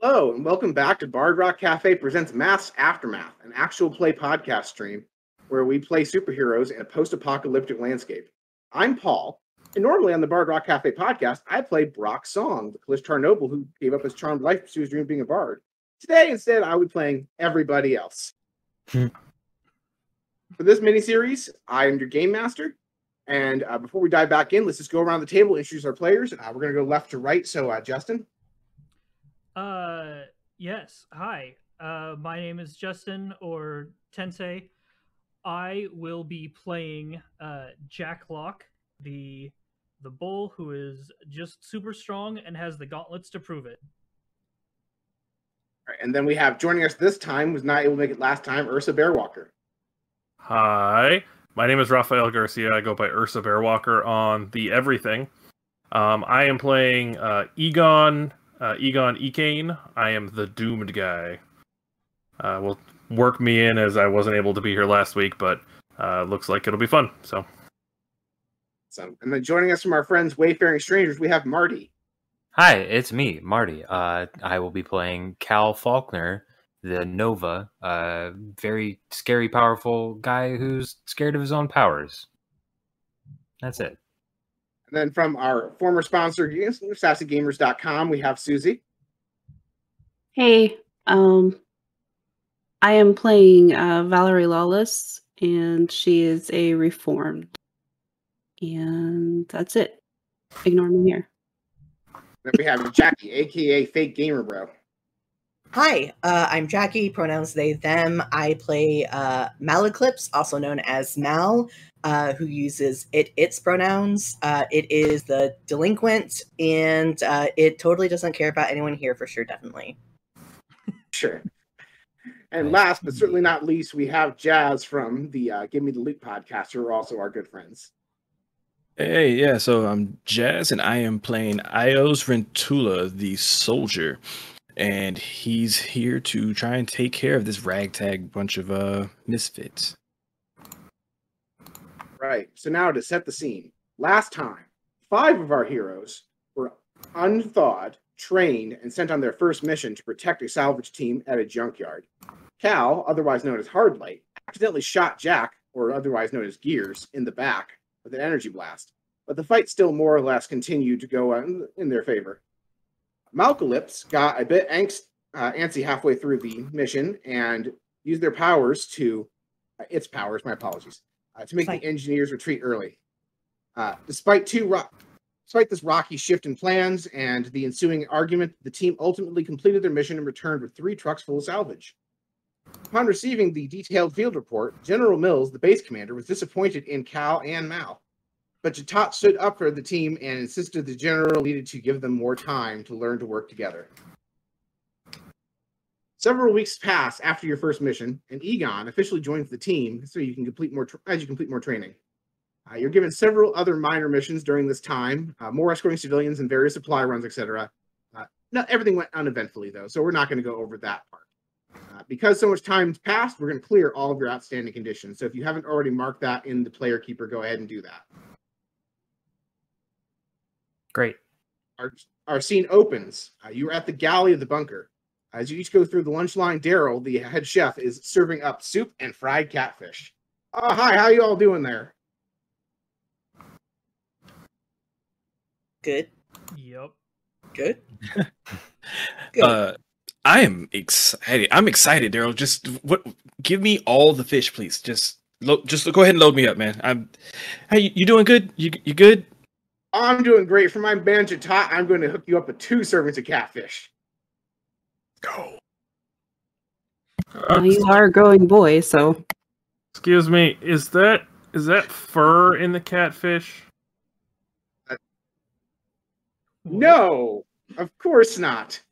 Hello, and welcome back to Bard Rock Cafe presents Masks Aftermath, an actual play podcast stream where we play superheroes in a post-apocalyptic landscape. I'm Paul, and normally on the Bard Rock Cafe podcast, I play Brock Song, the Kalashtar noble who gave up his charmed life to pursue his dream of being a bard. Today, instead, I will be playing everybody else. For this miniseries, I am your game master, and uh, before we dive back in, let's just go around the table, introduce our players. Uh, we're going to go left to right. So, uh, Justin. Uh, yes. Hi. Uh, my name is Justin or Tensei. I will be playing uh, Jack Locke, the the bull who is just super strong and has the gauntlets to prove it. All right, and then we have joining us this time, was not able to make it last time, Ursa Bearwalker. Hi, my name is Rafael Garcia. I go by Ursa Bearwalker on the Everything. Um, I am playing uh, Egon, uh, Egon Ekane. I am the doomed guy. Uh, will work me in as I wasn't able to be here last week, but uh, looks like it'll be fun. So, So, and then joining us from our friends Wayfaring Strangers, we have Marty. Hi, it's me, Marty. Uh, I will be playing Cal Faulkner, the Nova, uh, very scary, powerful guy who's scared of his own powers. That's it. And then from our former sponsor, SassyGamers.com, we have Susie. Hey, um, I am playing uh, Valerie Lawless, and she is a reformed. And that's it. Ignore me here. Then we have Jackie, aka Fake Gamer Bro. Hi, uh, I'm Jackie, pronouns they, them. I play uh, Malaclips, also known as Mal, uh, who uses it, its pronouns. Uh, it is the delinquent, and uh, it totally doesn't care about anyone here for sure, definitely. Sure. And last but certainly not least, we have Jazz from the uh, Gimme Da Loot podcast, who are also our good friends. Hey, yeah, so I'm Jazz and I am playing Ios Rentula, the soldier. And he's here to try and take care of this ragtag bunch of uh misfits. Right. So now to set the scene. Last time, five of our heroes were unthawed, trained, and sent on their first mission to protect a salvage team at a junkyard. Cal, otherwise known as Hardlight, accidentally shot Jack, or otherwise known as Gears, in the back with an energy blast. But the fight still more or less continued to go in, their favor. Malcalypse got a bit angst, uh, antsy halfway through the mission and used their powers to, uh, its powers, my apologies, uh, to make Fine. the engineers retreat early. Uh, despite two ro- despite this rocky shift in plans and the ensuing argument, the team ultimately completed their mission and returned with three trucks full of salvage. Upon receiving the detailed field report, General Mills, the base commander, was disappointed in Cal and Mal. But Jatat stood up for the team and insisted the general needed to give them more time to learn to work together. Several weeks pass after your first mission, and Egon officially joins the team so you can complete more as you complete more training. Uh, you're given several other minor missions during this time, uh, more escorting civilians and various supply runs, etc. Uh, not everything went uneventfully though, so we're not going to go over that part. Uh, because so much time's passed, we're going to clear all of your outstanding conditions. So if you haven't already marked that in the player keeper, go ahead and do that. Great. our, our scene opens. Uh, you are at the galley of the bunker. As you each go through the lunch line, Daryl, the head chef, is serving up soup and fried catfish. Oh, hi, how you all doing there? Good, Yep. good. Good. Uh I am excited. I'm excited, Daryl. Just what give me all the fish, please. Just lo- just go ahead and load me up, man. I'm Hey, you, you doing good? You you good? I'm doing great. For my man Jatat, I'm going to hook you up with two servings of catfish. Go. Well, you are a growing boy, so excuse me, is that is that fur in the catfish? No, of course not.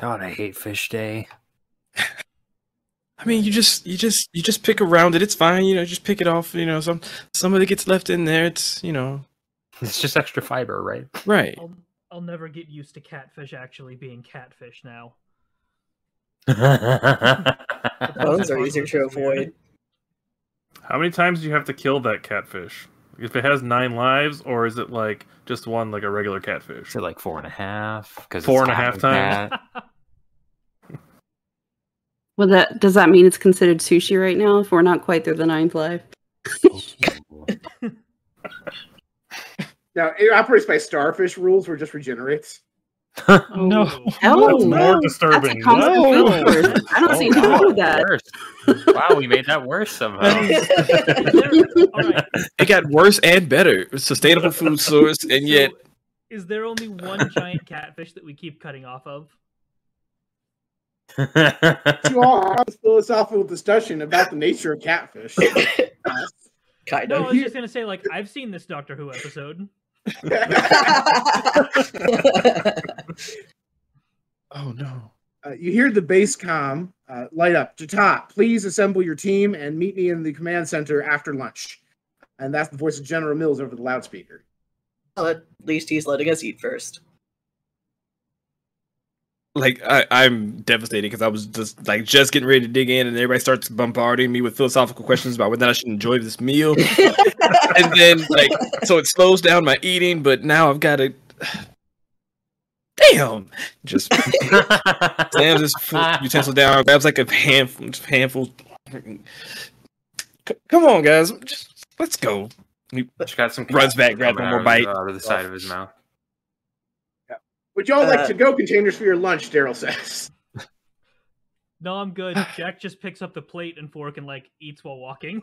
God, I hate fish day. I mean, you just you just you just pick around it. It's fine, you know. Just pick it off. You know, some some of it gets left in there. It's you know It's just extra fiber, right? right. I'll I'll never get used to catfish actually being catfish now. Bones are easier to avoid. How many times do you have to kill that catfish? if it has nine lives, or is it like just one like a regular catfish? Is it like four and a half? Because Four and a half times? Well, that does that mean it's considered sushi right now? If we're not quite through the ninth life. Oh, Now it operates by starfish rules, where it just regenerates. No. Oh, That's more disturbing. That's a No. I don't see wow, wrong that. worse. wow, we made that worse somehow. Is all right, It got worse and better. Sustainable food source, and yet so is there only one giant catfish that we keep cutting off of? to all have philosophical discussion about the nature of catfish. kind No, I was just gonna say, like, I've seen this Doctor Who episode. oh no. Uh, you hear the base com uh, light up. Jatat, please assemble your team and meet me in the command center after lunch. And that's the voice of General Mills over the loudspeaker. well, at least he's letting us eat first. Like I, I'm devastated because I was just like just getting ready to dig in, and everybody starts bombarding me with philosophical questions about whether I should enjoy this meal. and then like so it slows down my eating, but now I've got to damn just slams his utensil down, grabs like a handful handful. C- Come on, guys, just let's go. Just got some Runs back, grabs one more bite. out of the side of his mouth. Would y'all like Uh, to go containers for your lunch? Daryl says. No, I'm good. Jack just picks up the plate and fork and like eats while walking.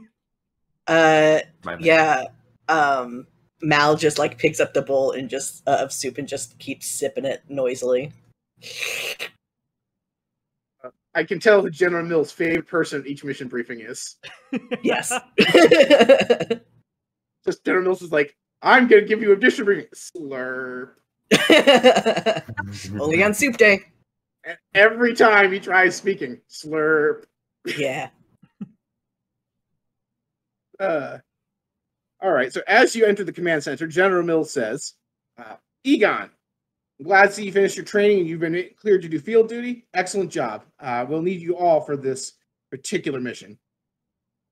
Uh, yeah. Um, Mal just like picks up the bowl and just uh, of soup and just keeps sipping it noisily. I can tell who General Mills' favorite person at each mission briefing is. Yes. Just General Mills is like, I'm going to give you a mission briefing. Slurp. Only on soup day. Every time he tries speaking, slurp. Yeah. Uh, all right. So as you enter the command center, General Mills says, uh, "Egon, I'm glad to see you finished your training and you've been cleared to do field duty. Excellent job. Uh, we'll need you all for this particular mission."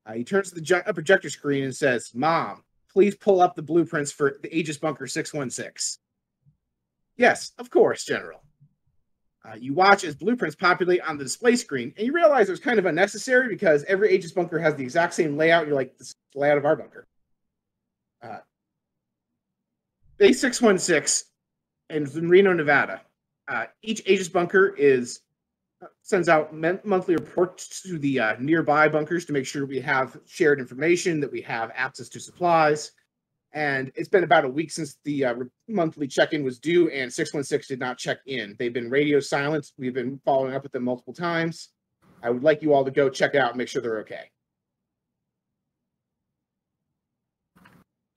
Uh, he turns to the projector screen and says, "Mom, please pull up the blueprints for the Aegis Bunker 616." Yes, of course, General. Uh, you watch as blueprints populate on the display screen, and you realize it was kind of unnecessary because every Aegis bunker has the exact same layout. You're like, this layout of our bunker. Uh, Base 616 in Reno, Nevada. Uh, each Aegis bunker is uh, sends out monthly reports to the uh, nearby bunkers to make sure we have shared information, that we have access to supplies. And it's been about a week since the uh, re- monthly check-in was due, and 616 did not check in. They've been radio silent. We've been following up with them multiple times. I would like you all to go check it out and make sure they're okay.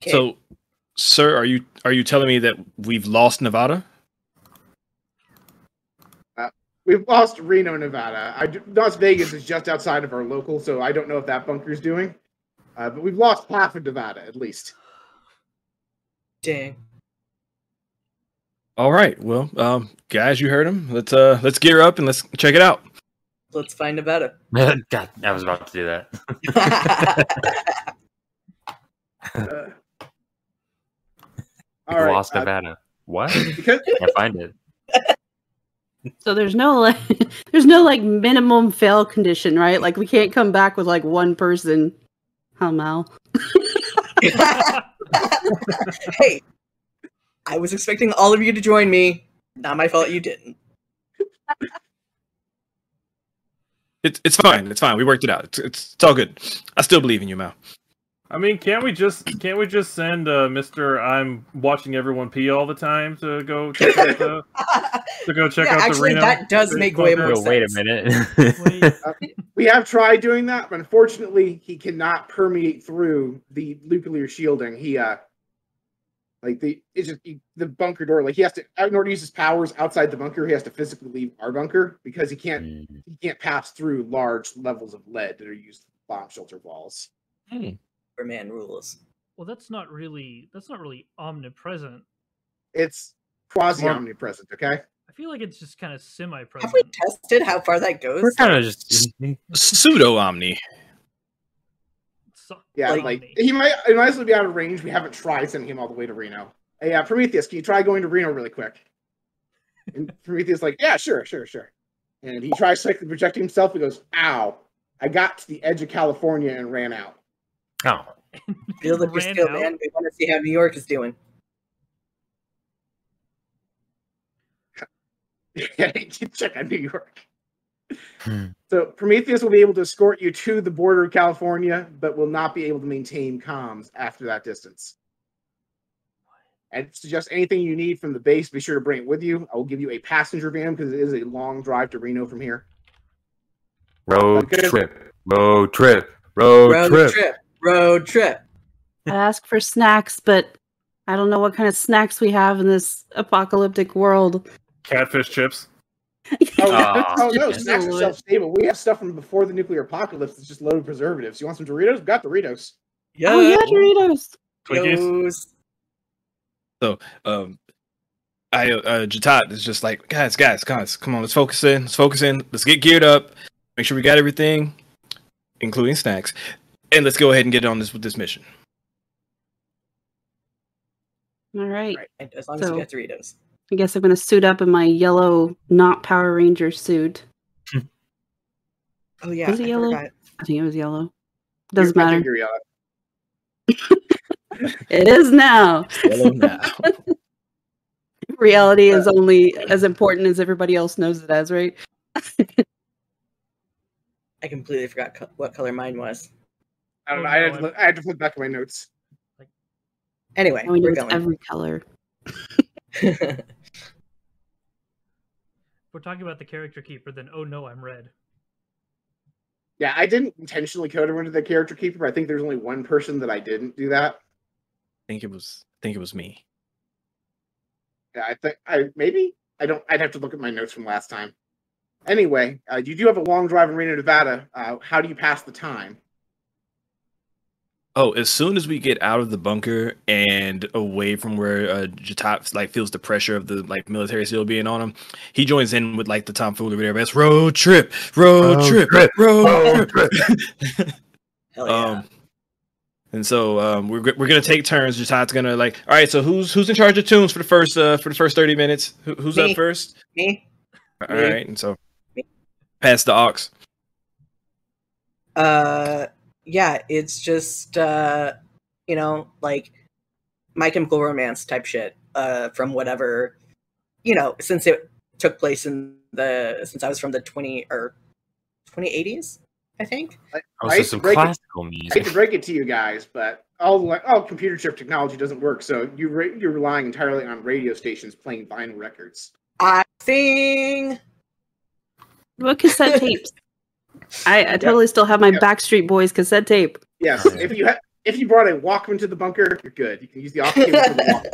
So, sir, are you are you telling me that we've lost Nevada? We've lost Reno, Nevada. I, Las Vegas is just outside of our local, so I don't know if that bunker's doing. Uh, but we've lost half of Nevada at least. Dang. All right. Well, um, guys, you heard him. Let's uh let's gear up and let's check it out. Let's find about it. God, I was about to do that. Uh, all right, lost Nevada. What? because Can't find it. So there's no like there's no like minimum fail condition, right? Like we can't come back with like one person. How Mal? hey, I was expecting all of you to join me. Not my fault you didn't. It's it's fine. It's fine. We worked it out. It's it's, it's all good. I still believe in you, Mal. I mean, can't we just can't we just send uh, Mister I'm watching everyone pee all the time to go check out the to go check yeah, out the actually, Reno? that does make way more sense. wait a minute. Wait, we have tried doing that, but unfortunately, he cannot permeate through the nuclear shielding. He uh, like the it's just he, the bunker door. Like he has to in order to use his powers outside the bunker, he has to physically leave our bunker because he can't Mm. he can't pass through large levels of lead that are used for bomb shelter walls. For man rules. well, that's not really that's not really omnipresent. It's quasi omnipresent. Okay. I feel like it's just kind of semi-present. Have we tested how far that goes? We're kind of just Pseudo omni. So- Yeah, Like- like, he might he might as well be out of range. We haven't tried sending him all the way to Reno. Hey, uh, Prometheus, can you try going to Reno really quick? And Prometheus like, yeah, sure, sure, sure. And he tries psychically projecting himself. He goes, "Ow! I got to the edge of California and ran out." Oh, Build up your skill, out. man. We want to see how New York is doing. Check on New York. Hmm. So Prometheus will be able to escort you to the border of California, but will not be able to maintain comms after that distance. And suggest anything you need from the base, be sure to bring it with you. I will give you a passenger van because it is a long drive to Reno from here. road Okay. trip, road trip, road, Road trip. trip. Road trip. I ask for snacks, but I don't know what kind of snacks we have in this apocalyptic world. Catfish chips. Oh, Aw. oh no, snacks are self-stable. We have stuff from before the nuclear apocalypse that's just loaded with preservatives. You want some Doritos? Got Doritos. Yeah. Oh yeah, Doritos. Twinkies. Yos. um I uh Jatat is just like, guys, guys, guys, come on, let's focus in, let's focus in, let's get geared up, make sure we got everything, including snacks, and let's go ahead and get on this with this mission. All right. Right. And As long as So- you get Doritos. I guess I'm gonna suit up in my yellow, not Power Ranger suit. Oh yeah. Was it I yellow? forgot. I think it was yellow. Doesn't I matter. you're yellow. It is now. Yellow now. Reality is only as important as everybody else knows it as, right? I completely forgot co- what color mine was. I don't Oh, know. I, had to look, I had to flip back to my notes. Anyway, I mean, we're it's going. every color. If we're talking about the character keeper, then oh no, I'm red. Yeah, I didn't intentionally code her into the character keeper. But I think there's only one person that I didn't do that. I think it was I think it was me. Yeah, I think I maybe I don't. I'd have to look at my notes from last time. Anyway, uh, you do have a long drive in Reno, Nevada. Uh, how do you pass the time? Oh, as soon as we get out of the bunker and away from where uh, Jatat like feels the pressure of the like military still being on him, he joins in with like the tomfoolery there. That's road trip, road, Road trip, trip, road, road trip. Hell yeah. um, and so um, we're we're gonna take turns. Jatat's gonna like, all right. So who's who's in charge of tunes for the first uh for the first thirty minutes? Who, who's Me. up first? Me? All Me. right, and so Me. pass the ox. Uh, yeah, it's just uh, you know, like My Chemical Romance type shit. Uh, from whatever, you know, since it took place in the since I was from the twenty or twenty eighties, I think. Also, Right, some break it. classical I hate to break it to you guys, but all like all computer chip technology doesn't work. So you re- you're relying entirely on radio stations playing vinyl records. I sing. What cassette tapes? I, I totally still have my Yep. Backstreet Boys cassette tape. Yes, Oh, yeah. if you ha- if you brought a Walkman to the bunker, you're good. You can use the aux cable Walkman.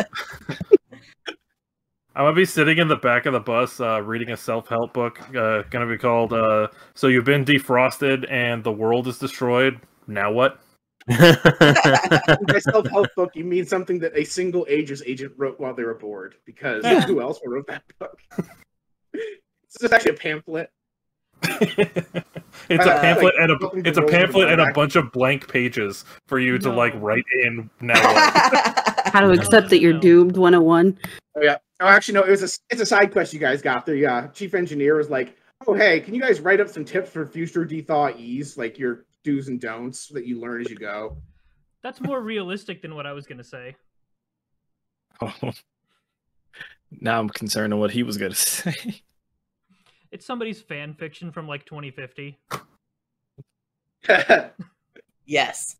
I'm gonna be sitting in the back of the bus, uh, reading a self-help book. Uh, gonna be called uh, "So You've Been Defrosted and the World is Destroyed." Now what? By self-help book, you mean something that a single Aegis agent wrote while they were bored. Because Yeah. who else wrote that book? this is actually a pamphlet. It's a Uh, pamphlet and a it's a pamphlet and a bunch of blank pages for you to No. like write in now what. How to accept that you're No. doomed 101. Oh yeah. Oh, actually, no. It was a it's a side quest you guys got. The uh, chief engineer was like, "Oh hey, can you guys write up some tips for future dethaw ease, like your do's and don'ts that you learn as you go?" That's more realistic than what I was gonna say. Oh. Now I'm concerned on what he was gonna say. It's somebody's fan fiction from like 2050. yes.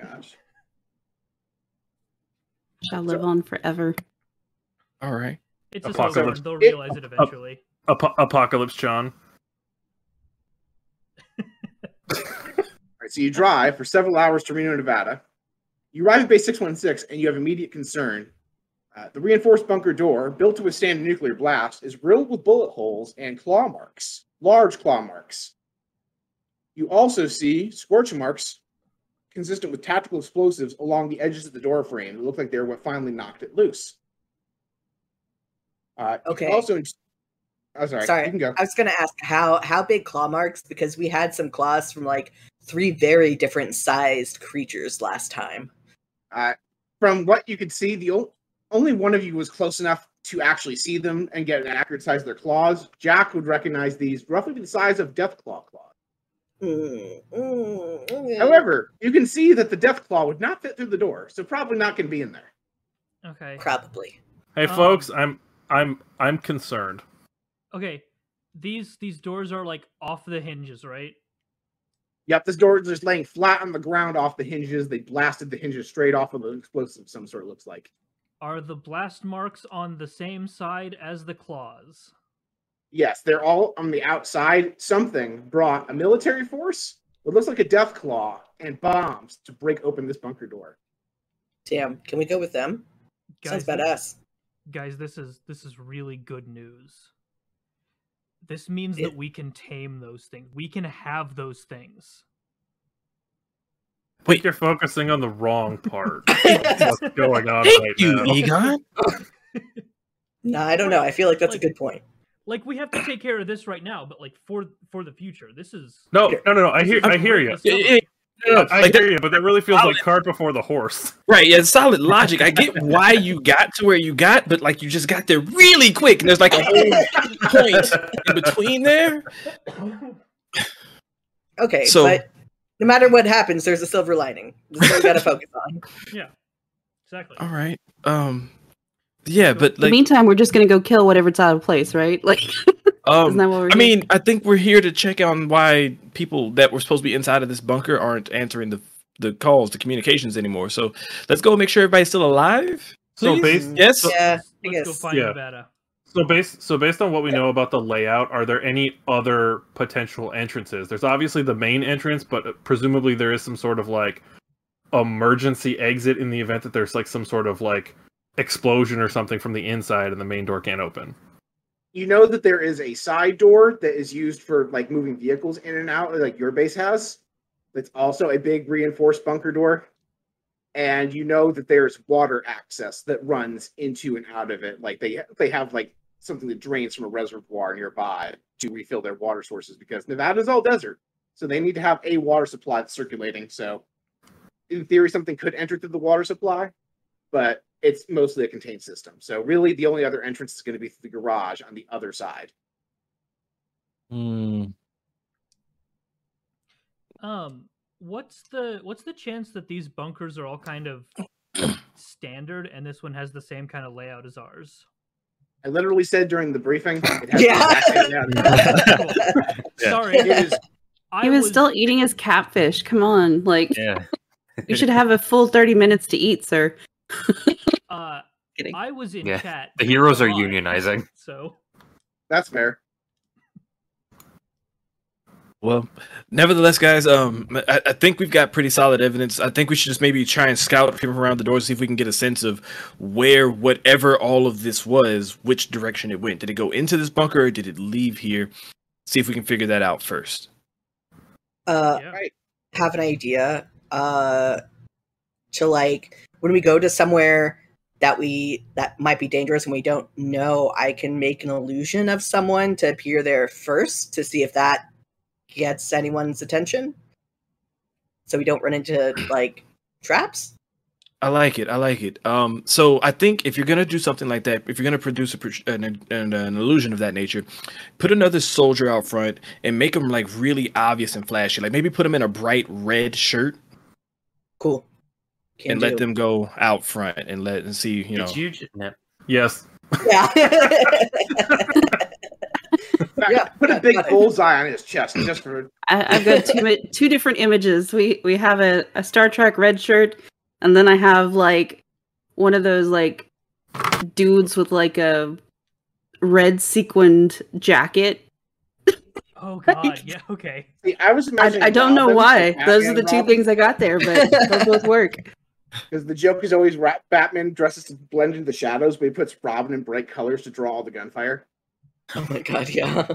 Gosh. Shall live on forever. All right. It's Apocalypse. They'll realize it eventually. Ap- Apocalypse John. All right, so you drive for several hours to Reno, Nevada. You arrive at base 616 and you have immediate concern. Uh, the reinforced bunker door, built to withstand a nuclear blast, is riddled with bullet holes and claw marks, large claw marks. You also see scorch marks consistent with tactical explosives along the edges of the door frame that look like they're what finally knocked it loose. Uh, Okay. Also, oh, sorry. Sorry. You can go. I was gonna ask how how big claw marks because we had some claws from like three very different sized creatures last time. Uh, from what you could see, the o- only one of you was close enough to actually see them and get an accurate size of their claws. Jack would recognize these roughly the size of Deathclaw claws. Mm, mm, okay. However, you can see that the Deathclaw would not fit through the door, so probably not going to be in there. Okay. probably. Hey, Um, folks, I'm I'm I'm concerned. Okay. These these doors are like off the hinges, right? Yep, this door is just laying flat on the ground off the hinges. They blasted the hinges straight off of an explosive of some sort, it looks like. Are the blast marks on the same side as the claws? Yes, they're all on the outside. Something brought a military force, what looks like a death claw, and bombs to break open this bunker door. Damn, can we go with them? Sounds thi- badass. guys, this is this is really good news. This means It- that we can tame those things. We can have those things. I think you're focusing on the wrong part. What's going on Thank right you, now? Egon. No, I don't know. I feel like that's a good point. Like we have to take care of this right now, but like for for the future, this is No, no, no, no. I hear is a I hear you. No, no, I like hear you, but that really feels like Solid. cart before the horse. Right, yeah, solid logic. I get why you got to where you got, but like you just got there really quick, and there's like a whole point in between there. Okay, So- but no matter what happens, there's a silver lining. That's what we gotta focus on. Yeah, exactly. All right. Um yeah, but In the meantime, we're just gonna go kill whatever's out of place, right? Like, isn't um that what we're I here- mean, I think we're here to check on why people that were supposed to be inside of this bunker aren't answering the the calls, the communications anymore. So let's go make sure everybody's still alive. So please? based yes. Yeah, I Let's go find Yeah. Nevada. So based so based on what we know about the layout, are there any other potential entrances? There's obviously the main entrance, but presumably there is some sort of like emergency exit in the event that there's like some sort of like explosion or something from the inside and the main door can't open. You know that there is a side door that is used for like moving vehicles in and out, like your base has. That's also a big reinforced bunker door. And you know that there's water access that runs into and out of it. Like they they have like something that drains from a reservoir nearby to refill their water sources because Nevada's all desert. So they need to have a water supply that's circulating. So in theory, something could enter through the water supply, but it's mostly a contained system. So really the only other entrance is going to be through the garage on the other side. Hmm. Um, what's the what's the chance that these bunkers are all kind of standard and this one has the same kind of layout as ours? I literally said during the briefing, it Yeah. the exact same layout. Yeah. Sorry, It is I he was, still eating his catfish. Come on, like Yeah. you should have a full thirty minutes to eat, sir. Uh, I was in Yeah, chat. the heroes are unionizing. So that's fair. Well, nevertheless, guys, um, I, I think we've got pretty solid evidence. I think we should just maybe try and scout people around the door, see if we can get a sense of where whatever all of this was, which direction it went. Did it go into this bunker or did it leave here? See if we can figure that out first. Uh, yeah. Right. have an idea. Uh, to like when we go to somewhere that we that might be dangerous and we don't know, I can make an illusion of someone to appear there first to see if that gets anyone's attention. So we don't run into like traps. I like it. I like it. Um, so I think if you're gonna do something like that, if you're gonna produce a, pr- an, an, an illusion of that nature, put another soldier out front and make them like really obvious and flashy. Like maybe put them in a bright red shirt Cool. Can and do. let them go out front and let and see. You know, Did you? j- No. Yes. Yeah. In Yeah, put yeah, a big bullseye on his chest just for I, I've got two two different images. We we have a, a Star Trek red shirt, and then I have like one of those like dudes with like a red sequined jacket. Oh god, yeah, okay. See, I was I, imagining I don't know why. Those are the two Robin, things I got there, but those both work. Because the joke is always Batman dresses to blend into the shadows, but he puts Robin in bright colors to draw all the gunfire. oh my god, yeah.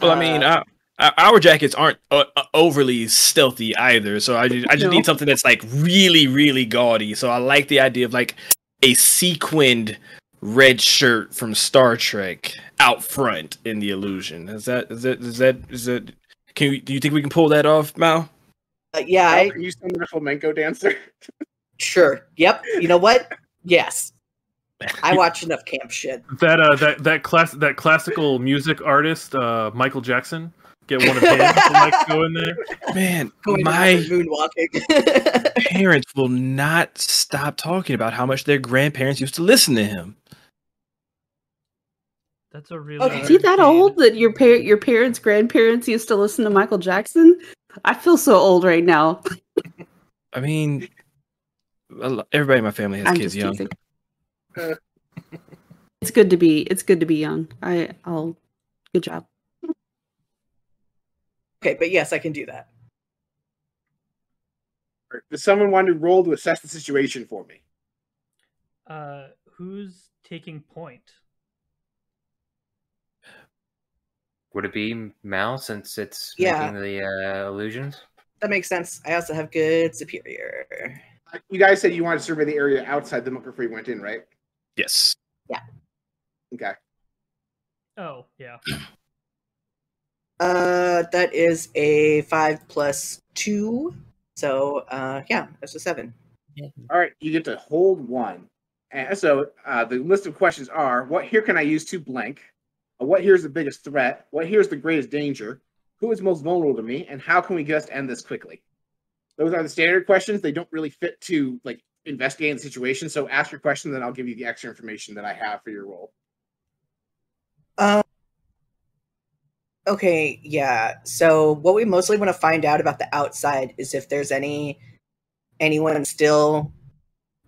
Well, I mean, uh, our, our jackets aren't uh, uh, overly stealthy either, so I just, I just No. need something that's like really, really gaudy. So I like the idea of like a sequined red shirt from Star Trek out front in the illusion. Is that is that is that is that? Can we, do you think we can pull that off, Mal? Uh, yeah, I, Can you summon a flamenco dancer? sure. Yep. You know what? Yes. I watch enough camp shit. That uh, that that class that classical music artist, uh, Michael Jackson. Get one of him to like go in there. Man, Going my moonwalking. parents will not stop talking about how much their grandparents used to listen to him. That's a really. Okay. Is he that old that your par- your parents, grandparents used to listen to Michael Jackson? I feel so old right now. I mean, everybody in my family has I'm kids just young. teasing. It's good to be. It's good to be young. I. I'll. Good job. okay, but yes, I can do that. Does someone want to roll to assess the situation for me? Uh, who's taking point? Would it be Mal since it's Yeah. making the uh, illusions? That makes sense. I also have good superior. Uh, You guys said you wanted to survey the area outside the Mucker Free went in, right? Yes. Yeah. Okay. Oh yeah. Uh, that is a five plus two. So, uh, yeah, that's a seven. All right, you get to hold one. And so uh, the list of questions are: What here can I use to blank? Uh, what here is the biggest threat? What here is the greatest danger? Who is most vulnerable to me? And how can we just end this quickly? Those are the standard questions. They don't really fit to like investigating the situation. So ask your question, then I'll give you the extra information that I have for your role. Um. Okay, yeah. So what we mostly want to find out about the outside is if there's any anyone still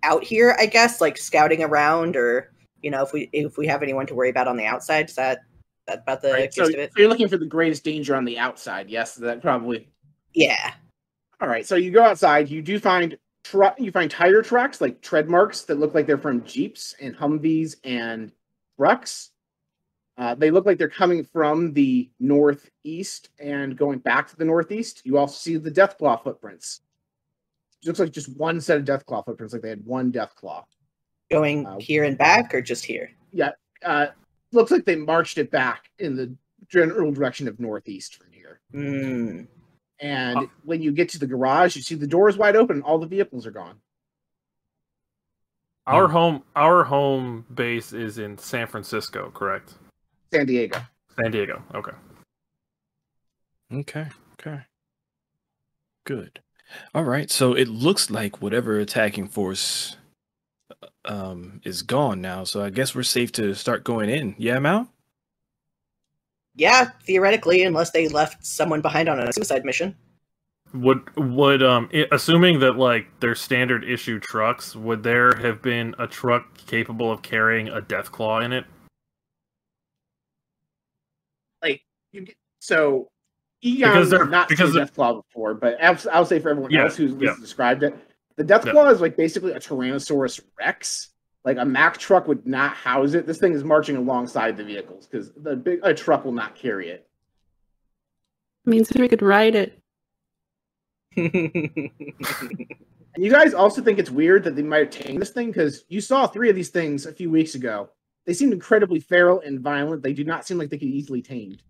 out here, I guess, like scouting around or you know, if we if we have anyone to worry about on the outside. Is that that about the Right, so, of so you're looking for the greatest danger on the outside. Yes, that probably Yeah. All right, so you go outside. You do find tru- you find tire tracks like tread marks that look like they're from Jeeps and Humvees and trucks. Uh, they look like they're coming from the northeast and going back to the northeast. You also see the death claw footprints. It looks like just one set of death claw footprints, like they had one death claw. Going Uh, here and back or just here? Yeah. Uh, looks like they marched it back in the general direction of northeast from here. Hmm. And Oh. when you get to the garage, you see the doors wide open and all the vehicles are gone. Our home our home base is in San Francisco, correct? San Diego. San Diego. Okay. Okay. Okay. Good. All right. So it looks like whatever attacking force uh, um is gone now. So I guess we're safe to start going in. Yeah, Mal? Yeah, theoretically, unless they left someone behind on a suicide mission. Would would um assuming that like they're standard issue trucks, would there have been a truck capable of carrying a death claw in it? like you so Egon Because they're- not because seen they're- Deathclaw before, but I'll, I'll say for everyone Yeah, else who's yeah. described it, the Deathclaw is like basically a Tyrannosaurus Rex. Like a Mack truck would not house it. This thing is marching alongside the vehicles because the big a truck will not carry it. means we could ride it. And you guys also think it's weird that they might have tamed this thing because you saw three of these things a few weeks ago. They seemed incredibly feral and violent. They do not seem like they could be easily tamed.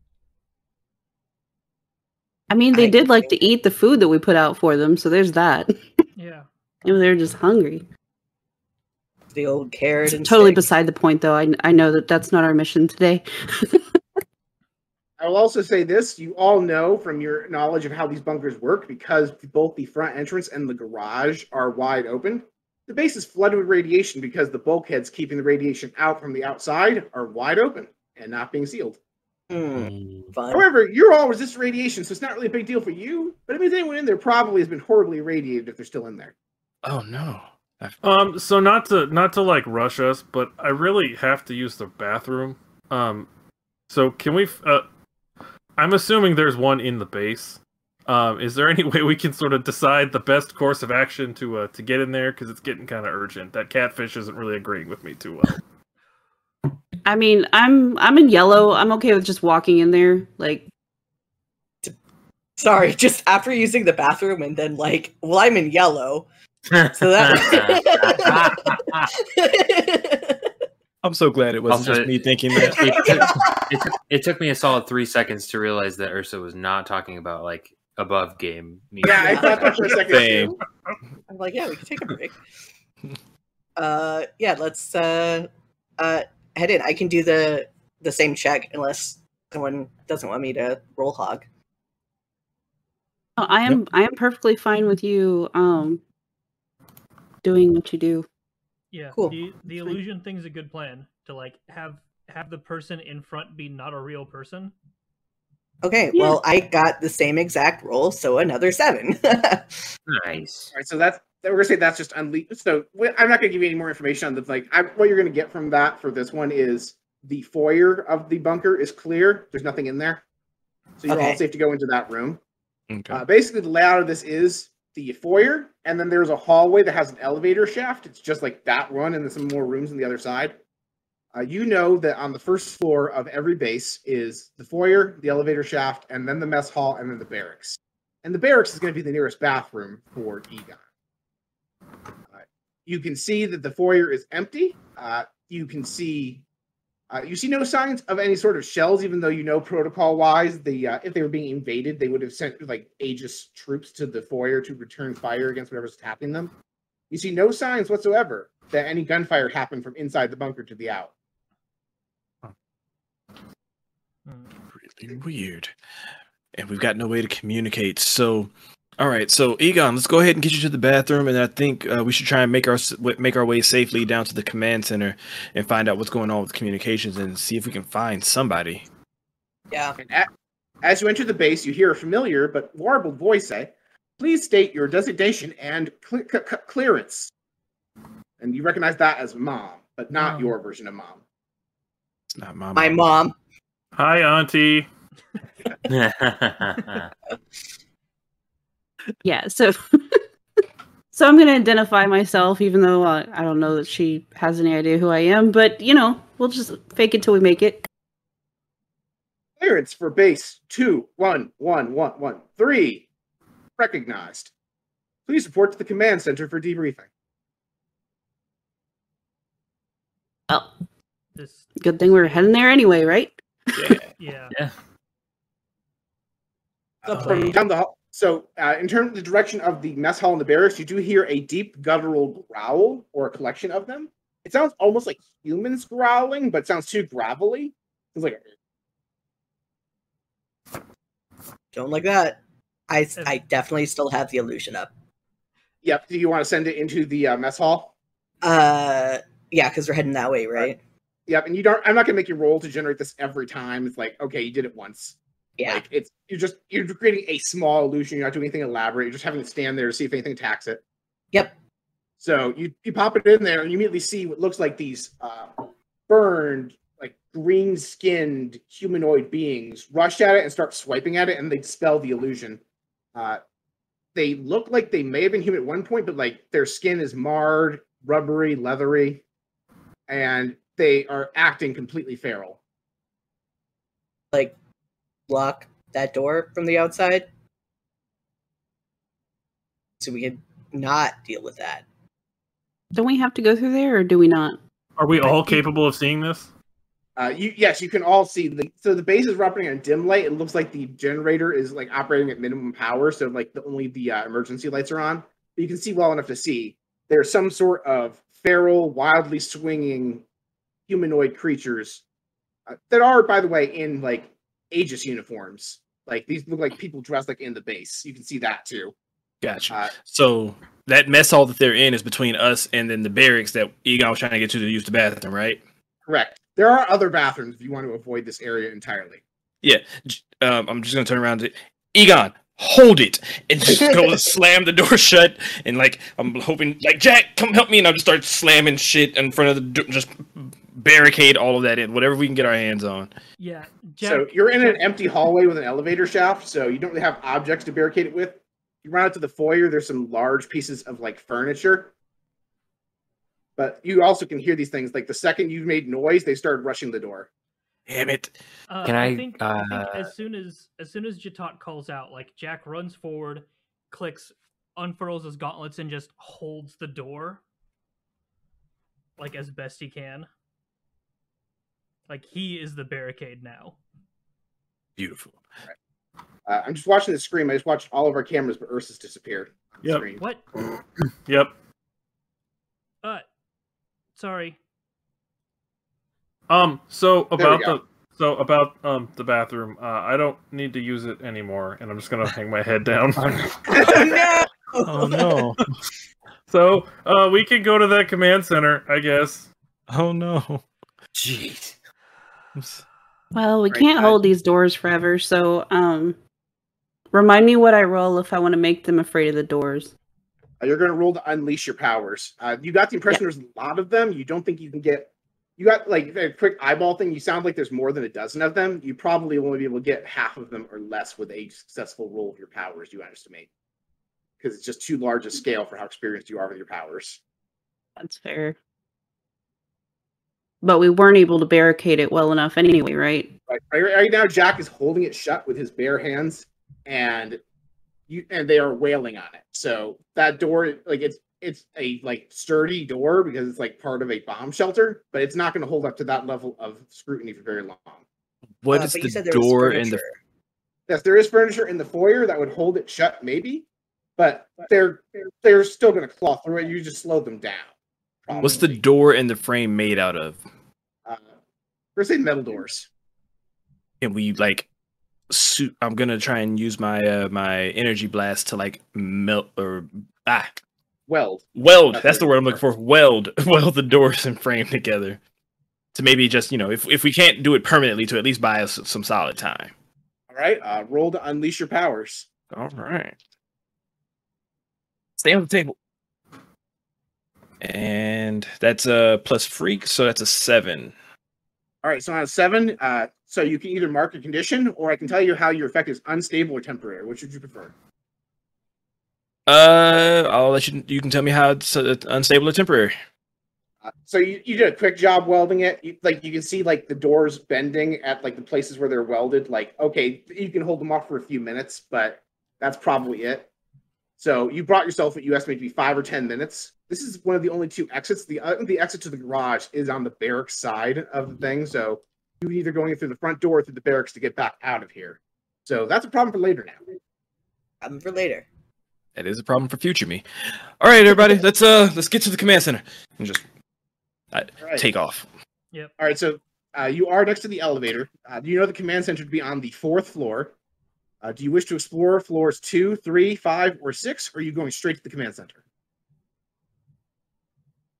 I mean, they I did like to eat the food that we put out for them, so there's that. Yeah. Maybe they're just hungry. The old carrot It's and totally stick. beside the point, though. I I know that that's not our mission today. I will also say this: you all know from your knowledge of how these bunkers work, because both the front entrance and the garage are wide open. The base is flooded with radiation because the bulkheads keeping the radiation out from the outside are wide open and not being sealed. Hmm, fun. However, you're all resistant radiation, so it's not really a big deal for you. But it means anyone in there probably has been horribly irradiated if they're still in there. Oh no. I've- Um, so not to not to like rush us, but I really have to use the bathroom. Um, so can we? Uh, I'm assuming there's one in the base. Um, is there any way we can sort of decide the best course of action to uh, to get in there? Because it's getting kind of urgent. That catfish isn't really agreeing with me too well. I mean, I'm I'm in yellow. I'm okay with just walking in there. Like, Sorry, just after using the bathroom and then like, well, I'm in yellow, so that. I'm so glad it wasn't Also, just me thinking that. it took, it, took, it took me a solid three seconds to realize that Ursa was not talking about like above game. Yeah, I thought that for a second. Same. too. I'm like, yeah, we can take a break. uh, yeah, let's uh, uh, head in. I can do the the same check unless someone doesn't want me to roll hog. Oh, I am I am perfectly fine with you um doing what you do. Yeah, Cool. the the Fine. illusion thing's a good plan to like have have the person in front be not a real person. Okay, Yeah. well, I got the same exact roll, so another seven. Nice. All right, so that's we're gonna say that's just unleashed. So I'm not gonna give you any more information on the like. I, what you're gonna get from that for this one is the foyer of the bunker is clear. There's nothing in there, so you're all safe to go into that room. Okay. Uh, basically, the layout of this is the foyer, and then there's a hallway that has an elevator shaft. It's just like that one, and then some more rooms on the other side. Uh, you know that on the first floor of every base is the foyer, the elevator shaft, and then the mess hall, and then the barracks. And the barracks is going to be the nearest bathroom for Egon. Uh, you can see that the foyer is empty. Uh, you can see uh, you see no signs of any sort of shells, even though you know protocol-wise, the uh, if they were being invaded, they would have sent like Aegis troops to the foyer to return fire against whatever's attacking them. You see no signs whatsoever that any gunfire happened from inside the bunker to the out. Really weird. And we've got no way to communicate. So, all right. So, Egon, let's go ahead and get you to the bathroom, and I think uh, we should try and make our make our way safely down to the command center and find out what's going on with communications and see if we can find somebody. yeah. And a- as you enter the base, you hear a familiar but warbled voice say, "Please state your designation and cle- c- c- clearance." And you recognize that as Mom, but not Mom. your version of Mom. It's not mom. My mom. mom. Hi, Auntie. Yeah, so so I'm gonna identify myself, even though uh, I don't know that she has any idea who I am. But you know, we'll just fake it till we make it. Clearance for base two one one one one three. Recognized. Please report to the command center for debriefing. Well, This good thing we're heading there anyway, right? yeah. yeah. Uh, from down the hall. So, uh, in terms of the direction of the mess hall and the barracks, you do hear a deep guttural growl or a collection of them. It sounds almost like humans growling, but sounds too gravelly. It's like Don't like that. I I definitely still have the illusion up. Yep. Do you want to send it into the uh, mess hall? Uh, yeah, because we're heading that way, right? Yep. And you don't. I'm not gonna make you roll to generate this every time. It's like okay, you did it once. Yeah. Like it's you're just you're creating a small illusion. You're not doing anything elaborate. You're just having to stand there to see if anything attacks it. Yep. So you you pop it in there and you immediately see what looks like these uh, burned, like green skinned humanoid beings rush at it and start swiping at it, and they dispel the illusion. Uh, they look like they may have been human at one point, but like their skin is marred, rubbery, leathery, and they are acting completely feral. Like, block that door from the outside, so we can not deal with that. Don't we have to go through there, or do we not? Are we all capable of seeing this? Uh, you yes, you can all see the so the base is operating on dim light. It looks like the generator is like operating at minimum power, so like the only the uh, emergency lights are on. But you can see well enough to see there's some sort of feral, wildly swinging humanoid creatures uh, that are, by the way, in like Aegis uniforms. Like these look like people dressed like in the base. You can see that too. Gotcha. Uh, So that mess hall that they're in is between us and then the barracks that Egon was trying to get to to use the bathroom, right? correct. There are other bathrooms if you want to avoid this area entirely. Yeah. Um, I'm just gonna turn around to Egon. Hold it and just go slam the door shut and like I'm hoping like Jack come help me and I'll just start slamming shit in front of the door, just barricade all of that in whatever we can get our hands on. Yeah. Jack, so you're in an empty hallway with an elevator shaft, so you don't really have objects to barricade it with. You run out to the foyer, there's some large pieces of like furniture. But you also can hear these things. Like the second you've made noise, they started rushing the door. Damn it! Uh, Can I, think, I think uh, as soon as as soon as Jatat calls out, like Jack runs forward, clicks, unfurls his gauntlets, and just holds the door, like as best he can. Like he is the barricade now. Beautiful. Uh, I'm just watching the screen. I just watched all of our cameras, but Ursa's disappeared. on Yep. What? Yep. Uh, sorry. Um. So about the so about um the bathroom. Uh, I don't need to use it anymore, and I'm just gonna hang my head down. no! Oh no. so uh, we can go to that command center, I guess. Oh no. Jeez. Well, we Right, can't guys. hold these doors forever, so um remind me what I roll if I want to make them afraid of the doors. Uh, you're going to roll to unleash your powers. Uh, you got the impression there's a lot of them. You don't think you can get. You got like a quick eyeball thing. You sound like there's more than a dozen of them. You probably only be able to get half of them or less with a successful roll of your powers. You estimate because it's just too large a scale for how experienced you are with your powers. That's fair. But we weren't able to barricade it well enough anyway, right? Right, right, right now, Jack is holding it shut with his bare hands, and you and they are wailing on it. So that door, like it's it's a like sturdy door because it's like part of a bomb shelter, but it's not going to hold up to that level of scrutiny for very long. What Uh, is but you said the door in the. Yes, there is furniture in the foyer that would hold it shut, maybe, but they're they're still going to claw through it. You just slow them down. What's the door in the frame made out of? Uh, we're saying metal doors. Can we like suit I'm gonna try and use my uh my energy blast to like melt or ah Weld. weld. That's That's the word I'm looking for. Weld weld the doors and frame together. To maybe just, you know, if if we can't do it permanently to at least buy us some solid time. All right, uh, roll to unleash your powers. All right. Stay on the table. And that's a plus freak, so that's a seven. All right, so on a seven, uh, so you can either mark a condition, or I can tell you how your effect is unstable or temporary. Which would you prefer? Uh, I'll let you. You can tell me how it's uh, unstable or temporary. Uh, so you, you did a quick job welding it. You, like you can see like the doors bending at like the places where they're welded. Like okay, you can hold them off for a few minutes, but that's probably it. So you brought yourself what you estimate to be five or ten minutes. This is one of the only two exits. The uh, the exit to the garage is on the barracks side of the thing. So you can either going through the front door or through the barracks to get back out of here. So that's a problem for later now. Um, for later. That is a problem for future me. All right, everybody, let's uh let's get to the command center and just All right. take off. All right, so uh, you are next to the elevator. Uh, you know the command center to be on the fourth floor? Uh, do you wish to explore floors two, three, five, or six, or are you going straight to the command center?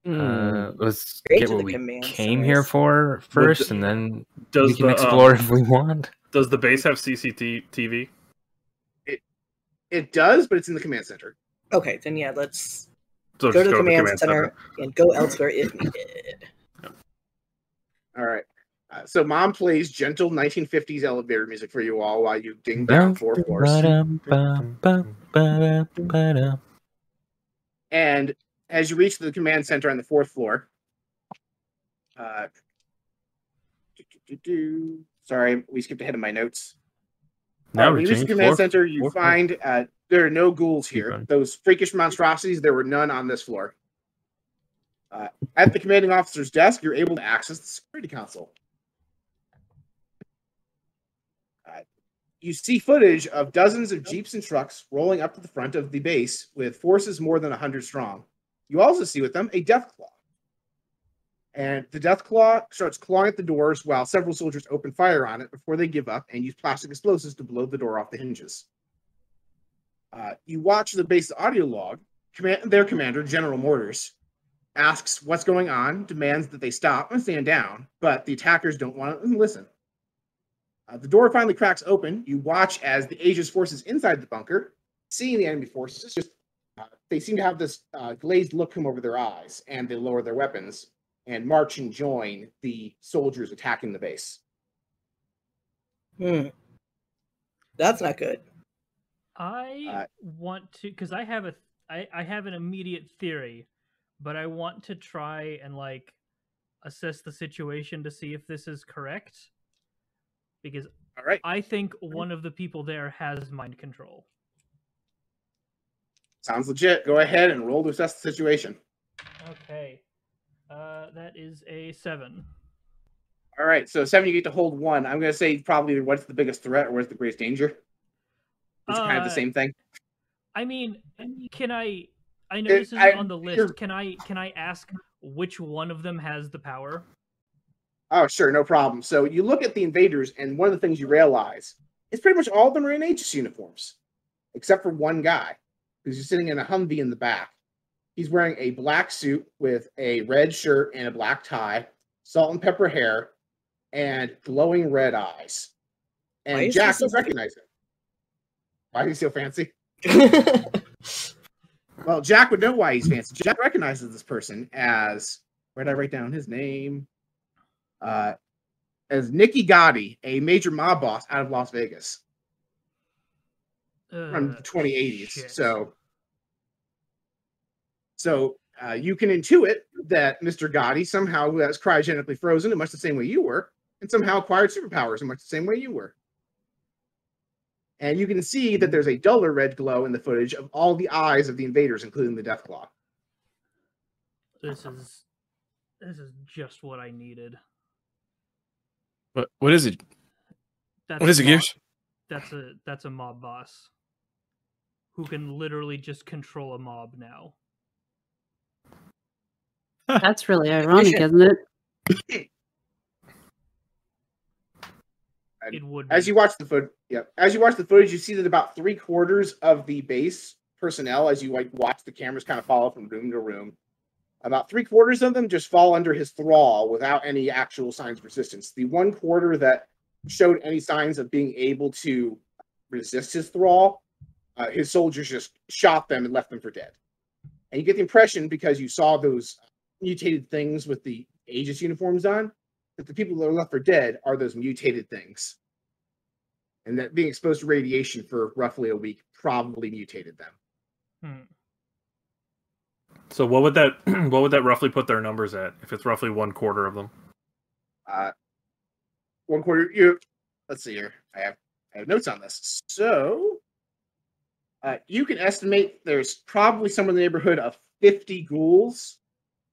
Uh, let's Straight get to what the we command came centers. here for first, the- and then Does we can the explore um, if we want. does the base have CCTV? It does, but it's in the command center. Okay, then yeah, let's So go just to the command, center, and go elsewhere if needed. All right. Uh, so mom plays gentle 1950s elevator music for you all while you ding down four floors. And as you reach the command center on the fourth floor, uh, do-do-do-do. sorry, we skipped ahead of my notes. Now Uh, we reach the command floor. center, you floor- floor. find uh, there are no ghouls here. Those freakish monstrosities, there were none on this floor. Uh, at the commanding officer's desk, you're able to access the security console. Uh, you see footage of dozens of jeeps and trucks rolling up to the front of the base with forces more than 100 strong. You also see with them a Deathclaw. And the Deathclaw starts clawing at the doors while several soldiers open fire on it before they give up and use plastic explosives to blow the door off the hinges. Uh, you watch the base audio log. Command, their commander, General Mortars, asks what's going on, demands that they stop and stand down, but the attackers don't want to listen. Uh, the door finally cracks open. You watch as the Aegis's forces inside the bunker, seeing the enemy forces, just uh, they seem to have this uh, glazed look come over their eyes, and they lower their weapons and march and join the soldiers attacking the base. Hmm. That's not good. I Uh, want to because I have a I, I have an immediate theory, but I want to try and like assess the situation to see if this is correct. Because All right, I think one of the people there has mind control. sounds legit. Go ahead and roll to assess the situation. Okay. Uh that is a seven. All right, so seven, you get to hold one. I'm going to say probably what's the biggest threat or what's the greatest danger. It's kind of the Uh, same thing. I mean, can I? I know It- this isn't I- on the list. Can I? Can I ask which one of them has the power? Oh, sure, no problem. So you look at the invaders, and one of the things you realize is pretty much all of them are in Aegis uniforms, except for one guy who's just sitting in a Humvee in the back. He's wearing a black suit with a red shirt and a black tie, salt and pepper hair, and glowing red eyes. And Jack, so you recognize him. Why is he so fancy? Well, Jack would know why he's fancy. Jack recognizes this person as where did I write down his name? Uh, as Nicky Gotti, a major mob boss out of Las Vegas from Uh, the 2080s. shit. So, so uh, you can intuit that Mr. Gotti somehow was cryogenically frozen in much the same way you were, and somehow acquired superpowers in much the same way you were. And you can see that there's a duller red glow in the footage of all the eyes of the invaders, including the Deathclaw. This is this is just what I needed. What what is it? That's What is a it, mob- Gears? That's a that's a mob boss who can literally just control a mob now. That's really ironic, isn't it? It would As you watch the foot, yeah, as you watch the footage, you see that about three quarters of the base personnel, as you like watch the cameras kind of follow from room to room, about three quarters of them just fall under his thrall without any actual signs of resistance. The one quarter that showed any signs of being able to resist his thrall, uh, his soldiers just shot them and left them for dead. And you get the impression because you saw those mutated things with the Aegis uniforms on, that the people that are left for dead are those mutated things. And that being exposed to radiation for roughly a week probably mutated them. Hmm. So what would that what would that roughly put their numbers at if it's roughly one quarter of them? Uh, one quarter. You let's see here. I have I have notes on this. So uh, you can estimate there's probably somewhere in the neighborhood of 50 ghouls,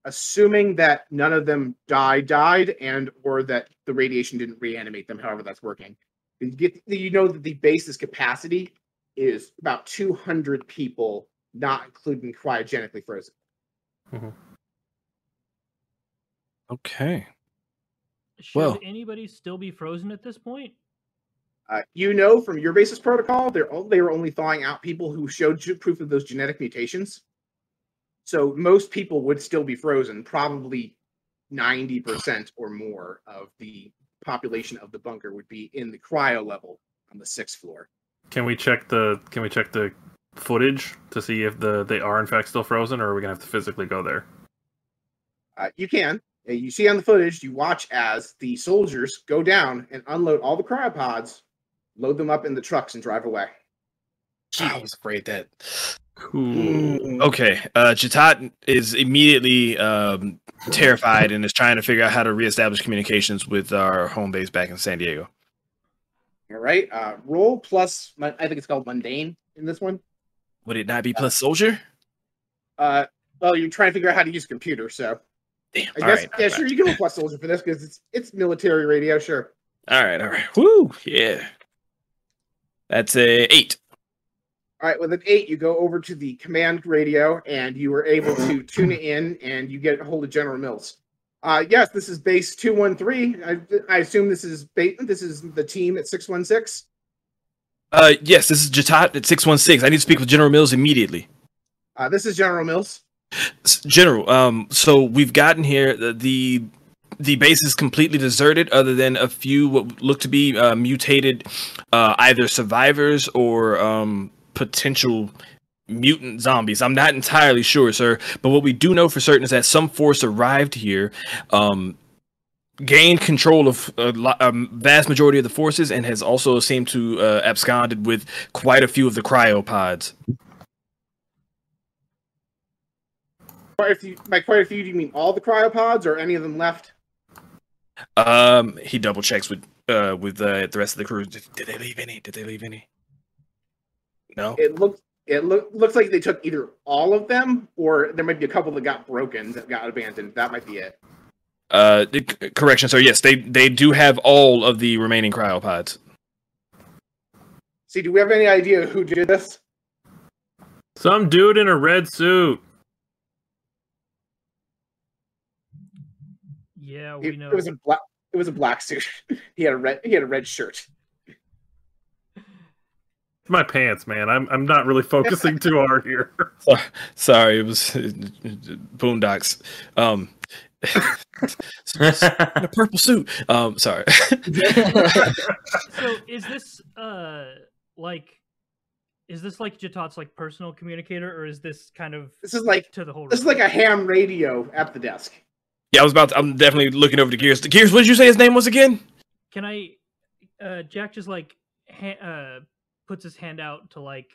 assuming that none of them died, died, and or that the radiation didn't reanimate them. However, that's working. You get you know that the base's capacity is about 200 people, not including cryogenically frozen. Okay. Should Well- anybody still be frozen at this point? Uh, you know from your basis protocol, they're o- they were only thawing out people who showed ju- proof of those genetic mutations. So most people would still be frozen. Probably ninety percent or more of the population of the bunker would be in the cryo level on the sixth floor. Can we check the Can we check the footage to see if the they are in fact still frozen, or are we gonna have to physically go there? Uh, you can. Uh, You see on the footage, you watch as the soldiers go down and unload all the cryopods, load them up in the trucks, and drive away. I was afraid that. Cool. Okay, uh, Jatat is immediately um, terrified and is trying to figure out how to reestablish communications with our home base back in San Diego. All right. Uh, roll plus, I think it's called mundane in this one. Would it not be plus soldier? Uh, well, you're trying to figure out how to use a computer, so Damn. I all guess right, yeah, sure you can plus soldier for this because it's it's military radio, sure. All right, all right. Woo, yeah. That's a eight. All right, with an eight, you go over to the command radio and you are able to tune in and you get a hold of General Mills. Uh, yes, this is base two one three. I I assume this is ba- this is the team at six one six. Uh, yes, this is Jatat at six one six. I need to speak with General Mills immediately. Uh, this is General Mills. General, um, so we've gotten here. The, the the base is completely deserted, other than a few what look to be uh, mutated, uh, either survivors or um, potential mutant zombies. I'm not entirely sure, sir. But what we do know for certain is that some force arrived here, um, gained control of a, lo- a vast majority of the forces, and has also seemed to uh, absconded with quite a few of the cryopods. Quite a few, by quite a few, do you mean all the cryopods or any of them left? Um, he double checks with uh with uh, the rest of the crew. Did, did they leave any? Did they leave any? No. It looks it look, looks like they took either all of them or there might be a couple that got broken that got abandoned. That might be it. Uh, correction, So Yes, they they do have all of the remaining cryopods. See, do we have any idea who did this? Some dude in a red suit. Yeah, It, we know. it was a black. It was a black suit. he had a red. He had a red shirt. My pants, man. I'm I'm not really focusing too hard here. Sorry, it was Boondocks. Um, in a purple suit. Um, sorry. So is this uh like is this like Jatat's like personal communicator or is this kind of This is like to the whole this is like a ham radio at the desk. yeah, I was about. To, I'm definitely looking over to Gears. The Gears, what did you say his name was again? Can I uh Jack just like ha- uh puts his hand out to like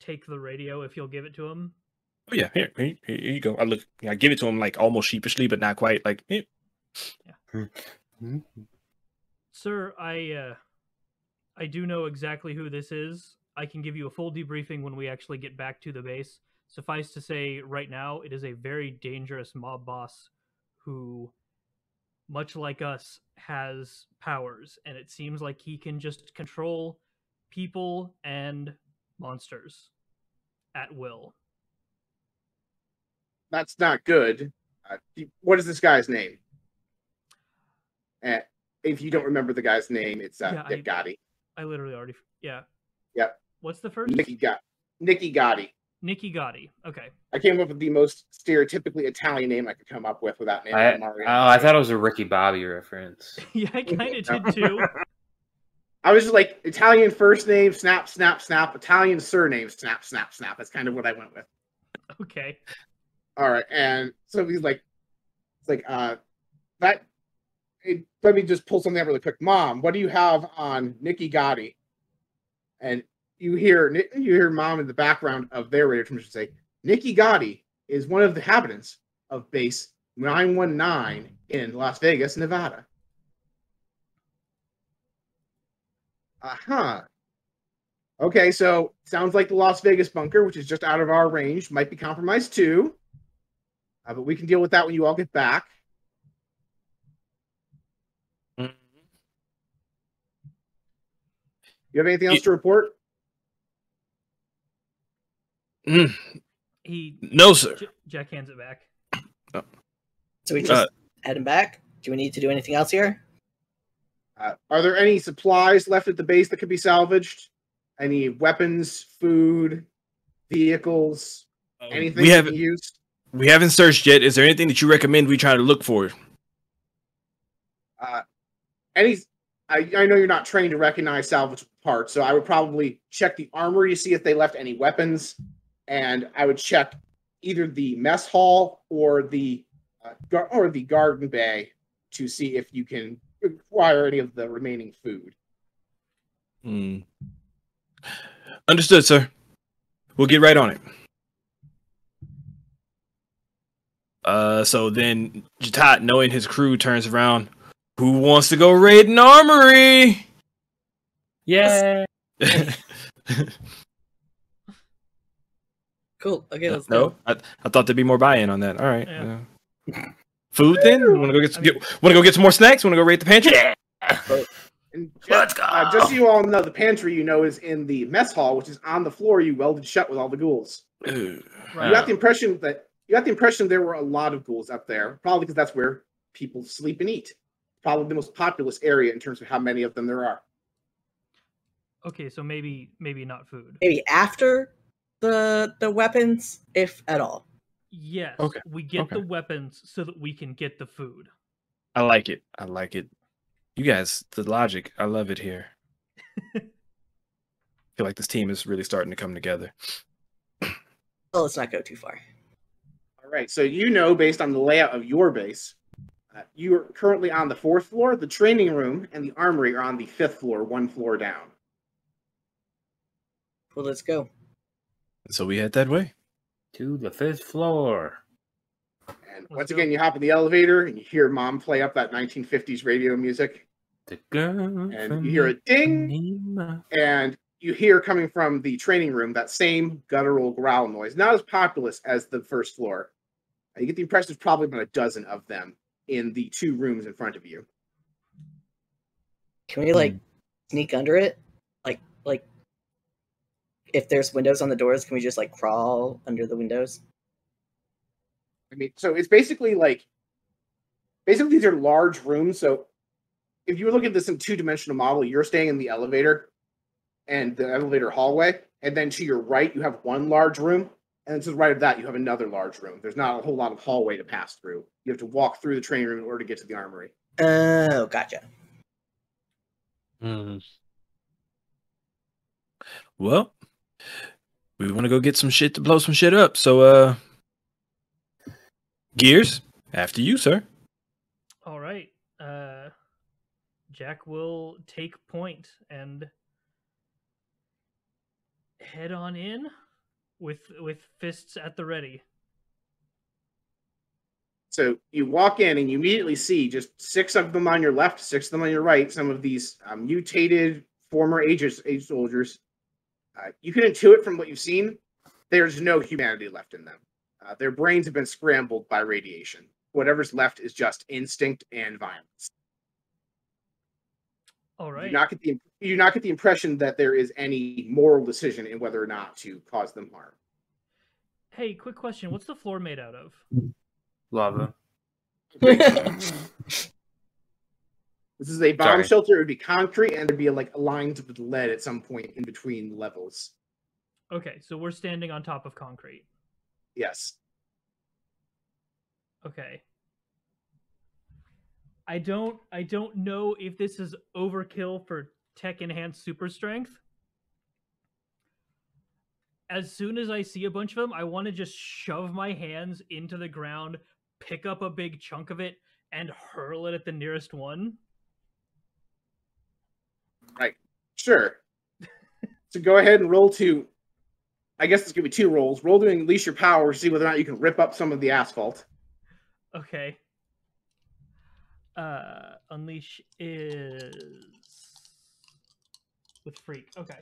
take the radio if you'll give it to him? Oh yeah, here, here, here you go. I look. I give it to him like almost sheepishly, but not quite. Like, eh. Sir, I uh I do know exactly who this is. I can give you a full debriefing when we actually get back to the base. Suffice to say, right now, it is a very dangerous mob boss who, much like us, has powers, and it seems like he can just control people and monsters at will. That's not good. Uh, what is this guy's name? Uh, if you don't remember the guy's name, it's uh, Yeah, Nick Gotti. I literally already, f- yeah. Yep. What's the first? Nicky Got Nicky Gotti. Nikki Gotti. Okay. I came up with the most stereotypically Italian name I could come up with without naming I, Mario. oh, I thought it was a Ricky Bobby reference. yeah, I kind of did too. I was just like Italian first name, snap, snap, snap. Italian surname, snap, snap, snap. That's kind of what I went with. Okay. All right, and so he's like, it's like, uh, that. It, let me just pull something up really quick. Mom, what do you have on Nikki Gotti? And you hear you hear mom in the background of their radio transmission say, Nikki Gotti is one of the inhabitants of base 919 in Las Vegas, Nevada. Uh huh. Okay, so sounds like the Las Vegas bunker, which is just out of our range, might be compromised too. Uh, but we can deal with that when you all get back. You have anything else Ye- to report? Mm, He no, sir. J- Jack hands it back. So we Uh, just head him back. Do we need to do anything else here? Uh, are there any supplies left at the base that could be salvaged? Any weapons, food, vehicles, anything Um, we haven't used? We haven't searched yet. Is there anything that you recommend we try to look for? Uh, any? I, I know you're not trained to recognize salvage parts, so I would probably check the armory to see if they left any weapons, and I would check either the mess hall or the uh, or the garden bay to see if you can acquire any of the remaining food. Hmm. Understood, sir. We'll get right on it. Uh, so then Jatat, knowing his crew, turns around. Who wants to go raid an armory? Yeah. Cool. Okay, let's no, go. I, I thought there'd be more buy-in on that. All right. Yeah. uh, food then? Want to go get, some, get want to go get some more snacks? Want to go raid the pantry? And ju- Let's go. Uh, just so you all know, the pantry you know is in the mess hall, which is on the floor you welded shut with all the ghouls. Ugh. You got the impression that you got the impression there were a lot of ghouls up there, probably because that's where people sleep and eat. Probably the most populous area in terms of how many of them there are. Okay, so maybe maybe not food. Maybe after the the weapons, if at all. Yes. Okay, We get okay. the weapons so that we can get the food. I like it. I like it. You guys, the logic, I love it here. I feel like this team is really starting to come together. Well, let's not go too far. All right, so you know, based on the layout of your base, uh, you are currently on the fourth floor. The training room and the armory are on the fifth floor, one floor down. Well, let's go. So we head that way. to the fifth floor. And Let's once go. again, you hop in the elevator and you hear mom play up that 1950s radio music, The girl and you hear a ding, Ipanema. and you hear coming from the training room that same guttural growl noise. Not as populous as the first floor. You get the impression there's probably about a dozen of them in the two rooms in front of you. Can we like hmm. sneak under it? Like like if there's windows on the doors, can we just like crawl under the windows? I mean, so it's basically like basically these are large rooms. So if you were looking at this in two dimensional model, you're staying in the elevator and the elevator hallway, and then to your right you have one large room, and then to the right of that you have another large room. There's not a whole lot of hallway to pass through. You have to walk through the training room in order to get to the armory. Oh, gotcha. Hmm. Well, we want to go get some shit to blow some shit up. So, uh, Gears, after you, sir. All right. Uh, Jack will take point and head on in with with fists at the ready. So you walk in and you immediately see just six of them on your left, six of them on your right. Some of these um, mutated former ages, age soldiers. Uh, you can intuit from what you've seen. There's no humanity left in them. Uh, their brains have been scrambled by radiation. Whatever's left is just instinct and violence. All right. You do not get the you do not get the impression that there is any moral decision in whether or not to cause them harm. Hey, quick question. What's the floor made out of? Lava. This is a bomb Sorry. shelter. It would be concrete, and there'd be like lines with lead at some point in between levels. Okay, so we're standing on top of concrete. Yes. Okay. I don't I don't know if this is overkill for tech enhanced super strength. As soon as I see a bunch of them, I want to just shove my hands into the ground, pick up a big chunk of it, and hurl it at the nearest one. Right. Sure. so go ahead and roll to. I guess it's gonna be two rolls. Roll to unleash your power, see whether or not you can rip up some of the asphalt. Okay. Uh unleash is with freak. Okay.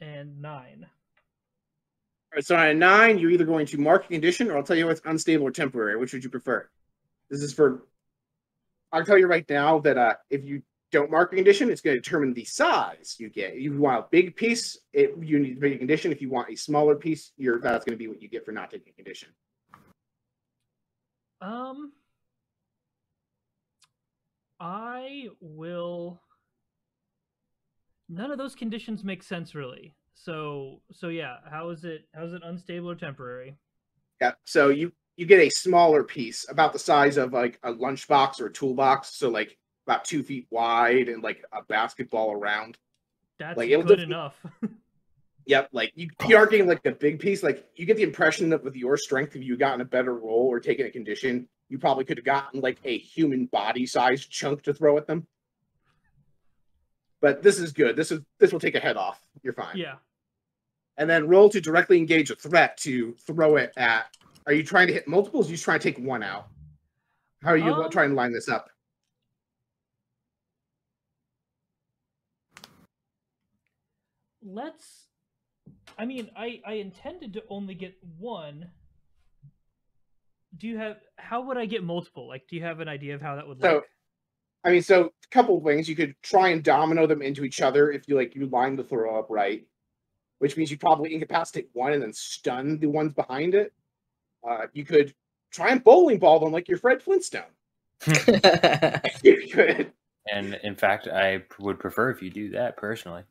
And 9. All right, so on a nine, you're either going to mark a condition, or I'll tell you what's unstable or temporary. Which would you prefer? This is for. I'll tell you right now that uh, if you don't mark a condition, it's going to determine the size you get. If you want a big piece, it, you need to make a condition. If you want a smaller piece, you're, that's going to be what you get for not taking a condition. Um I will None of those conditions make sense really. So so yeah, how is it how is it unstable or temporary? Yeah. So you you get a smaller piece, about the size of like a lunchbox or a toolbox. So like about two feet wide and like a basketball around. That's Like, good enough. Yep. Like you, you aren't getting like a big piece. Like you get the impression that with your strength, if you gotten a better roll or taken a condition, you probably could have gotten like a human body sized chunk to throw at them. But this is good. This is this will take a head off. You're fine. yeah. And then roll to directly engage a threat to throw it at. Are you trying to hit multiples? Or you just trying to take one out? How are you Um, trying to line this up? Let's I mean, I I intended to only get one. Do you have how would I get multiple? Like do you have an idea of how that would So, look? I mean, so a couple of things. You could try and domino them into each other if you like you line the throw up right, which means you probably incapacitate one and then stun the ones behind it. Uh, you could try and bowling ball them like your Fred Flintstone. you could, And in fact, I would prefer if you do that personally.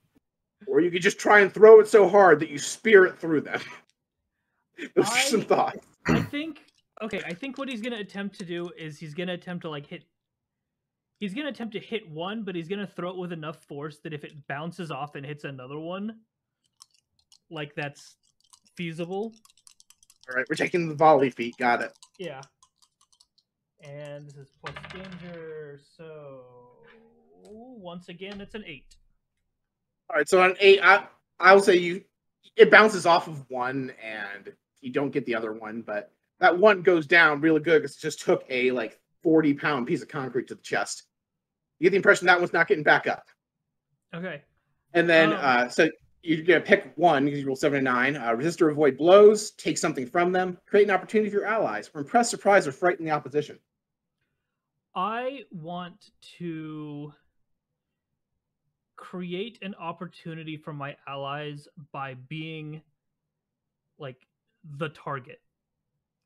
or you could just try and throw it so hard that you spear it through them. Those are some I- thoughts. I think okay, I think what he's gonna attempt to do is he's gonna attempt to like hit he's gonna attempt to hit one, but he's gonna throw it with enough force that if it bounces off and hits another one, like that's feasible. All right, we're taking the volley feet. Got it. Yeah. And this is plus danger, so once again it's an eight. All right, so on eight, I I will say you it bounces off of one and you don't get the other one, but that one goes down really good because it just took a like forty pound piece of concrete to the chest. You get the impression that one's not getting back up, Okay. and then Oh. uh, so you're gonna pick one because you roll seven and nine. Uh, resist or avoid blows, take something from them, create an opportunity for your allies, or impress, surprise, or frighten the opposition. I want to create an opportunity for my allies by being like the target.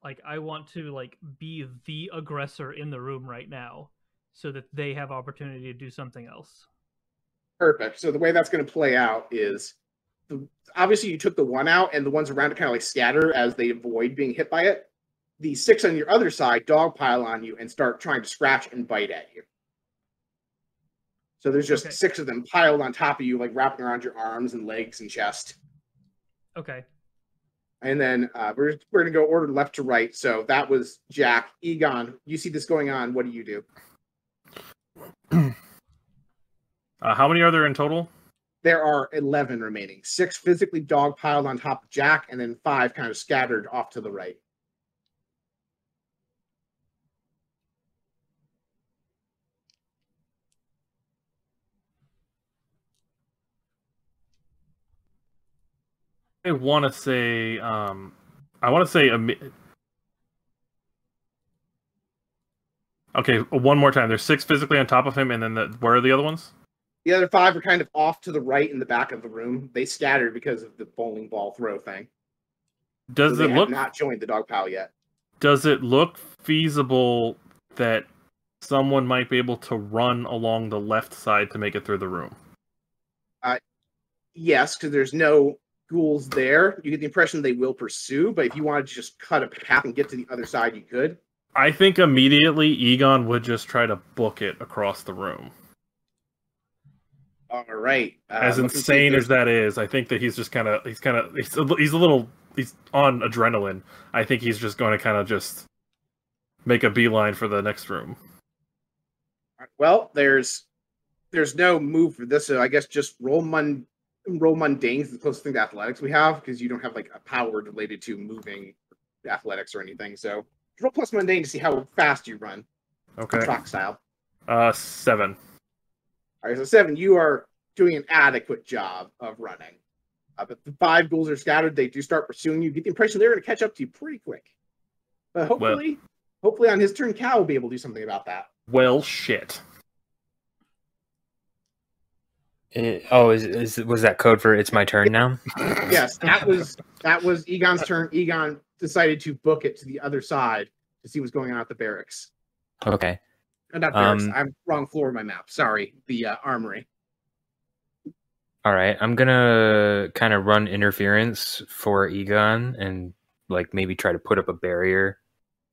Like I want to like be the aggressor in the room right now so that they have opportunity to do something else. Perfect. So the way that's going to play out is the, obviously you took the one out, and the ones around it kind of like scatter as they avoid being hit by it. The six on your other side dogpile on you and start trying to scratch and bite at you. So there's just Okay. six of them piled on top of you, like wrapping around your arms and legs and chest. Okay. And then uh, we're we're gonna go order left to right. So that was Jack, Egon. You see this going on. What do you do? Uh, how many are there in total? There are eleven remaining. Six physically dog piled on top of Jack, and then five kind of scattered off to the right. I want to say, um, I want to say a. Okay, one more time. There's six physically on top of him, and then the, where are the other ones? The other five are kind of off to the right in the back of the room. They scattered because of the bowling ball throw thing. Does So they it have look? not joined the dog pile yet? Does it look feasible that someone might be able to run along the left side to make it through the room? Yes, because there's no ghouls there. You get the impression they will pursue, but if you wanted to just cut a path and get to the other side, you could. I think immediately Egon would just try to book it across the room. All right. Uh, as look and see if insane as that is, I think that he's just kind of he's kind of he's, a- he's a little he's on adrenaline. I think he's just going to kind of just make a beeline for the next room. Well, there's there's no move for this, so I guess just roll mun roll mundane is the closest thing to athletics we have because you don't have like a power related to moving athletics or anything. So roll plus mundane to see how fast you run, Okay. track style. Uh, seven. All right, so seven, you are doing an adequate job of running. Uh, but the five ghouls are scattered. They do start pursuing you. Get the impression they're going to catch up to you pretty quick. But hopefully, hopefully on his turn, Cal will be able to do something about that. Well, shit. Eh, oh, is, is was that code for it's my turn now? yes, that was that was Egon's turn. Egon decided to book it to the other side to see what's going on at the barracks. Okay. Uh, not barracks. Um, I'm wrong floor of my map. Sorry, the uh, armory. All right. I'm gonna kind of run interference for Egon and like maybe try to put up a barrier,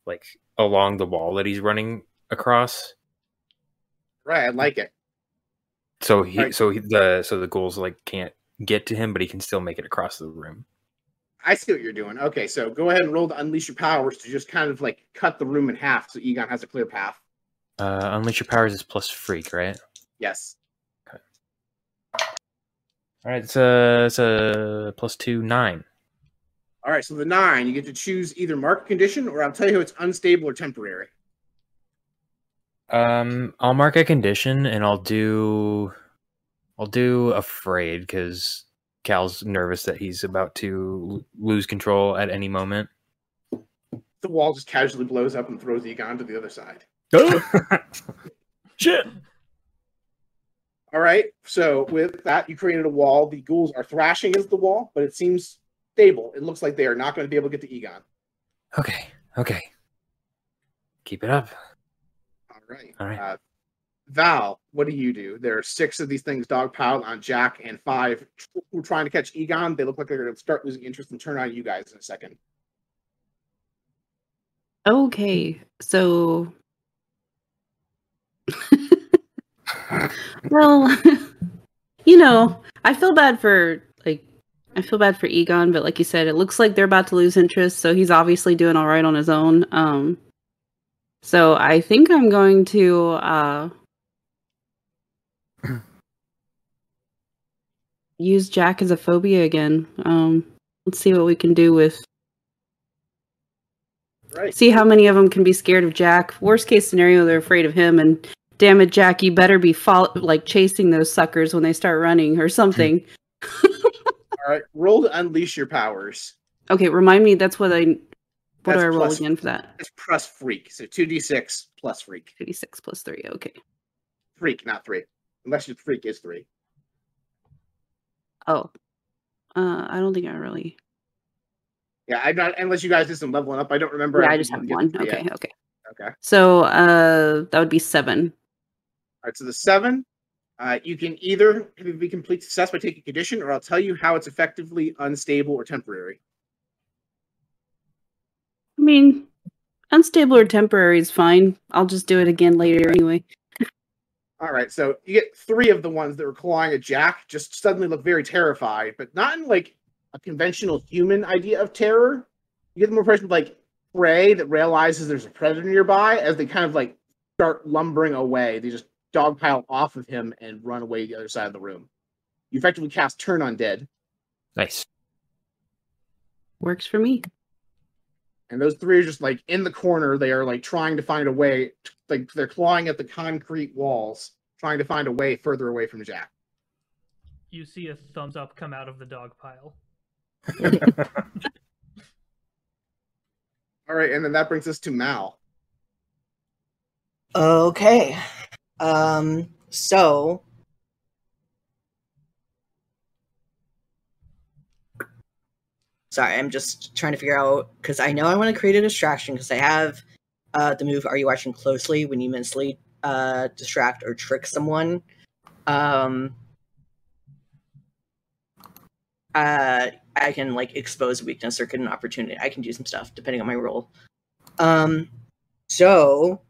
like along the wall that he's running across. Right, I like it. So he, Right. so he, the so the ghouls like can't get to him, but he can still make it across the room. I see what you're doing. Okay, so go ahead and roll to unleash your powers to just kind of like cut the room in half so Egon has a clear path. Uh, unleash your powers is plus freak, right? Yes. Okay. All right. It's a it's a plus two nine. All right, so the nine, you get to choose either mark condition or I'll tell you it's unstable or temporary. Um, I'll mark a condition and I'll do, I'll do afraid because Cal's nervous that he's about to lose control at any moment. The wall just casually blows up and throws Egon to the other side. Shit. All right. So with that, you created a wall. The ghouls are thrashing against the wall, but it seems stable. It looks like they are not going to be able to get to Egon. Okay, okay, keep it up. All right. All right. Uh, Val, what do you do? There are six of these things dogpiled on Jack and five tr- who are trying to catch Egon. They look like they're going to start losing interest and turn on you guys in a second. Okay, so. well, you know, I feel bad for like I feel bad for Egon, but like you said, it looks like they're about to lose interest, so he's obviously doing all right on his own. Um so I think I'm going to uh use Jack as a phobia again. Um let's see what we can do with Right. see how many of them can be scared of Jack. Worst case scenario, they're afraid of him. And damn it, Jack, you better be fol- like chasing those suckers when they start running or something. All right. Roll to unleash your powers. okay, remind me. That's what I. What That's do I roll plus- again for that? It's plus freak. So 2d6 plus freak. 2d6 plus three. Okay. Freak, not three. Unless your freak is three. Oh, uh, I don't think I really. Yeah, I'm not unless you guys did some leveling up. I don't remember. Yeah, I just have one. did- yeah. Okay, okay. Okay. So uh, that would be seven. All right, so the seven, uh, you can either be complete success by taking condition, or I'll tell you how it's effectively unstable or temporary. I mean, unstable or temporary is fine. I'll just do it again later anyway. All right, so you get three of the ones that were clawing at Jack just suddenly look very terrified, but not in like a conventional human idea of terror. You get the more impression of like prey that realizes there's a predator nearby as they kind of like start lumbering away. They just dogpile off of him and run away to the other side of the room. You effectively cast Turn Undead, Nice. Works for me. And those three are just like in the corner. They are like trying to find a way, like they're clawing at the concrete walls, trying to find a way further away from Jack. You see a thumbs up come out of the dog pile. All right, and then that brings us to Mal. Okay. Um, so Sorry, I'm just trying to figure out because I know I want to create a distraction because I have uh the move are you watching closely when you mentally uh distract or trick someone. Um uh I can like expose weakness or get an opportunity. I can do some stuff depending on my role. Um so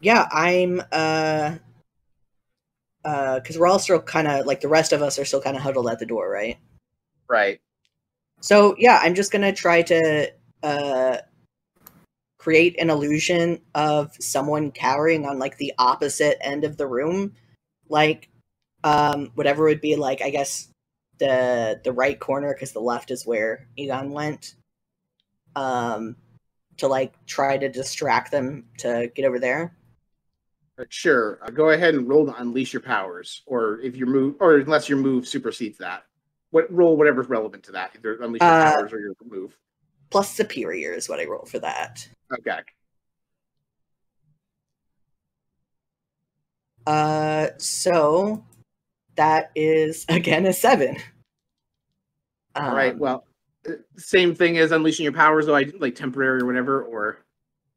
yeah, I'm uh uh because we're all still kind of like the rest of us are still kind of huddled at the door, right? Right. So yeah, I'm just gonna try to uh create an illusion of someone cowering on like the opposite end of the room, like um whatever would be like I guess the the right corner because the left is where Egon went. Um, to like try to distract them to get over there. Sure. Uh, go ahead and roll to unleash your powers, or if your move, or unless your move supersedes that. What roll whatever's relevant to that, either unleash your Uh, powers or your move. Plus superior is what I roll for that. Okay. Uh, so that is again a seven. All right. Um, Well, uh, same thing as unleashing your powers, though. I like temporary or whatever, or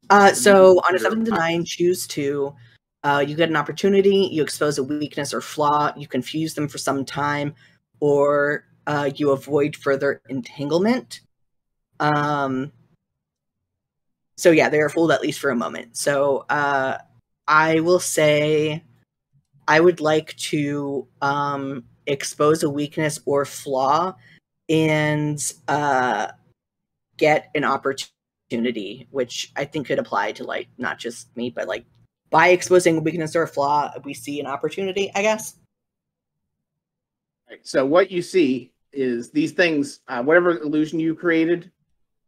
Uh, so on a seven to nine, choose two. Uh, you get an opportunity. You expose a weakness or flaw. You confuse them for some time, or uh, you avoid further entanglement. Um. So yeah, they are fooled at least for a moment. So uh, I will say, I would like to um, expose a weakness or flaw, and uh, get an opportunity which I think could apply to like not just me, but like by exposing a weakness or a flaw, we see an opportunity, I guess. Right. So what you see is these things, uh, whatever illusion you created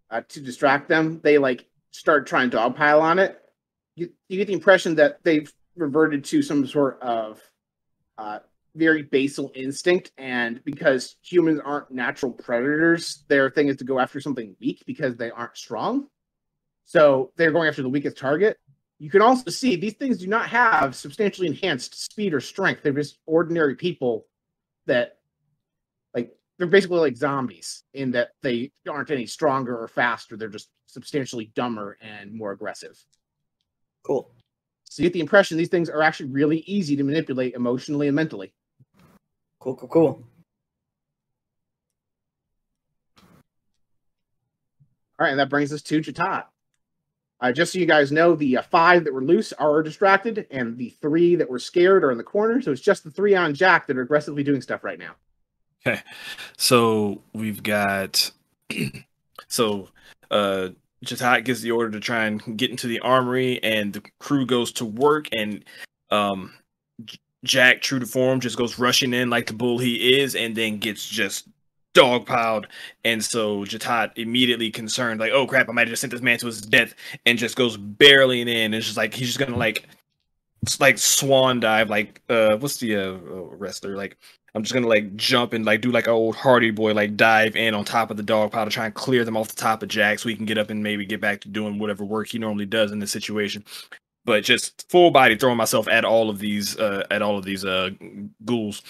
uh, to distract them, they like start trying to dogpile on it. You, you get the impression that they've reverted to some sort of uh, very basal instinct, and because humans aren't natural predators, their thing is to go after something weak because they aren't strong. So they're going after the weakest target. You can also see these things do not have substantially enhanced speed or strength. They're just ordinary people that like they're basically like zombies in that they aren't any stronger or faster. They're just substantially dumber and more aggressive. Cool. So you get the impression these things are actually really easy to manipulate emotionally and mentally. Cool, cool, cool. All right, and that brings us to Jatat. Uh, just so you guys know, the uh, five that were loose are distracted, and the three that were scared are in the corner. So it's just the three on Jack that are aggressively doing stuff right now. Okay. So we've got so uh Jatat gives the order to try and get into the armory and the crew goes to work and um Jack, true to form, just goes rushing in like the bull he is and then gets just dogpiled. And so Jatat immediately concerned, like, oh crap, I might have just sent this man to his death, and just goes barreling in. It's just like he's just gonna like like swan dive, like uh what's the uh uh, wrestler? Like I'm just gonna like jump and like do like an old Hardy boy, like dive in on top of the dog pile to try and clear them off the top of Jack so he can get up and maybe get back to doing whatever work he normally does in this situation. but just full body throwing myself at all of these uh, at all of these uh, ghouls.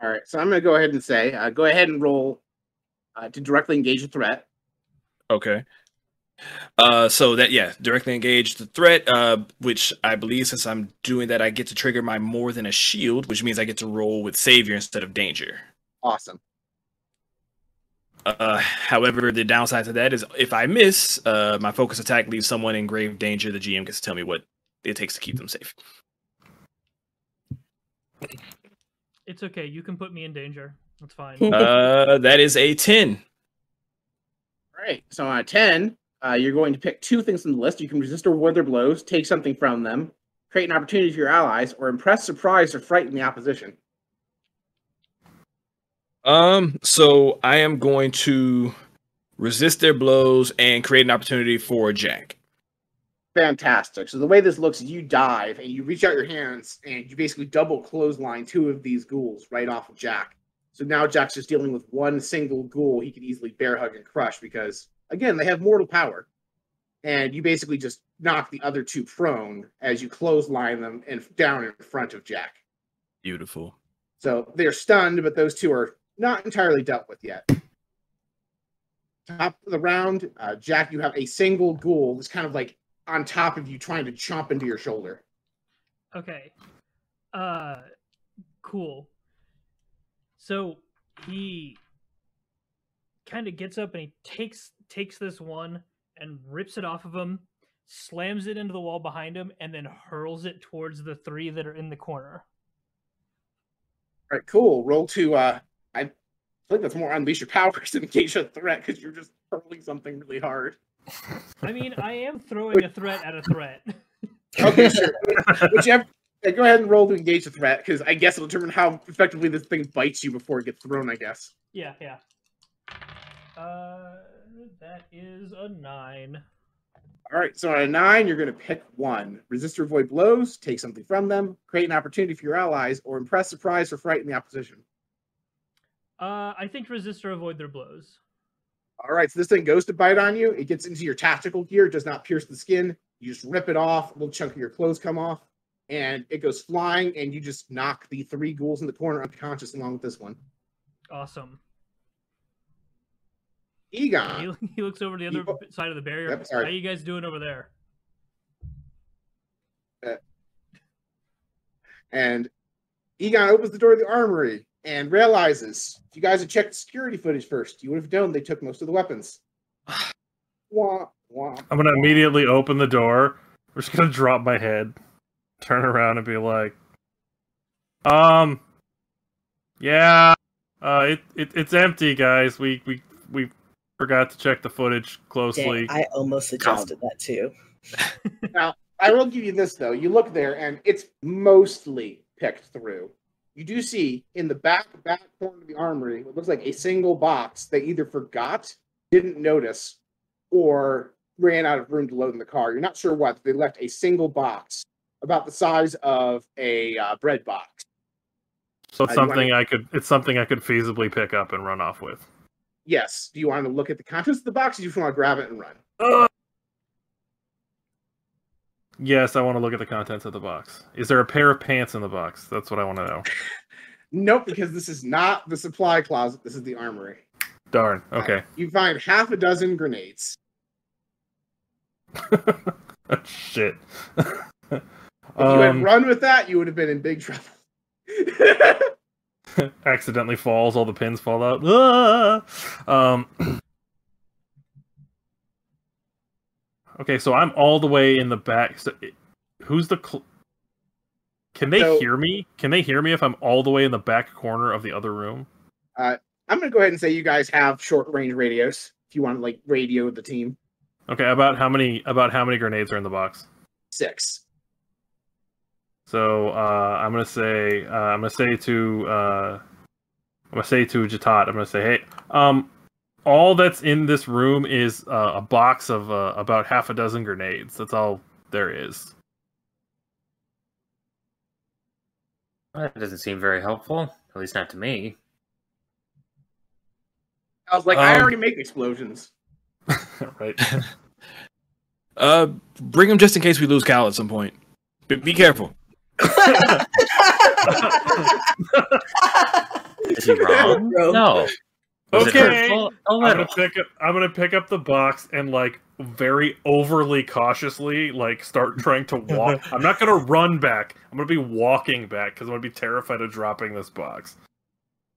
All right, so I'm going to go ahead and say, uh, go ahead and roll uh, to directly engage a threat. Okay. Uh, so that yeah, directly engage the threat. Uh, which I believe since I'm doing that, I get to trigger my more than a shield, which means I get to roll with savior instead of danger. Awesome. Uh, however, the downside to that is if I miss, uh, my focus attack leaves someone in grave danger. The GM gets to tell me what it takes to keep them safe. It's okay. You can put me in danger. That's fine. Uh, that is a ten. All right, so on a 10, uh, you're going to pick two things from the list. You can resist or avoid their blows, take something from them, create an opportunity for your allies, or impress, surprise, or frighten the opposition. Um, so I am going to resist their blows and create an opportunity for Jack. Fantastic. So the way this looks is you dive and you reach out your hands and you basically double clothesline two of these ghouls right off of Jack. So now Jack's just dealing with one single ghoul he can easily bear hug and crush because again they have mortal power. And you basically just knock the other two prone as you clothesline them and down in front of Jack. Beautiful. So they're stunned, but those two are not entirely dealt with yet. Top of the round, uh, Jack, you have a single ghoul that's kind of like on top of you, trying to chomp into your shoulder. Okay. Uh cool. So he kind of gets up and he takes takes this one and rips it off of him, slams it into the wall behind him, and then hurls it towards the three that are in the corner. All right, cool. Roll to. Uh, I think that's more unleash your powers than engage a threat because you're just hurling something really hard. I mean, I am throwing a threat at a threat. Okay, sure. Whichever. Yeah, go ahead and roll to engage the threat because I guess it'll determine how effectively this thing bites you before it gets thrown. I guess. yeah, yeah. Uh, that is a nine. All right, so on a nine, you're going to pick one. Resist or avoid blows, take something from them, create an opportunity for your allies, or impress, surprise, or frighten the opposition. Uh, I think resist or avoid their blows. All right, so this thing goes to bite on you. It gets into your tactical gear, it does not pierce the skin. You just rip it off, a little chunk of your clothes come off, and it goes flying, and you just knock the three ghouls in the corner unconscious along with this one. Awesome. Egon. He, he looks over the other side of the barrier. Yep. How you guys doing over there? Uh, and Egon opens the door of the armory and realizes if you guys had checked the security footage first, you would have known they took most of the weapons. Wah, wah. I'm gonna immediately open the door. We're just gonna drop my head, turn around, and be like, "Um, yeah, uh, it, it it's empty, guys. We we we forgot to check the footage closely. Dang, I almost suggested that too. Now, I will give you this though. You look there and it's mostly picked through. You do see in the back back corner of the armory what looks like a single box they either forgot, didn't notice, or ran out of room to load in the car. You're not sure what. They left a single box about the size of a uh, bread box. so it's Uh, something I could it's something I could feasibly pick up and run off with." Yes. Do you want to look at the contents of the box? Or do you just want to grab it and run? Yes, I want to look at the contents of the box. Is there a pair of pants in the box? That's what I want to know. Nope, because this is not the supply closet. This is the armory. Darn. Okay. You find half a dozen grenades. Shit. If you had um, run with that, you would have been in big trouble. accidentally falls, all the pins fall out. Ah! Um, okay, so I'm all the way in the back. So it- who's the? Cl- Can they So- hear me? Can they hear me if I'm all the way in the back corner of the other room? I'm gonna go ahead and say you guys have short range radios. If you want to like radio the team, Okay, about how many? About how many grenades are in the box? six. So uh, I'm gonna say uh, I'm gonna say to uh, I'm gonna say to Jatat I'm gonna say hey um all that's in this room is uh, a box of uh, about half a dozen grenades. That's all there is. That doesn't seem very helpful. At least not to me. I was like, I Um, already make explosions. right. Uh, bring him just in case we lose Cal at some point. Be, be careful. Is he wrong? Rogue. No. Was it Okay. hurtful? A I'm gonna pick up. I'm gonna pick up the box and like very overly cautiously like start trying to walk. I'm not gonna run back. I'm gonna be walking back because I'm gonna be terrified of dropping this box.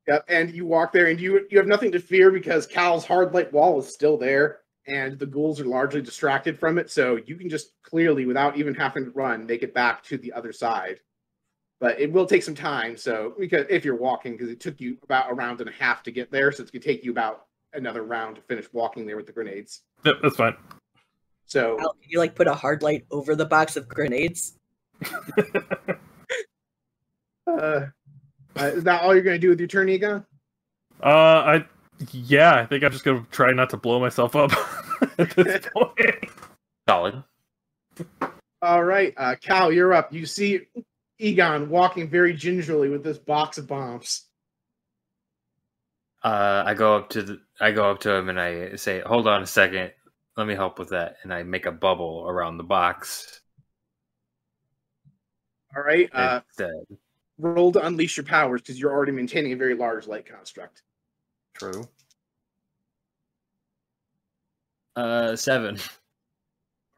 Yep, and you walk there, and you you have nothing to fear because Cal's hard light wall is still there, and the ghouls are largely distracted from it. So you can just clearly, without even having to run, make it back to the other side. But it will take some time. So because if you're walking, because it took you about a round and a half to get there, so it's gonna take you about another round to finish walking there with the grenades. Yep, that's fine. So Al, can you like put a hard light over the box of grenades? uh, uh, is that all you're gonna do with your turn, Egon? Uh, I yeah, I think I'm just gonna try not to blow myself up at this point. Solid. All right, uh, Cal, you're up. You see Egon walking very gingerly with this box of bombs. Uh, I go up to the, I go up to him and I say, "Hold on a second, let me help with that." And I make a bubble around the box. All right, uh, instead. roll to unleash your powers because you're already maintaining a very large light construct. True. Uh, seven.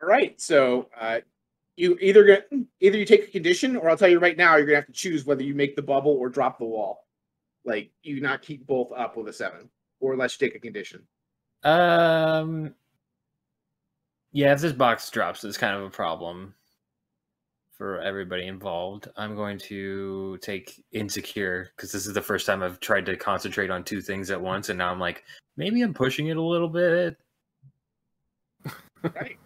All right, so uh, you either get either you take a condition, or I'll tell you right now, you're gonna have to choose whether you make the bubble or drop the wall. Like you not keep both up with a seven, or let's take a condition. Um, yeah, if this box drops, it's kind of a problem for everybody involved. I'm going to take insecure because this is the first time I've tried to concentrate on two things at once, and now I'm like, maybe I'm pushing it a little bit. Right.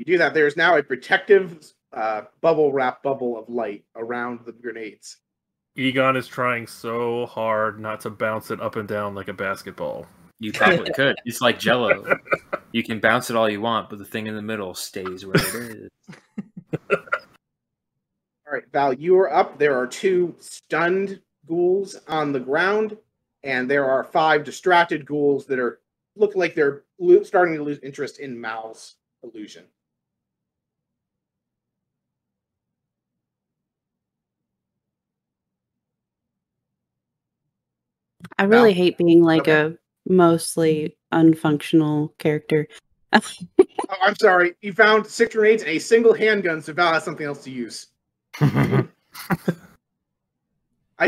You do that. There's now a protective uh, bubble wrap bubble of light around the grenades. Egon is trying so hard not to bounce it up and down like a basketball. You probably could. It's like Jello. You can bounce it all you want, but the thing in the middle stays where it is. All right, Val, you are up. There are two stunned ghouls on the ground, and there are five distracted ghouls that are look like they're lo- starting to lose interest in Mal's illusion. I really Val? hate being like Okay. a mostly unfunctional character. Oh, I'm sorry. You found six grenades and a single handgun, so Val has something else to use. I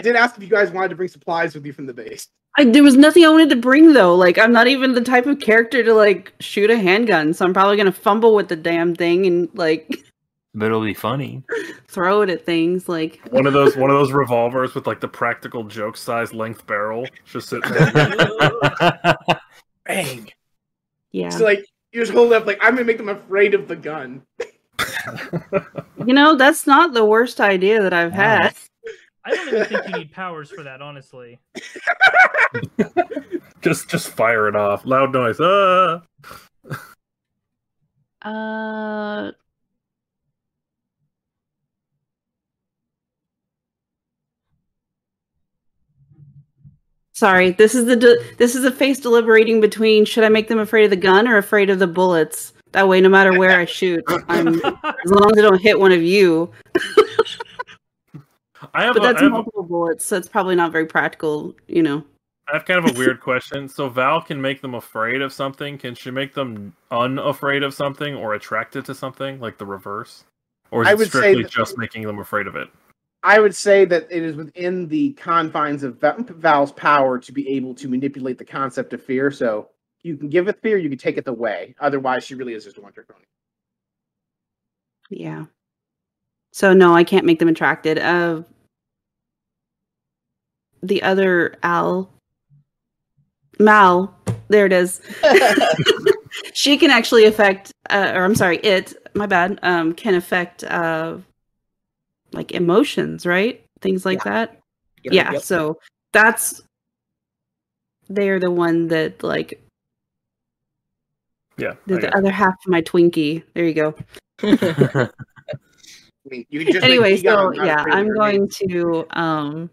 did ask if you guys wanted to bring supplies with you from the base. I, there was nothing I wanted to bring though. Like I'm not even the type of character to like shoot a handgun, so I'm probably gonna fumble with the damn thing and like but it'll be funny. throw it at things. Like One of those one of those revolvers with like the practical joke size length barrel just sitting there. Bang! yeah, So like you just hold up like I'm gonna make them afraid of the gun. you know that's not the worst idea that I've had. I don't even think you need powers for that, honestly. just just fire it off. Loud noise. Ah! Uh, sorry. This is the de- this is a face deliberating between should I make them afraid of the gun or afraid of the bullets. That way, no matter where I shoot, I'm as long as I don't hit one of you. I have But a, I that's have, a, multiple bullets, so it's probably not very practical. You know. I have kind of a weird question. So Val can make them afraid of something. Can she make them unafraid of something or attracted to something, like the reverse? Or is I it would say strictly that- just making them afraid of it? I would say that it is within the confines of Val's power to be able to manipulate the concept of fear. So you can give it fear, you can take it away. Otherwise, she really is just a one trick pony. Yeah. So no, I can't make them attracted. Uh, the other Al, Mal, there it is. she can actually affect, uh, or I'm sorry, it. My bad. Um, can affect uh, like emotions, right? Things like that. Yep, yeah. yep. So that's they're the one that like Yeah. the, the other half of my Twinkie. There you go. You just anyway, so yeah, I'm going grenades. to um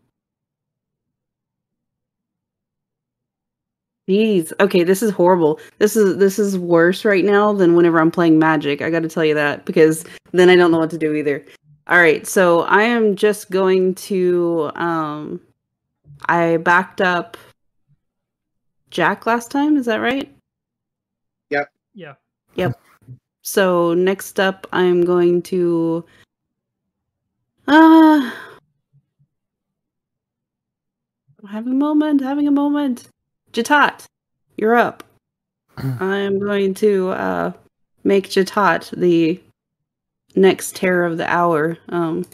Jeez. Okay, this is horrible. This is this is worse right now than whenever I'm playing Magic. I got to tell you that because then I don't know what to do either. All right, so I am just going to um I backed up Jack last time, is that right? Yep. Yeah. Yep. So next up I'm going to uh having a moment, having a moment. Jatat, you're up. I'm going to uh make Jatat the next terror of the hour. Um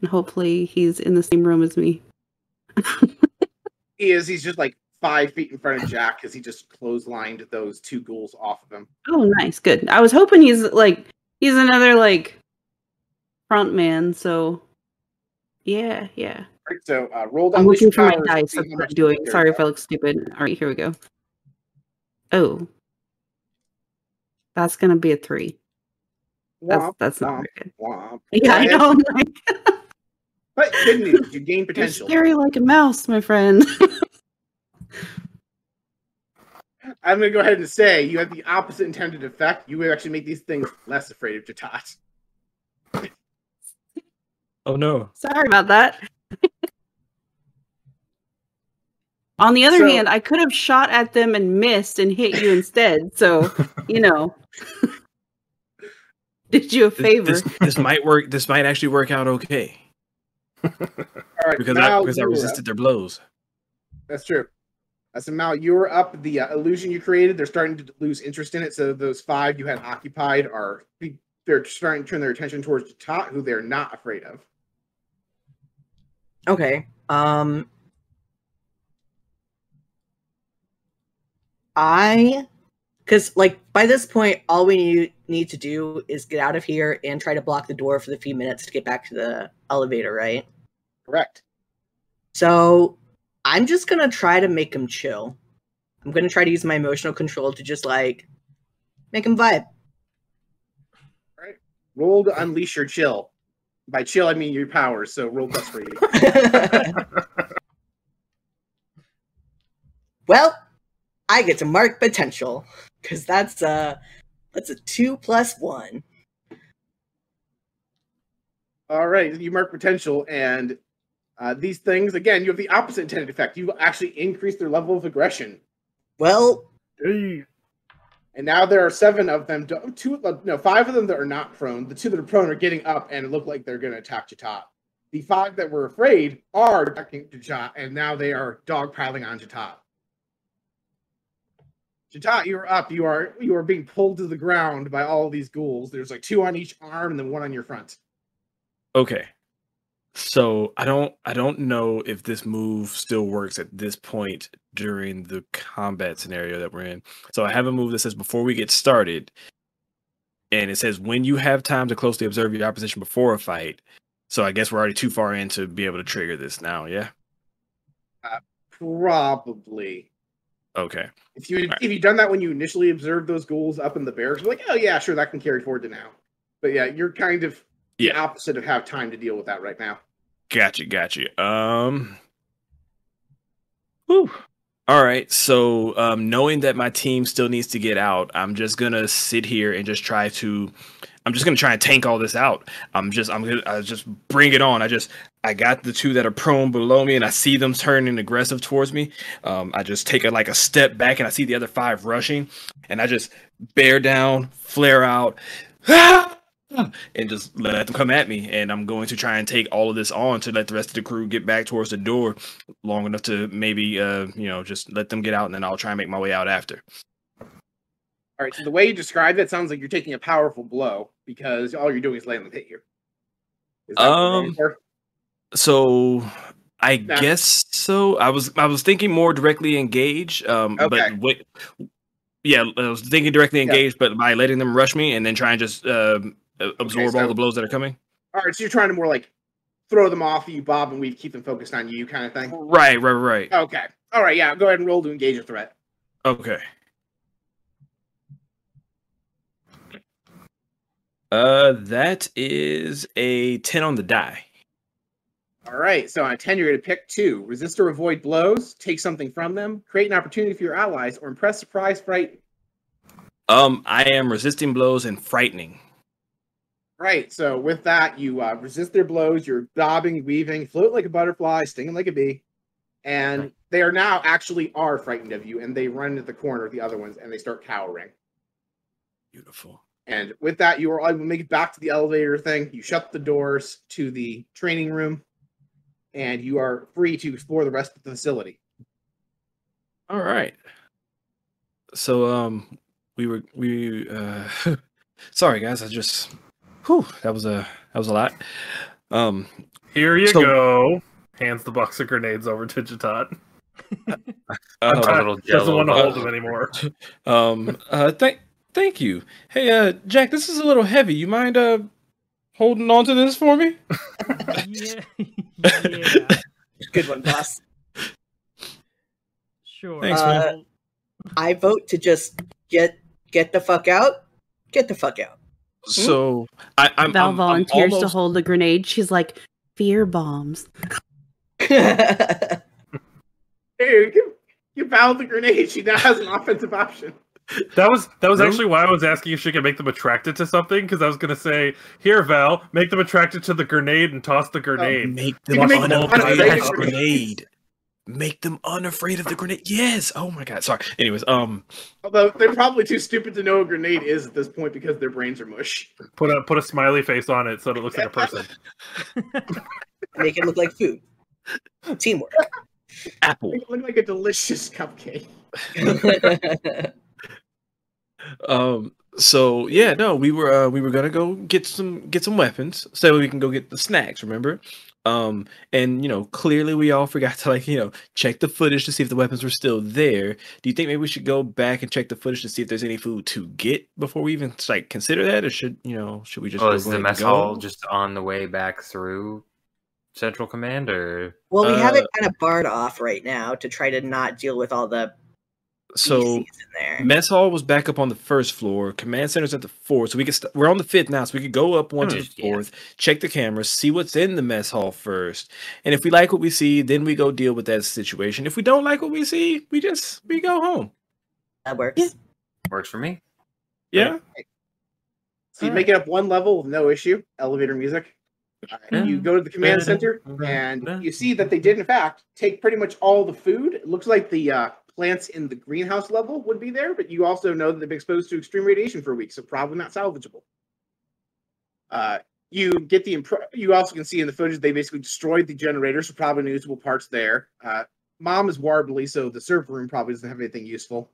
and hopefully he's in the same room as me. He is. He's just like five feet in front of Jack because he just clotheslined those two ghouls off of him. Oh nice, good. I was hoping he's like he's another like front man, so yeah, yeah. Right, so uh, roll down. I'm looking for my dice. That's what I'm doing. Sorry if I look stupid. All right, here we go. Oh, that's gonna be a three. That's Womp, that's not womp, good. womp. Yeah, I know. Like, But good news, you gain you're potential. scary like a mouse, my friend. I'm gonna go ahead and say you have the opposite intended effect. You would actually make these things less afraid of Jatat. Oh no. Sorry about that. On the other So- hand, I could have shot at them and missed and hit you instead. So, you know, did you a favor. This, this might work. This might actually work out okay All right, because I because I resisted up. their blows. That's true. Uh, so Mal, you're up. The uh, illusion you created, they're starting to lose interest in it. So those five you had occupied are they're starting to turn their attention towards Jatat, who they're not afraid of. Okay. Um I cuz like by this point all we need, need to do is get out of here and try to block the door for the few minutes to get back to the elevator, right? Correct. So I'm just going to try to make him chill. I'm going to try to use my emotional control to just like make him vibe. All right. Roll to unleash your chill. By chill, I mean your powers. So roll plus for you. well, I get to mark potential because that's uh that's a two plus one. All right, you mark potential, and uh, these things again, you have the opposite intended effect. You actually increase their level of aggression, Well, and now there are seven of them. Two, uh, no, five of them that are not prone. The two that are prone are getting up and look like they're going to attack Jatat. The five that were afraid are attacking Jatat, and now they are dogpiling on Jatat. Jatat, you are up. You are you are being pulled to the ground by all these ghouls. There's like two on each arm, and then one on your front. Okay. So I don't I don't know if this move still works at this point during the combat scenario that we're in. So I have a move that says before we get started, and it says when you have time to closely observe your opposition before a fight. So I guess we're already too far in to be able to trigger this now, yeah? Uh, probably. Okay. If you Right. if you done that when you initially observed those ghouls up in the barracks, you're like, oh yeah, sure, that can carry forward to now. But yeah, you're kind of the opposite of have time to deal with that right now. Gotcha, gotcha. Um whew. All right. So um knowing that my team still needs to get out, I'm just gonna sit here and just try to I'm just gonna try and tank all this out. I'm just I'm gonna I just bring it on. I just I got the two that are prone below me and I see them turning aggressive towards me. Um I just take a like a step back and I see the other five rushing and I just bear down, flare out. and just let them come at me. And I'm going to try and take all of this on to let the rest of the crew get back towards the door long enough to maybe, uh, you know, just let them get out, and then I'll try and make my way out after. All right, so the way you describe that sounds like you're taking a powerful blow because all you're doing is letting the hit you. Is that what you're going Um. So I guess so. I was I was thinking more directly engage. Um, Okay. but wait. Yeah, I was thinking directly Yeah. engage, but by letting them rush me and then try and just uh, absorb all so- the blows that are coming. all right, so you're trying to more like throw them off you, bob and weave, keep them focused on you, kind of thing. Right, right, right. Okay, all right, yeah, go ahead and roll to engage a threat. Okay. Uh, that is a ten on the die. All right. So on a 10, you're going to pick two resist or avoid blows, take something from them, create an opportunity for your allies, or impress, surprise, fright. Um, I am resisting blows and frightening. Right. So with that, you uh, resist their blows. You're bobbing, weaving, float like a butterfly, stinging like a bee, and they are now actually are frightened of you, and they run into the corner of the other ones, and they start cowering. Beautiful. And with that, you are able to make it back to the elevator thing. You shut the doors to the training room, and you are free to explore the rest of the facility. All right. So um we were we uh sorry guys, I just whew, that was a that was a lot. Um Here you So- go. Hands the box of grenades over to Jatat. uh, A little Doesn't want to uh, hold them anymore. um uh thank thank you. Hey uh Jack, this is a little heavy. You mind uh holding on to this for me? yeah. yeah. Good one, boss. Sure. Thanks, man. Well, I vote to just get get the fuck out. Get the fuck out. So I I'm, Val I'm- I'm volunteers to hold the grenade. She's like, fear bombs. Hey, you, you fouled the grenade. She now has an offensive option. That was that was Really? actually why I was asking if she could make them attracted to something because I was gonna say, here Val, make them attracted to the grenade and toss the grenade. Make them make them unafraid unafraid of of the grenade. Make them unafraid of the grenade. Yes. Oh my god. Sorry. Anyways, um Although they're probably too stupid to know what a grenade is at this point because their brains are mush. Put a put a smiley face on it so that it looks like a person. Make it look like food. Teamwork. apple. They look like a delicious cupcake. Um. So yeah, no, we were uh, we were gonna go get some get some weapons so we can go get the snacks. Remember? Um. And you know, clearly we all forgot to like you know check the footage to see if the weapons were still there. Do you think maybe we should go back and check the footage to see if there's any food to get before we even like consider that, or should you know should we just? Oh, go is the mess go? hall just on the way back through Central Command, or well, we have it Uh, kind of barred off right now to try to not deal with all the So PCs in there. Mess hall was back up on the first floor. Command center's at the fourth, so we could. St- we're on the fifth now, so we could go up one to the Hmm, yeah. fourth, check the cameras, see what's in the mess hall first, and if we like what we see, then we go deal with that situation. If we don't like what we see, we just we go home. That works. Yeah. works for me? Yeah. So you make it up one level with no issue. Elevator music. Uh, and you go to the command center, and you see that they did, in fact, take pretty much all the food. It looks like the uh, plants in the greenhouse level would be there, but you also know that they've been exposed to extreme radiation for a week, so probably not salvageable. Uh, you get the you also can see in the footage they basically destroyed the generator, so probably no usable parts there. Uh, mom is warbly, so the server room probably doesn't have anything useful.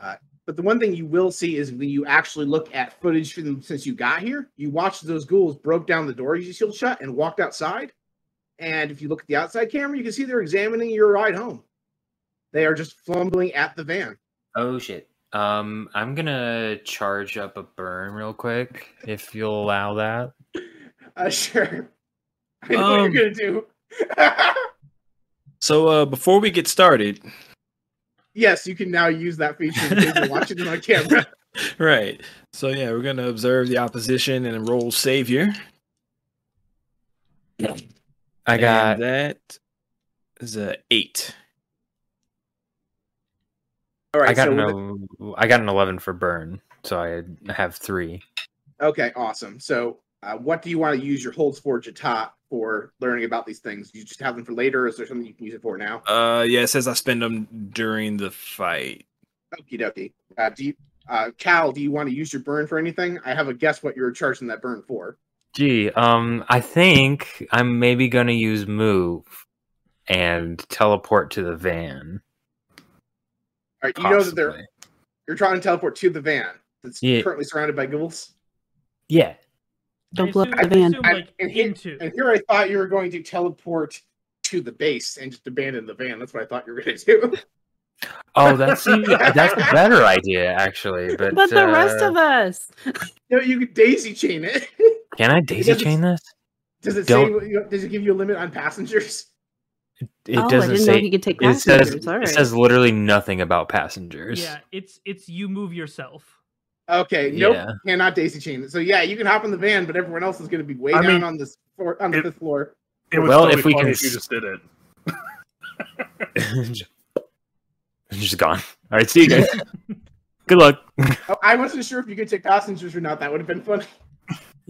Uh, but the one thing you will see is when you actually look at footage from since you got here, you watch those ghouls broke down the door you sealed shut and walked outside. And if you look at the outside camera, you can see they're examining your ride home. They are just fumbling at the van. Oh shit. Um, I'm gonna charge up a burn real quick, if you'll allow that. Uh, sure. I know Um, what you're gonna do. So uh, before we get started, yes, you can now use that feature because you're watching it on camera. right? So yeah, we're gonna observe the opposition and enroll savior. I got And that is a eight. All right. I got so an with el- I got an eleven for burn, so I have three. okay, awesome. So, uh, what do you want to use your holds for Jatat for learning about these things? You just have them for later, or is there something you can use it for now? Uh, yeah, it says I spend them during the fight. Okie dokie. Uh, do you, uh, Cal, do you want to use your burn for anything? I have a guess what you're charging that burn for. Gee, um, I think I'm maybe gonna use move and teleport to the van. All right, you know that they're you're trying to teleport to the van that's Yeah. currently surrounded by ghouls. Yeah. Don't blow up the van. assume, I- like, and here- into. And here I thought you were going to teleport to the base and just abandon the van. That's what I thought you were going to do. Oh, that's that's a better idea actually. But But the rest uh, of us. no, you could daisy chain it. can I daisy chain this? Does it Don't- say? Does it give you a limit on passengers? It oh, doesn't didn't know say. he could take It says passengers. It says literally nothing about passengers. Yeah, it's it's you move yourself. Okay, nope, Yeah. cannot daisy chain it. So yeah, you can hop in the van, but everyone else is going to be way I down mean, on this floor, on the it- fifth floor. It was Well, totally if we can if you just did it. just gone. All right, see you guys. Good luck. Oh, I wasn't sure if you could take passengers or not. That would have been funny.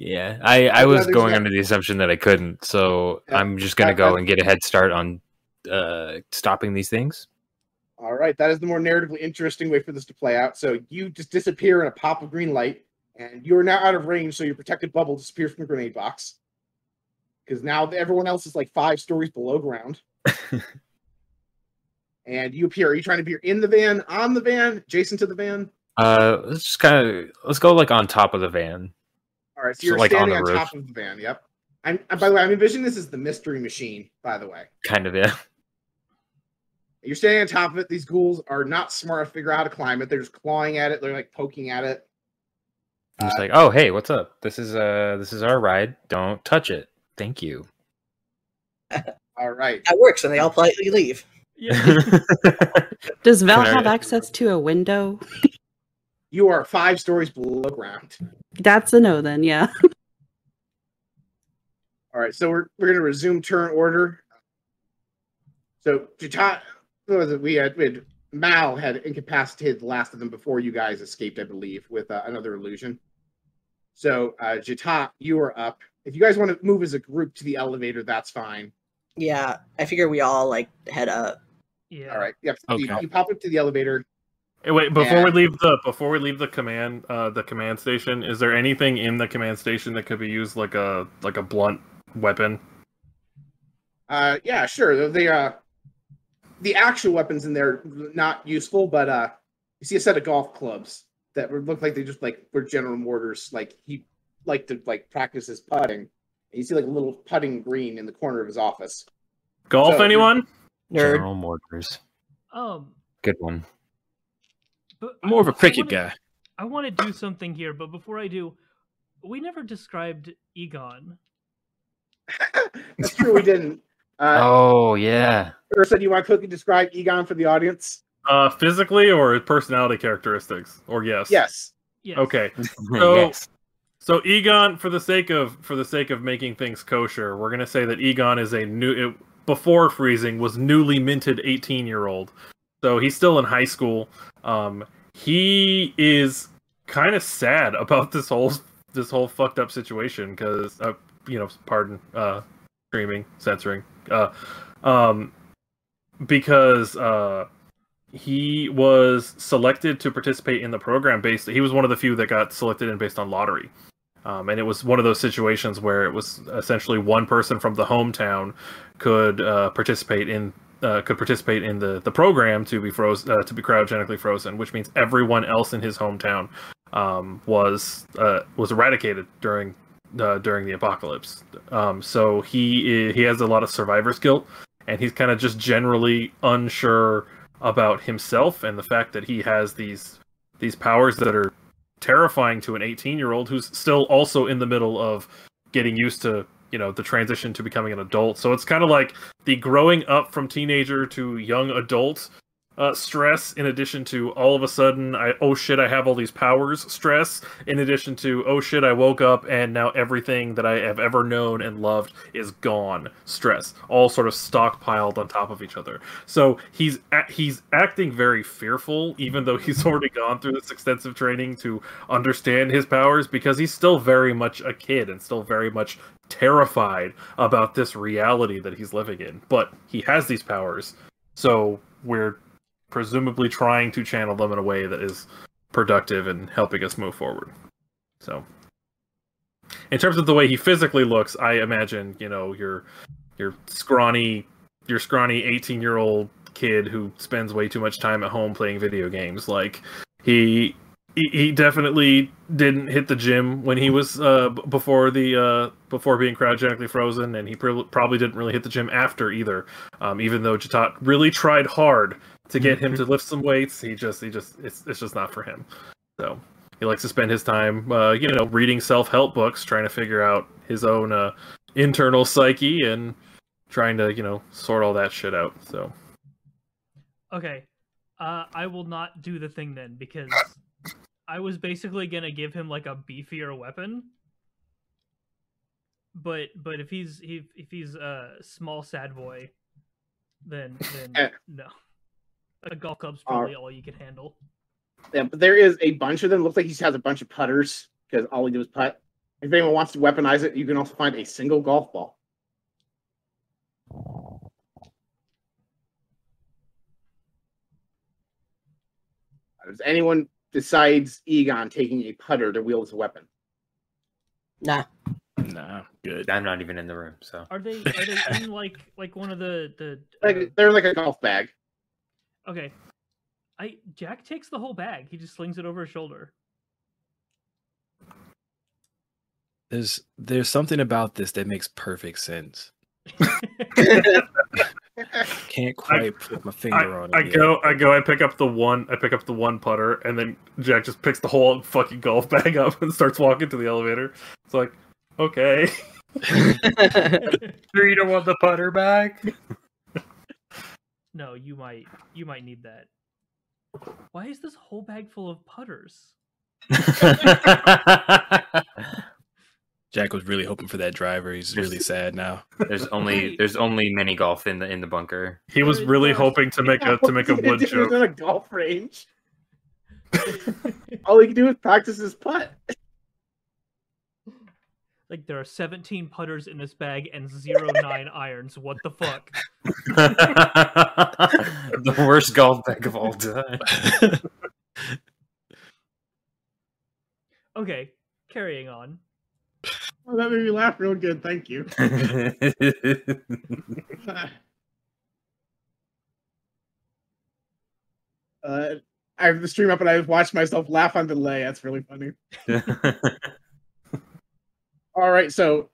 Yeah, I, I was going under the assumption that I couldn't, so Yeah, I'm just gonna go and get a head start on uh stopping these things. All right, that is the more narratively interesting way for this to play out. So you just disappear in a pop of green light, and you are now out of range, so your protected bubble disappears from the grenade box. Because now everyone else is like five stories below ground. and you appear. Are you trying to appear in the van, on the van, adjacent to the van? Uh, let's just kind of let's go like on top of the van. All right, so So, you're like, standing the on, top of the van. Yep. I'm, and by the way, I'm envisioning this as the mystery machine. By the way, Kind of, yeah. you're standing on top of it. These ghouls are not smart to figure out how to climb it. They're just clawing at it. They're like poking at it. I'm just Uh, like, oh hey, what's up? This is uh this is our ride. Don't touch it. Thank you. All right. That works, and they all politely leave. Yeah. Does Val have access to a window? You are five stories below ground. That's a no then, yeah. All right, so we're we're gonna resume turn order. So Jata, was it? We had, we had Mal had incapacitated the last of them before you guys escaped, I believe, with uh, another illusion. So uh, Jata, you are up. If you guys want to move as a group to the elevator, that's fine. Yeah, I figure we all like head up. yeah. All right. Yep. so You, Okay. you pop up to the elevator. Hey, wait, before we leave the before we leave the command uh the command station, is there anything in the command station that could be used like a like a blunt weapon? Uh, yeah, sure. The, the uh, the actual weapons in there not useful, but uh, you see a set of golf clubs that would look like they just like were General Mortars. Like he liked to like practice his putting. And you see like a little putting green in the corner of his office. Golf So- anyone? Nerd. General Mortars. Um, Good one. But I'm more of a cricket wanna- guy. I want to do something here, but before I do, we never described Egon. That's true. We didn't. Uh, oh yeah. Ursa, do you want to quickly describe Egon for the audience? Uh physically or personality characteristics? Or yes? Yes. Yes. Okay. So- yes. So Egon, for the sake of for the sake of making things kosher, we're gonna say that Egon is a new it, before freezing was newly minted eighteen year old. So he's still in high school. Um, he is kind of sad about this whole this whole fucked up situation because uh, you know, pardon, uh, streaming, censoring, uh, um, because uh, he was selected to participate in the program based. He was one of the few that got selected in based on lottery. Um, and it was one of those situations where it was essentially one person from the hometown could uh, participate in uh, could participate in the, the program to be frozen uh, to be cryogenically frozen, which means everyone else in his hometown um, was uh, was eradicated during uh, during the apocalypse. Um, so he he has a lot of survivor's guilt, and he's kind of just generally unsure about himself and the fact that he has these these powers that are terrifying to an 18 year old who's still also in the middle of getting used to you know the transition to becoming an adult. So it's kind of like the growing up from teenager to young adult uh, stress in addition to all of a sudden i oh shit i have all these powers stress in addition to oh shit i woke up and now everything that i have ever known and loved is gone. Stress. All sort of stockpiled on top of each other. So he's he's acting very fearful even though he's already gone through this extensive training to understand his powers because he's still very much a kid and still very much terrified about this reality that he's living in but he has these powers. So we're presumably trying to channel them in a way that is productive and helping us move forward. So in terms of the way he physically looks i imagine you know your your scrawny your scrawny 18 year old kid who spends way too much time at home playing video games. Like he he, he definitely didn't hit the gym when he was uh before the uh before being cryogenically frozen and he pr- probably didn't really hit the gym after either. Um even though Jatat really tried hard to get him to lift some weights he just he just it's it's just not for him. So he likes to spend his time uh you know reading self-help books trying to figure out his own uh internal psyche and trying to you know sort all that shit out so. Okay. Uh, I will not do the thing then because I was basically gonna give him like a beefier weapon. but but if he's he, if he's a small sad boy, then Eh. then no. A golf club's probably all you can handle. Yeah, but there is a bunch of them. Looks like he has a bunch of putters because all he did was putt. If anyone wants to weaponize it, you can also find a single golf ball. Does anyone besides Egon taking a putter to wield as a weapon? Nah. Nah, good. I'm not even in the room, so Are they are they in like like one of the the uh, Like they're like a golf bag. okay? I Jack takes the whole bag. He just slings it over his shoulder. There's there's something about this that makes perfect sense. Can't quite put my finger on it. I, I yet. go, I go, I pick up the one, I pick up the one putter, and then Jack just picks the whole fucking golf bag up and starts walking to the elevator. It's like, okay, sure you don't want the putter back. no, you might you might need that. Why is this whole bag full of putters? Jack was really hoping for that driver. He's really sad now. there's only there's only mini golf in the in the bunker. he was really hoping to make a to make a wood He was joke. in a golf range. All he can do is practice his putt. Like there are 17 putters in this bag and zero nine irons. What the fuck? the worst golf bag of all time. Okay, carrying on. Oh, that made me laugh real good. Thank you. uh, I have the stream up and I watched myself laugh on delay. That's really funny. All right, so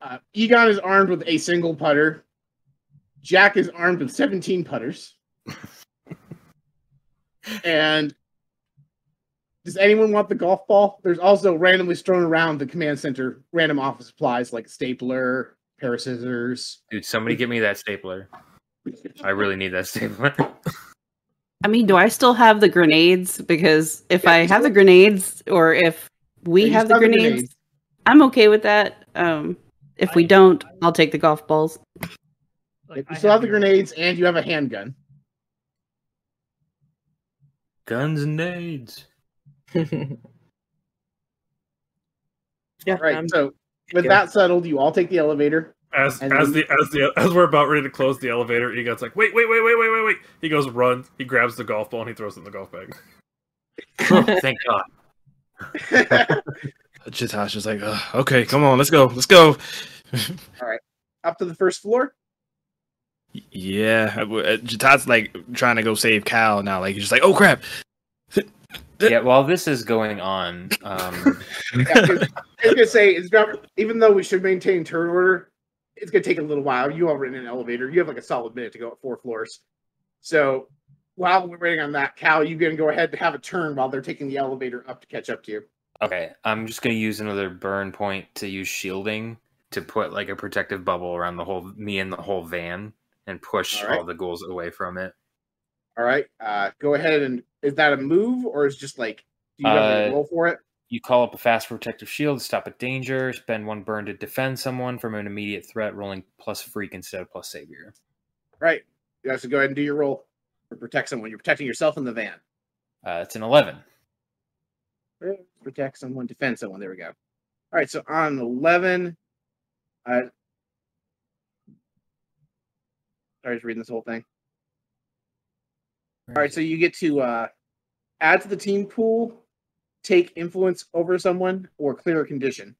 uh, Egon is armed with a single putter. Jack is armed with 17 putters. and does anyone want the golf ball? There's also randomly strewn around the command center random office supplies like stapler, pair of scissors. Dude, somebody give me that stapler. I really need that stapler. I mean, do I still have the grenades? Because if Yeah, I you have the grenades, or if we have the have the grenades, grenades. I'm okay with that. Um, if we don't, I'll take the golf balls. Like, you I still have the grenades and you have a handgun. Guns and nades. Yeah, All right, um, so with yeah. that settled, you all take the elevator. As And as the as the as we're about ready to close the elevator, Egon's like, wait, wait, wait, wait, wait, wait, wait. He goes run. He grabs the golf ball and he throws it in the golf bag. Oh, thank God. Chitasha's like, "Ugh, okay, come on, let's go, let's go. All right, up to the first floor. yeah, Chitasha's like trying to go save Cal now. Like he's just like, oh crap. Yeah, while this is going on, um, I was gonna say it's not even though we should maintain turn order, it's gonna take a little while. You all are in an elevator. You have like a solid minute to go up four floors. So while we're waiting on that, Cal, you gonna go ahead and have a turn while they're taking the elevator up to catch up to you. okay, I'm just gonna use another burn point to use shielding to put like a protective bubble around the whole me and the whole van and push All right. all the ghouls away from it. All right. Uh go ahead and is that a move or is just like do you have Uh, a roll for it? You call up a fast protective shield, to stop a danger, spend one burn to defend someone from an immediate threat, rolling plus freak instead of plus savior. Right. You have to go ahead and do your roll or protect someone. You're protecting yourself in the van. Uh, it's an 11. protect someone, defend someone. There we go. All right, so on eleven, uh, I was reading this whole thing. All right, so you get to uh, add to the team pool, take influence over someone, or clear a condition.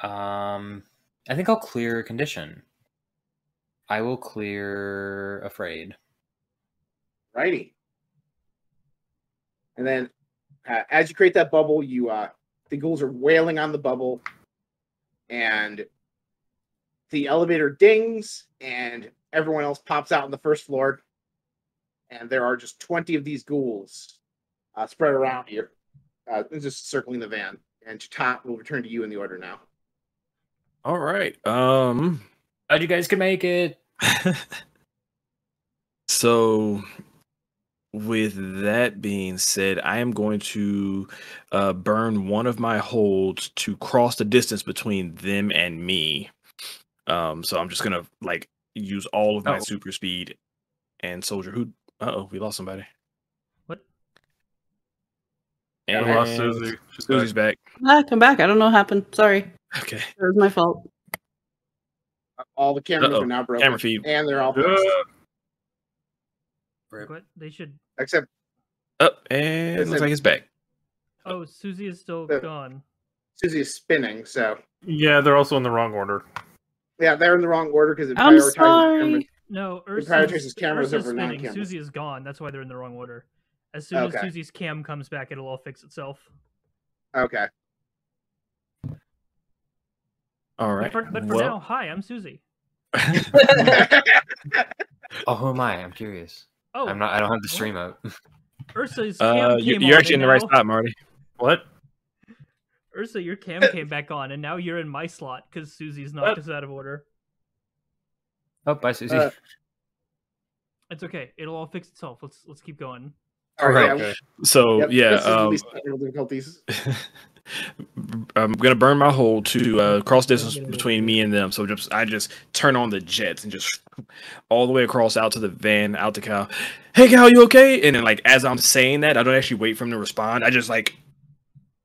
Um, I think I'll clear a condition. I will clear afraid. Righty. And then, uh, as you create that bubble, you uh, the ghouls are wailing on the bubble, and the elevator dings, and everyone else pops out on the first floor, and there are just twenty of these ghouls uh, spread around here, uh, just circling the van. And Jatat will return to you in the order now. All right. Um. Glad you guys could make it. so with that being said, I am going to uh, burn one of my holds to cross the distance between them and me. Um, so I'm just gonna like use all of my Oh. super speed and soldier. Who? Uh oh, we lost somebody. What? We And lost Susy. She's back. Susy's back. Ah, come back. I don't know what happened. Sorry. Okay. It was my fault. All the cameras Uh-oh. are now broken, Camera feed. and they're all Yeah. fixed, What they should. except Up and Is looks like it's back. Oh, Susy is still Uh, gone. Susy is spinning. So Yeah, they're also in the wrong order. Yeah, they're in the wrong order because it I'm prioritizes cameras. sorry. No, prioritizes Ursa's, cameras Ursa's over spinning. non-cameras. Susy is gone. That's why they're in the wrong order. As soon as Susy's cam comes back, it'll all fix itself. Okay. All But for, but for well, now, hi, I'm Susy. Oh, who am I? I'm curious. Oh, I'm not. I don't have the stream up. Ursa's cam uh, you, came you're actually in and the right spot, Marty. What? Ursa, your cam came back on, and now you're in my slot because Susy's knocked What? us out of order. Oh, bye, Susy. Uh, It's okay. It'll all fix itself. Let's let's keep going. All right. Alright. Okay. So yep, yeah, this is the um, difficulties. I'm gonna burn my hole to uh, cross distance between me and them. So just I just turn on the jets and just all the way across out to the van, out to Cal. Hey Cal, you okay? And then like as I'm saying that, I don't actually wait for him to respond. I just like i-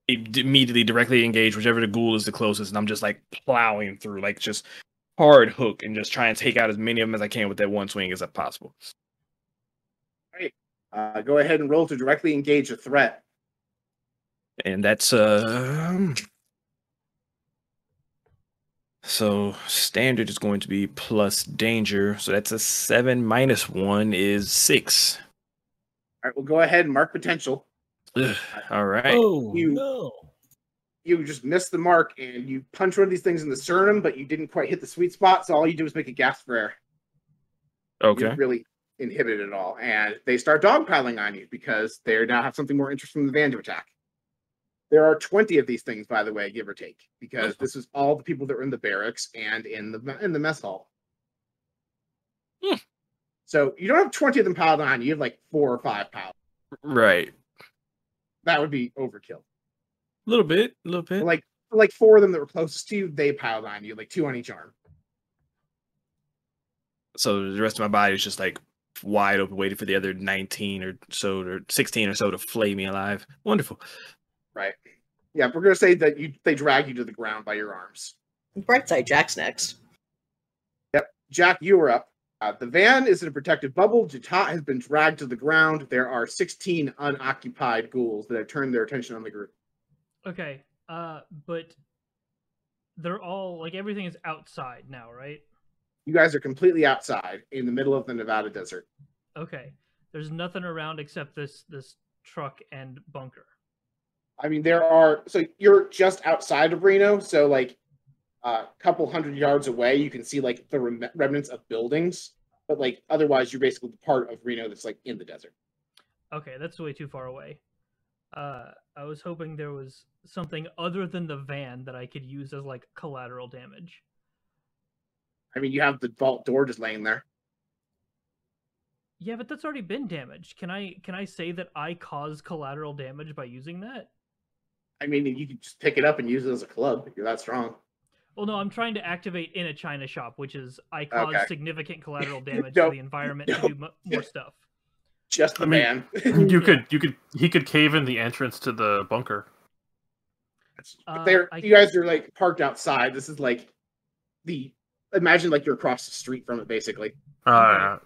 immediately directly engage whichever the ghoul is the closest, and I'm just like plowing through, like just hard hook and just try and take out as many of them as I can with that one swing as possible. Uh, go ahead and roll to directly engage a threat. and that's um so standard is going to be plus danger so that's a seven minus one is six All right, we'll go ahead and mark potential. Ugh, all right Oh You- no! You just missed the mark and you punch one of these things in the sternum, but you didn't quite hit the sweet spot. So all you do is make a gasp for air. You okay didn't really inhibit it all, and they start dogpiling on you because they now have something more interesting than the van to attack. There are twenty of these things, by the way, give or take, because this is all the people that were in the barracks and in the in the mess hall. Hmm. So you don't have twenty of them piled on you. You have like four or five piled. right That would be overkill. a little bit a little bit Like like four of them that were closest to you, they piled on you, like two on each arm. so the rest of my body is just like wide open waiting for the other 19 or so or 16 or so to flay me alive wonderful Right. Yeah, we're gonna say that you they drag you to the ground by your arms. Bright side, Jack's next. Yep. Jack, you are up. Uh, the van is in a protected bubble. Jatat has been dragged to the ground. There are 16 unoccupied ghouls that have turned their attention on the group. Okay. Uh, but they're all like everything is outside now, right? You guys are completely outside in the middle of the Nevada desert. Okay. There's nothing around except this this truck and bunker. I mean, there are so you're just outside of Reno, so like a couple hundred yards away, you can see like the rem- remnants of buildings, but like otherwise, you're basically the part of Reno that's like in the desert. Okay, that's way too far away. Uh, I was hoping there was something other than the van that I could use as like collateral damage. I mean, you have the vault door just laying there. Yeah, but that's already been damaged. Can I can I say that I caused collateral damage by using that? I mean, you can just pick it up and use it as a club if you're that strong. Well, no, I'm trying to activate in a China shop, which is I caused Okay. significant collateral damage Nope. to the environment to do mo- more stuff. Just the I mean, van. You could, you could, he could cave in the entrance to the bunker. Uh, They're I- you guys are like parked outside. This is like the imagine like you're across the street from it, basically. Uh,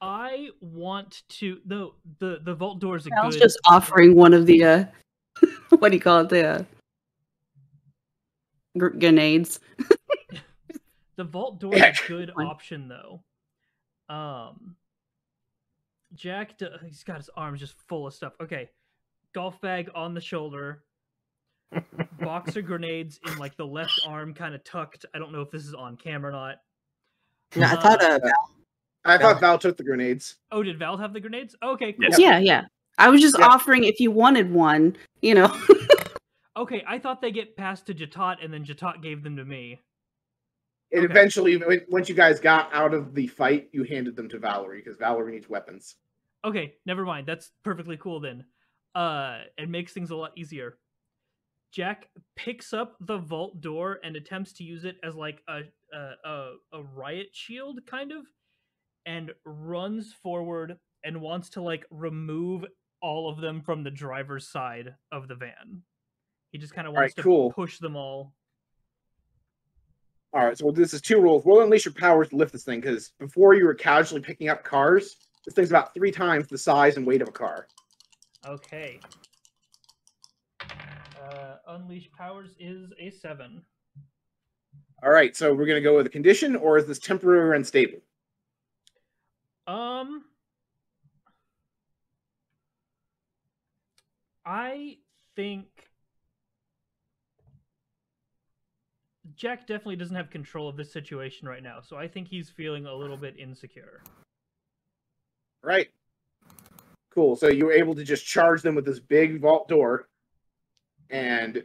I want to the the the vault door is a I was good. just offering one of the uh what do you call it? The uh, gr- grenades. The vault door is a good option though. Um, Jack, d- he's got his arms just full of stuff. Okay, golf bag on the shoulder, boxer grenades in like the left arm, kind of tucked. I don't know if this is on camera or not. No, I thought uh, I thought Val took the grenades. Oh, did Val have the grenades? Okay, cool. Yeah, yeah. I was just Yeah. offering if you wanted one, you know. Okay, I thought they get passed to Jatat and then Jatat gave them to me. And Okay. eventually, once you guys got out of the fight, you handed them to Valerie because Valerie needs weapons. Okay, never mind. That's perfectly cool then. Uh, it makes things a lot easier. Jack picks up the vault door and attempts to use it as like a a, a, a riot shield, kind of, and runs forward and wants to like remove all of them from the driver's side of the van. He just kind of All right, wants to cool. push them all. All right, so this is two rules. Roll unleash your powers to lift this thing because before you were casually picking up cars. This thing's about three times the size and weight of a car. Okay. Uh, unleash powers is a seven. All right, so we're gonna go with a condition, or is this temporary or unstable? Um, I think Jack definitely doesn't have control of this situation right now, so I think he's feeling a little bit insecure. Right. Cool. So you were able to just charge them with this big vault door, and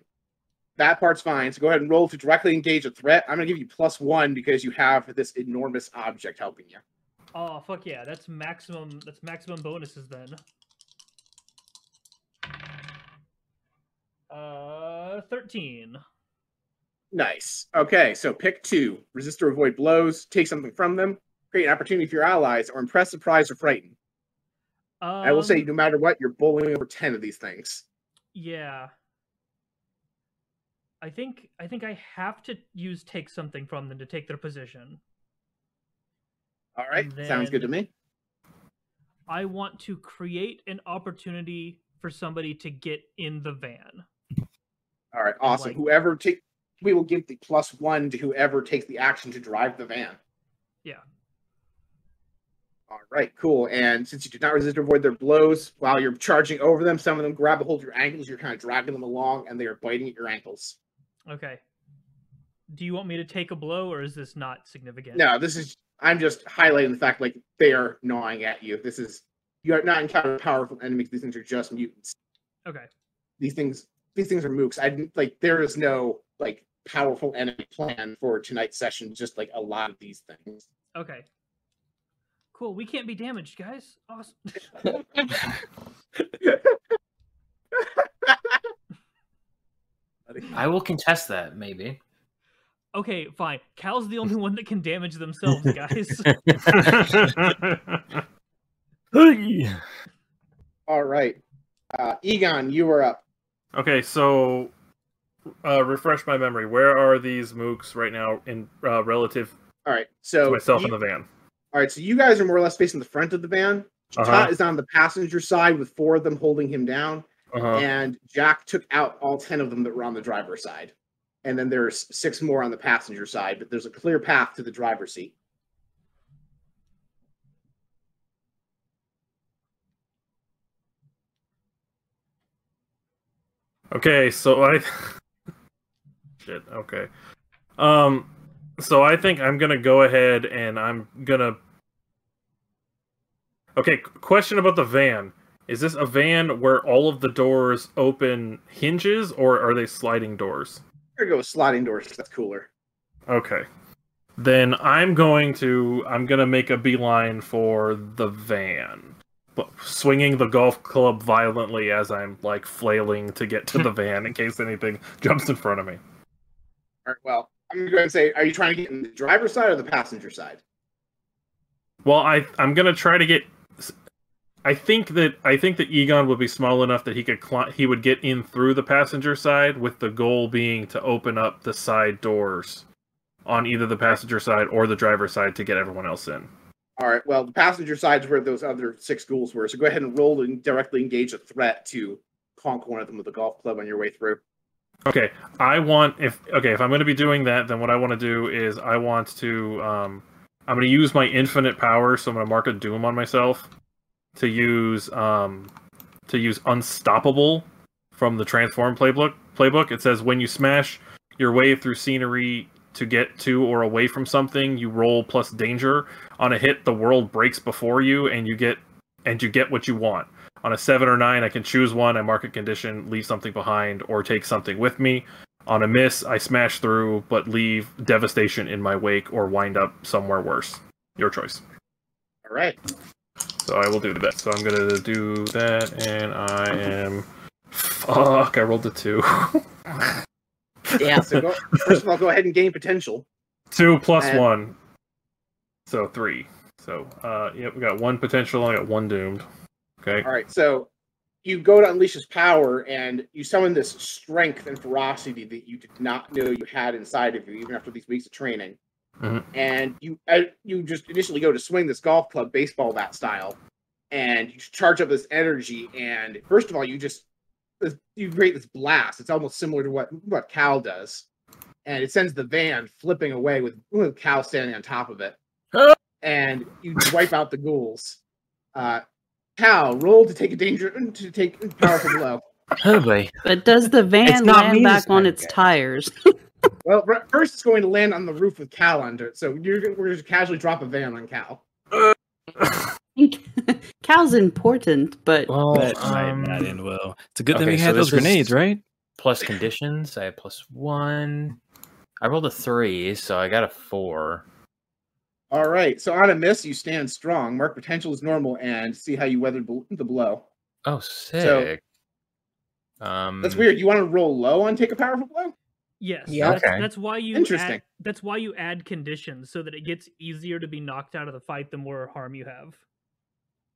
that part's fine. So go ahead and roll to directly engage a threat. I'm gonna give you plus one because you have this enormous object helping you. Oh fuck yeah, that's maximum. That's maximum bonuses then. Uh, thirteen. Nice. Okay, so pick two. Resist or avoid blows. Take something from them. Create an opportunity for your allies, or impress, surprise, or frighten. Um, I will say, no matter what, you're bowling over ten of these things. Yeah. I think I think I have to use take something from them to take their position. All right, sounds good to me. I want to create an opportunity for somebody to get in the van. All right, awesome. like- Whoever take, we will give the plus one to whoever takes the action to drive the van. Yeah. All right, cool. And since you did not resist or avoid their blows while you're charging over them, some of them grab a hold of your ankles. You're kind of dragging them along, and they are biting at your ankles. Okay. Do you want me to take a blow or is this not significant? No, this is. I'm just highlighting the fact like they are gnawing at you. This is you are not encountering powerful enemies. These things are just mutants. Okay. These things. These things are mooks. I like. There is no like powerful enemy plan for tonight's session. Just like a lot of these things. Okay. Cool. We can't be damaged, guys. Awesome. I will contest that, maybe. okay, fine. Cal's the only one that can damage themselves, guys. All right, uh, Egon, you are up. okay, so uh, refresh my memory. Where are these mooks right now in uh, relative All right, to so myself you- in the van? All right, so you guys are more or less facing the front of the van. Uh-huh. Tot is on the passenger side with four of them holding him down, Uh-huh. and Jack took out all ten of them that were on the driver's side. And then there's six more on the passenger side, but there's a clear path to the driver's seat. Okay, so I shit. Okay, um, so I think I'm gonna go ahead and I'm gonna. Okay, question about the van. Is this a van where all of the doors open hinges, or are they sliding doors? Here go sliding doors. That's cooler. Okay. Then I'm going to I'm gonna make a beeline for the van, but swinging the golf club violently as I'm like flailing to get to the van in case anything jumps in front of me. Well, I'm gonna go ahead and say, are you trying to get in the driver's side or the passenger side? Well, I I'm gonna try to get. I think that I think that Egon would be small enough that he could cli- he would get in through the passenger side, with the goal being to open up the side doors on either the passenger side or the driver's side to get everyone else in. All right, well, the passenger side's where those other six ghouls were. So go ahead and roll and directly engage a threat to conk one of them with a golf club on your way through. Okay, I want if okay if I'm going to be doing that, then what I want to do is I want to um I'm going to use my infinite power, so I'm going to mark a doom on myself to use um to use unstoppable from the transform playbook. Playbook it says when you smash your way through scenery to get to or away from something, you roll plus danger. On a hit, the world breaks before you, and you get and you get what you want. On a seven or nine, I can choose one. I mark a condition, leave something behind, or take something with me. On a miss, I smash through, but leave devastation in my wake or wind up somewhere worse. Your choice. All right. So I will do that. So I'm gonna do that, and I am. Fuck! I rolled a two. Yeah. So go, first of all, go ahead and gain potential. two plus And- one. So three. So uh, yep, we got one potential. I got one doomed. Okay. All right, so you go to unleash his power, and you summon this strength and ferocity that you did not know you had inside of you, even after these weeks of training. Mhm. And you uh, you just initially go to swing this golf club, baseball bat style, and you charge up this energy. And first of all, you just you create this blast. It's almost similar to what what Cal does, and it sends the van flipping away with, with Cal standing on top of it. And you wipe out the ghouls. Uh, Cal, roll to take a danger to take a powerful blow. Oh boy. But does the van not land back on its guys. tires? Well, first it's going to land on the roof with Cal under it, so you're gonna- we're just casually drop a van on Cal. Cal's important, but Well, that might um, not end well. It's a good thing okay, we so had those grenades, right? plus conditions. I have plus one. I rolled a three, so I got a four. All right, so on a miss, you stand strong. Mark potential is normal, and see how you weathered the blow. Oh, sick. um, That's weird. You want to roll low on take a powerful blow? Yes. Yeah. That's, Okay. that's why you Interesting. Add, that's why you add conditions so that it gets easier to be knocked out of the fight the more harm you have.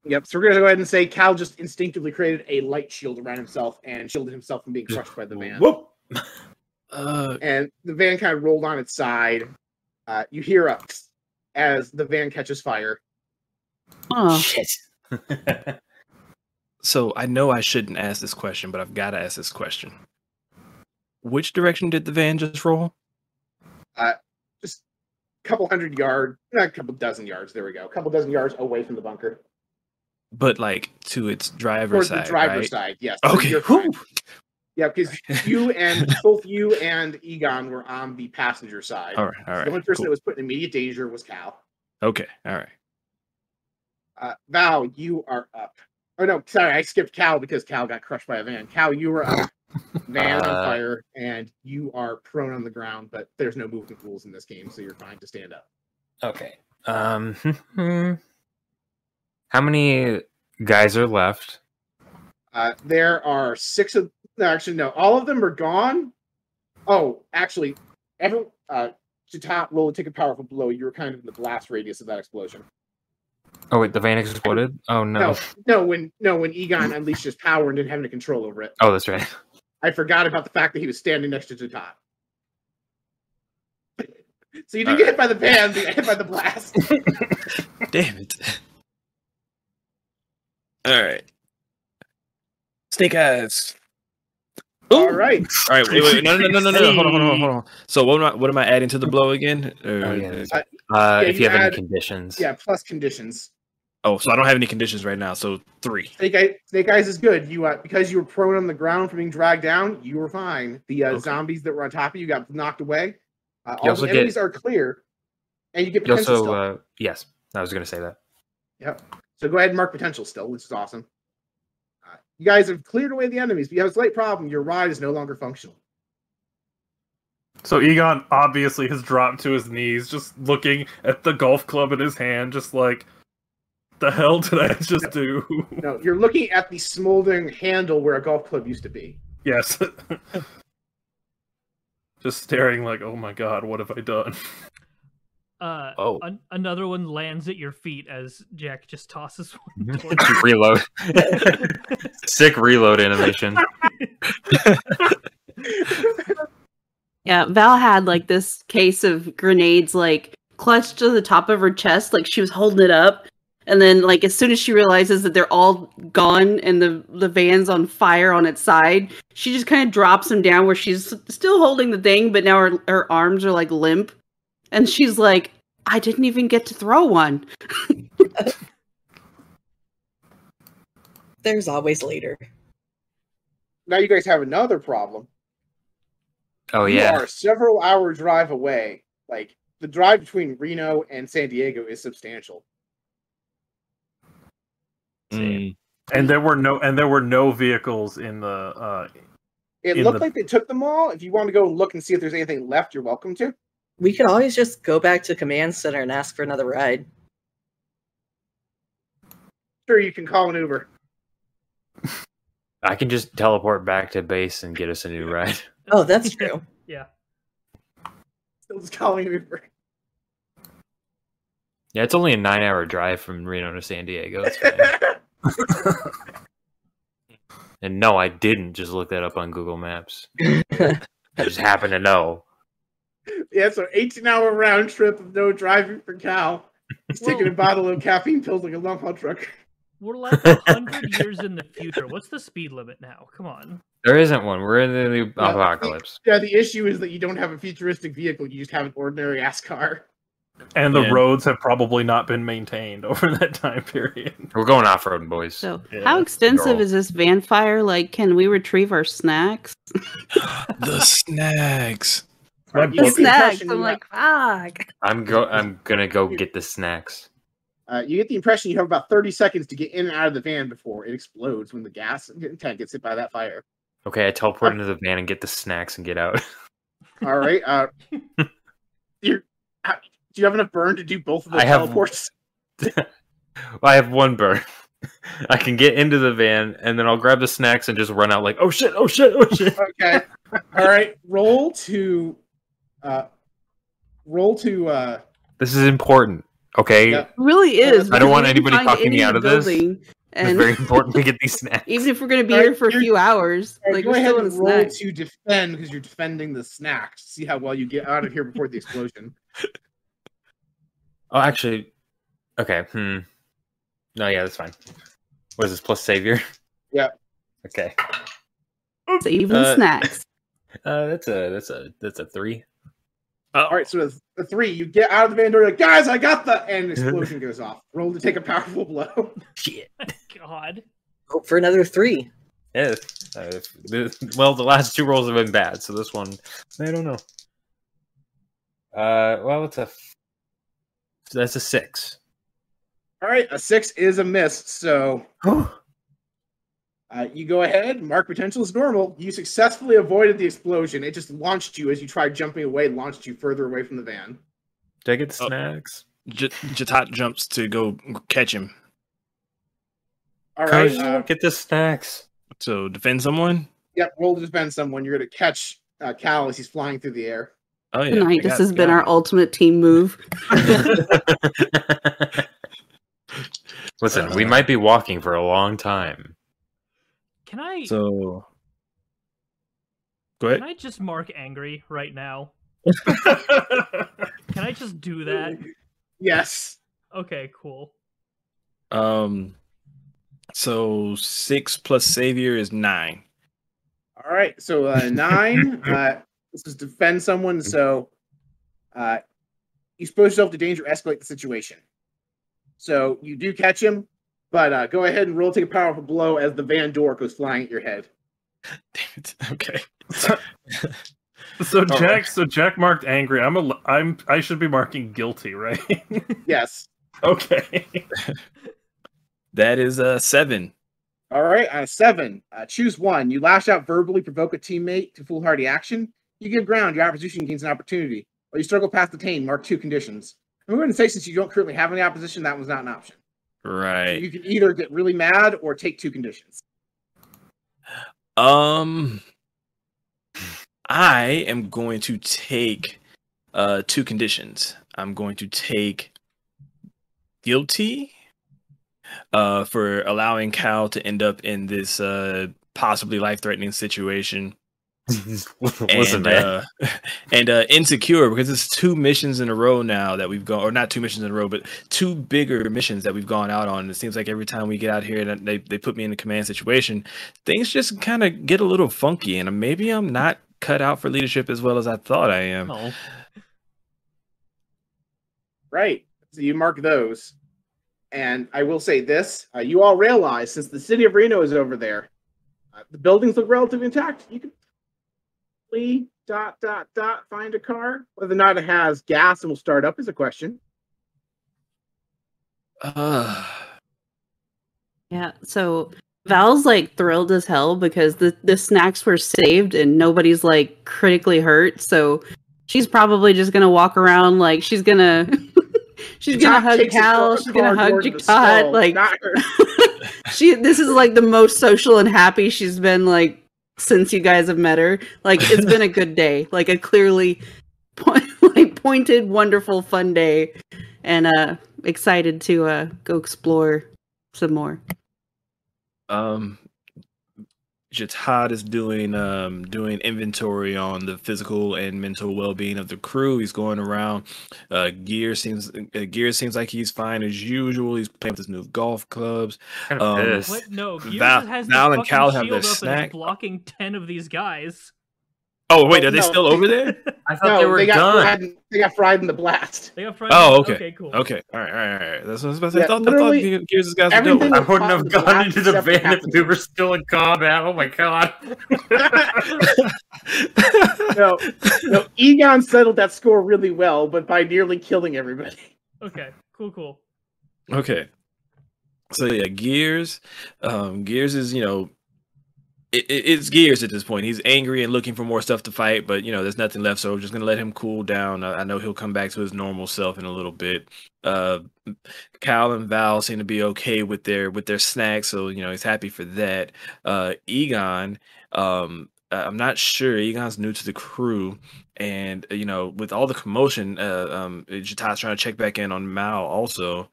Yep. So we're gonna go ahead and say Cal just instinctively created a light shield around himself and shielded himself from being crushed by the van. Whoop! Uh, and the van kind of rolled on its side. Uh, you hear a as the van catches fire. oh, Shit. so I know I shouldn't ask this question, but I've got to ask this question. Which direction did the van just roll? Uh, just a couple hundred yard, not a couple dozen yards. There we go. A couple dozen yards away from the bunker, But like to its driver's towards side, the driver's right? side. Yes. so Okay. You're whew. fine. Yeah, because you and both you and Egon were on the passenger side. All right, all So the only person cool. that was put in immediate danger was Cal. Okay, all right. Uh, Val, you are up. Oh no, sorry, I skipped Cal because Cal got crushed by a van. Cal, you were up. Van on Uh, fire, and you are prone on the ground, but there's no movement rules in this game, so you're fine to stand up. okay. Um, how many guys are left? Uh, there are six of no, actually no, all of them are gone. Oh, actually, every uh, to top roll and take a powerful blow. You were kind of in the blast radius of that explosion. Oh wait, the van exploded. Oh no. No, no, when no when Egon unleashed his power and didn't have any control over it. Oh, that's right. I forgot about the fact that he was standing next to Jatat. so you didn't get hit by the van, you got hit by the blast. Damn it. All right. Snake eyes. All right. All right. Wait, wait. No, no, no, no, no, no. Hold on, hold on, hold on. So what am I? What am I adding to the blow again? Or- Oh, yeah. Uh, Uh, Yeah, if you you have add- any conditions. Yeah, plus conditions. Oh, so I don't have any conditions right now. So three. Snake Eyes, Snake Eyes is good. You uh, because you were prone on the ground from being dragged down, you were fine. The uh, Okay. zombies that were on top of you got knocked away. Uh, all also the get- enemies are clear, and you get You also, still. uh, yes, I was gonna say that. Yep. So go ahead and mark potential still, which is awesome. You guys have cleared away the enemies, but you have a slight problem. Your ride is no longer functional. So Egon obviously has dropped to his knees, just looking at the golf club in his hand, just like, the hell did I just do? No, you're looking at the smoldering handle where a golf club used to be. yes. just staring like, oh my god, what have I done? Uh, Oh. an- another one lands at your feet as Jack just tosses one reload. Sick reload animation. yeah. Val had like this case of grenades, like clutched to the top of her chest, like she was holding it up. And then, like as soon as she realizes that they're all gone and the the van's on fire on its side, she just kind of drops them down where she's still holding the thing, but now her her arms are like limp, and she's like, "I didn't even get to throw one." There's always later. Now you guys have another problem. Oh you yeah. are several hour drive away. Like the drive between Reno and San Diego is substantial. Mm, And there were no and there were no vehicles in the uh It looked the- like they took them all. If you want to go and look and see if there's anything left, you're welcome to. We could always just go back to command center and ask for another ride. Sure, you can call an Uber. I can just teleport back to base and get us a new ride. Oh, that's true. yeah. Still just calling an Uber. Yeah, it's only a nine-hour drive from Reno to San Diego. It's fine. and no, I didn't just look that up on Google Maps. I just happen to know. Yeah, so 18 hour round trip of no driving for Cal. He's taking a bottle of caffeine pills like a long haul truck. We're like hundred years in the future. What's the speed limit now? Come on. There isn't one. We're in the Yeah. apocalypse. Yeah, the issue is that you don't have a futuristic vehicle, you just have an ordinary ass car. And the Yeah. roads have probably not been maintained over that time period. We're going off road, boys. So, Yeah, how extensive girl. is this van fire? Like, can we retrieve our snacks? the snacks. My The You get the snacks. impression I'm like, fuck. I'm go. I'm gonna go get the snacks. Uh, you get the impression you have about 30 seconds to get in and out of the van before it explodes when the gas tank gets hit by that fire. Okay, I teleport into the van and get the snacks and get out. All right. Uh, you're, how- do you have enough burn to do both of those I have- teleports? I have one burn. I can get into the van and then I'll grab the snacks and just run out like, oh shit, oh shit, oh shit. Okay. All right. Roll to. Uh, roll to. Uh, This is important. Okay, Yeah. really is. I don't want anybody find talking any me out of this. building, it's And very important to get these snacks. even if we're going to be Alright, here for a few hours, all right, like go we're ahead still in and the roll snacks. to defend because you're defending the snacks. See how well you get out of here before the explosion. oh, actually, okay. Hmm. No, yeah, that's fine. What is this plus savior? Yeah. Okay. So even Uh, snacks. Uh, that's a that's a that's a three. All right, so the, the three, you get out of the van door, like, guys, I got the, and explosion goes off. Roll to take a powerful blow. Shit. God. Hope for another three. Yeah. Uh, the, well, the last two rolls have been bad, so this one, I don't know. Uh, well, it's a that's a six. All right, a six is a miss. So uh, you go ahead, mark potential is normal. You successfully avoided the explosion. It just launched you as you tried jumping away, launched you further away from the van. Did I get the Oh. snacks? J- Jatat jumps to go catch him. All right, Coach, uh, get the snacks. So defend someone. yep, roll to defend someone. You're going to catch uh, Cal as he's flying through the air. Oh yeah, Tonight, this has been got our ultimate team move. Listen, we might be walking for a long time. Can I So go ahead. can. I just mark angry right now? Can I just do that? Yes. Okay, cool. Um, so six plus savior is nine. All right, so uh, nine. uh, this is defend someone. So uh, you expose yourself to danger, escalate the situation. So you do catch him, but uh, go ahead and roll take a powerful blow as the van door goes flying at your head. Damn it. Okay. So Jack, so Jack marked angry. I'm a, I'm, I should be marking guilty, right? Yes. okay. That is a seven. All right, on a seven, uh, choose one. You lash out verbally, provoke a teammate to foolhardy action. You give ground, your opposition gains an opportunity. Or you struggle past the tame, mark two conditions. I'm going to say since you don't currently have any opposition, that was not an option. Right. You can either get really mad or take two conditions. Um, I am going to take uh two conditions. I'm going to take guilty uh for allowing Cal to end up in this uh possibly life-threatening situation Listen, and man. uh, and uh, insecure because it's two missions in a row now that we've gone, or not two missions in a row, but two bigger missions that we've gone out on. It seems like every time we get out here and they they put me in a command situation, things just kind of get a little funky, and maybe I'm not cut out for leadership as well as I thought I am. Oh, Right. So you mark those. And I will say this uh, you all realize since the city of Reno is over there, uh, the buildings look relatively intact. You can please dot dot dot find a car. Whether or not it has gas and will start up is a question. Uh, Yeah, so Val's like thrilled as hell because the, the snacks were saved and nobody's like critically hurt. So she's probably just gonna walk around like she's gonna she's gonna hug Cal. She's gonna hug cardboard to the Jachat. skull, Like she, this is like the most social and happy she's been like since you guys have met her. Like it's been a good day. Like a clearly, point, like pointed, wonderful, fun day, and uh excited to uh go explore some more. Um, Jatat is doing um doing inventory on the physical and mental well being of the crew. He's going around. Uh, Gear seems uh, Gear seems like he's fine as usual. He's playing with his new golf clubs. Kind of Um. What? No, Gears Val- has Val the and Cal have their up and snack. blocking ten of these guys. Oh wait, Oh, are they no. still over there? I thought no, they were got done. fried. They got fried in the blast. They got friends. Oh, okay. Okay, cool. Okay, all right, all right, all right. That's what I was about to say. Yeah, I thought, I thought literally, Gears guys were everything. I wouldn't have gone into the except for van if Captain we were still in combat. Oh my god. no, no, Egon settled that score really well, but by nearly killing everybody. Okay, cool, cool. Okay. So yeah, Gears. Um, Gears is you know, it, it- it's Gears at this point. He's angry and looking for more stuff to fight, but you know, there's nothing left. So just gonna let him cool down. I, I know he'll come back to his normal self in a little bit. Uh, Cal and Val seem to be okay with their with their snacks, so you know he's happy for that. Uh, Egon. Um, I'm not sure. Egon's new to the crew, and you know, with all the commotion, uh, um, Jatai's trying to check back in on Mao also.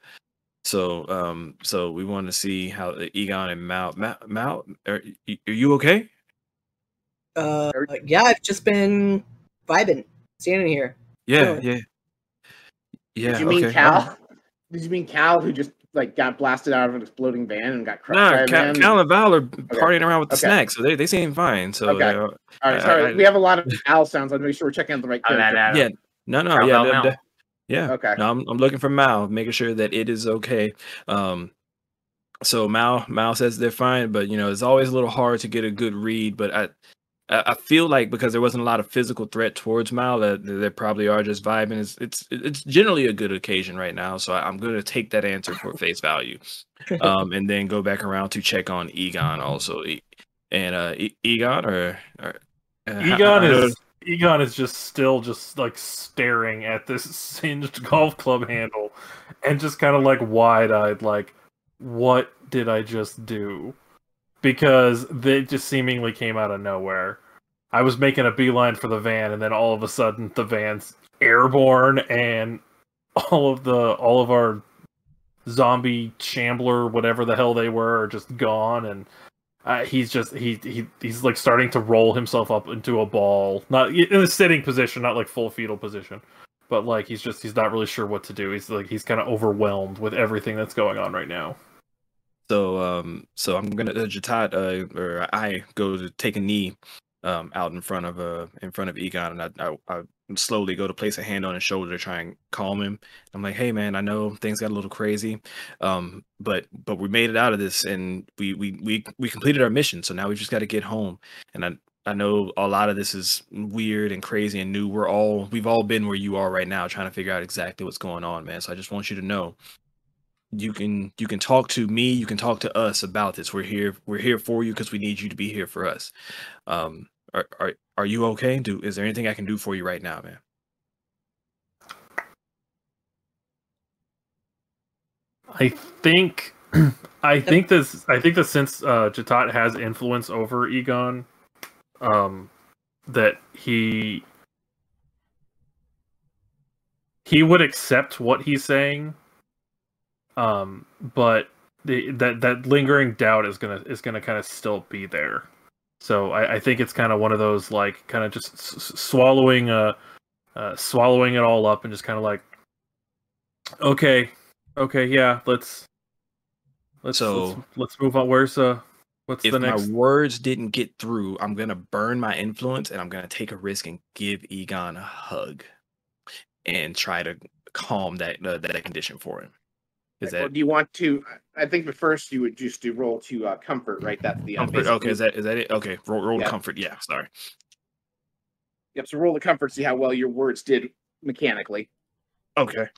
So, um, so we want to see how uh, Egon and Mao, Mao, Mao are, are you okay? Uh, yeah, I've just been vibing, standing here. Yeah, Sure. yeah, yeah. Did you mean okay. Cal? Did you mean Cal, who just like got blasted out of an exploding van and got crushed by Nah, Cal. Cal and Val are partying around with the Okay. snacks, so they, they seem fine. So Okay. uh, All right, I- sorry, I- we have a lot of Al sounds. I'll make sure we're checking out the right Oh, character. yeah, no, no, Cal, yeah, Val, no, Mao. Yeah. Okay. No, I'm I'm looking for Mao, making sure that it is okay. Um, so Mao Mao says they're fine, but you know it's always a little hard to get a good read. But I I feel like because there wasn't a lot of physical threat towards Mao, that they probably are just vibing. It's it's it's generally a good occasion right now, so I'm going to take that answer for face value, um, and then go back around to check on Egon also. And uh, E- Egon or, or uh, Egon is Egon is just still just like staring at this singed golf club handle and just kind of like wide eyed like what did I just do? Because they just seemingly came out of nowhere. I was making a beeline for the van and then all of a sudden the van's airborne and all of the all of our zombie shambler whatever the hell they were are just gone and uh, he's just he, he he's like starting to roll himself up into a ball, not in a sitting position, not like full fetal position, but like he's just he's not really sure what to do. He's like he's kind of overwhelmed with everything that's going on right now. So um so I'm gonna uh, Jatat uh or I go to take a knee um out in front of uh in front of Egon and I, I I slowly go to place a hand on his shoulder to try and calm him. I'm like, hey man, I know things got a little crazy. Um but but we made it out of this and we we we we completed our mission. So now we just gotta get home. And I I know a lot of this is weird and crazy and new. We're all we've all been where you are right now trying to figure out exactly what's going on, man. So I just want you to know you can you can talk to me you can talk to us about this we're here we're here for you because we need you to be here for us um are, are are you okay? Do is there anything i can do for you right now man? I think I think this I think that since uh, Jatat has influence over Egon, um, that he he would accept what he's saying, um, but the, that that lingering doubt is gonna is gonna kind of still be there. So I, I think it's kind of one of those like kind of just s- swallowing uh, uh swallowing it all up and just kind of like okay okay yeah let's let's So- let's, let's move on. Where's uh what's if the next my words didn't get through i'm gonna burn my influence and i'm gonna take a risk and give egon a hug and try to calm that uh, that condition for him is Well, that do you want to? I think the first you would just do roll to uh, comfort, right? That's the uh, comfort? okay is that is that it okay roll, roll Yeah. comfort yeah sorry Yep. So roll the comfort, see how well your words did mechanically. Okay.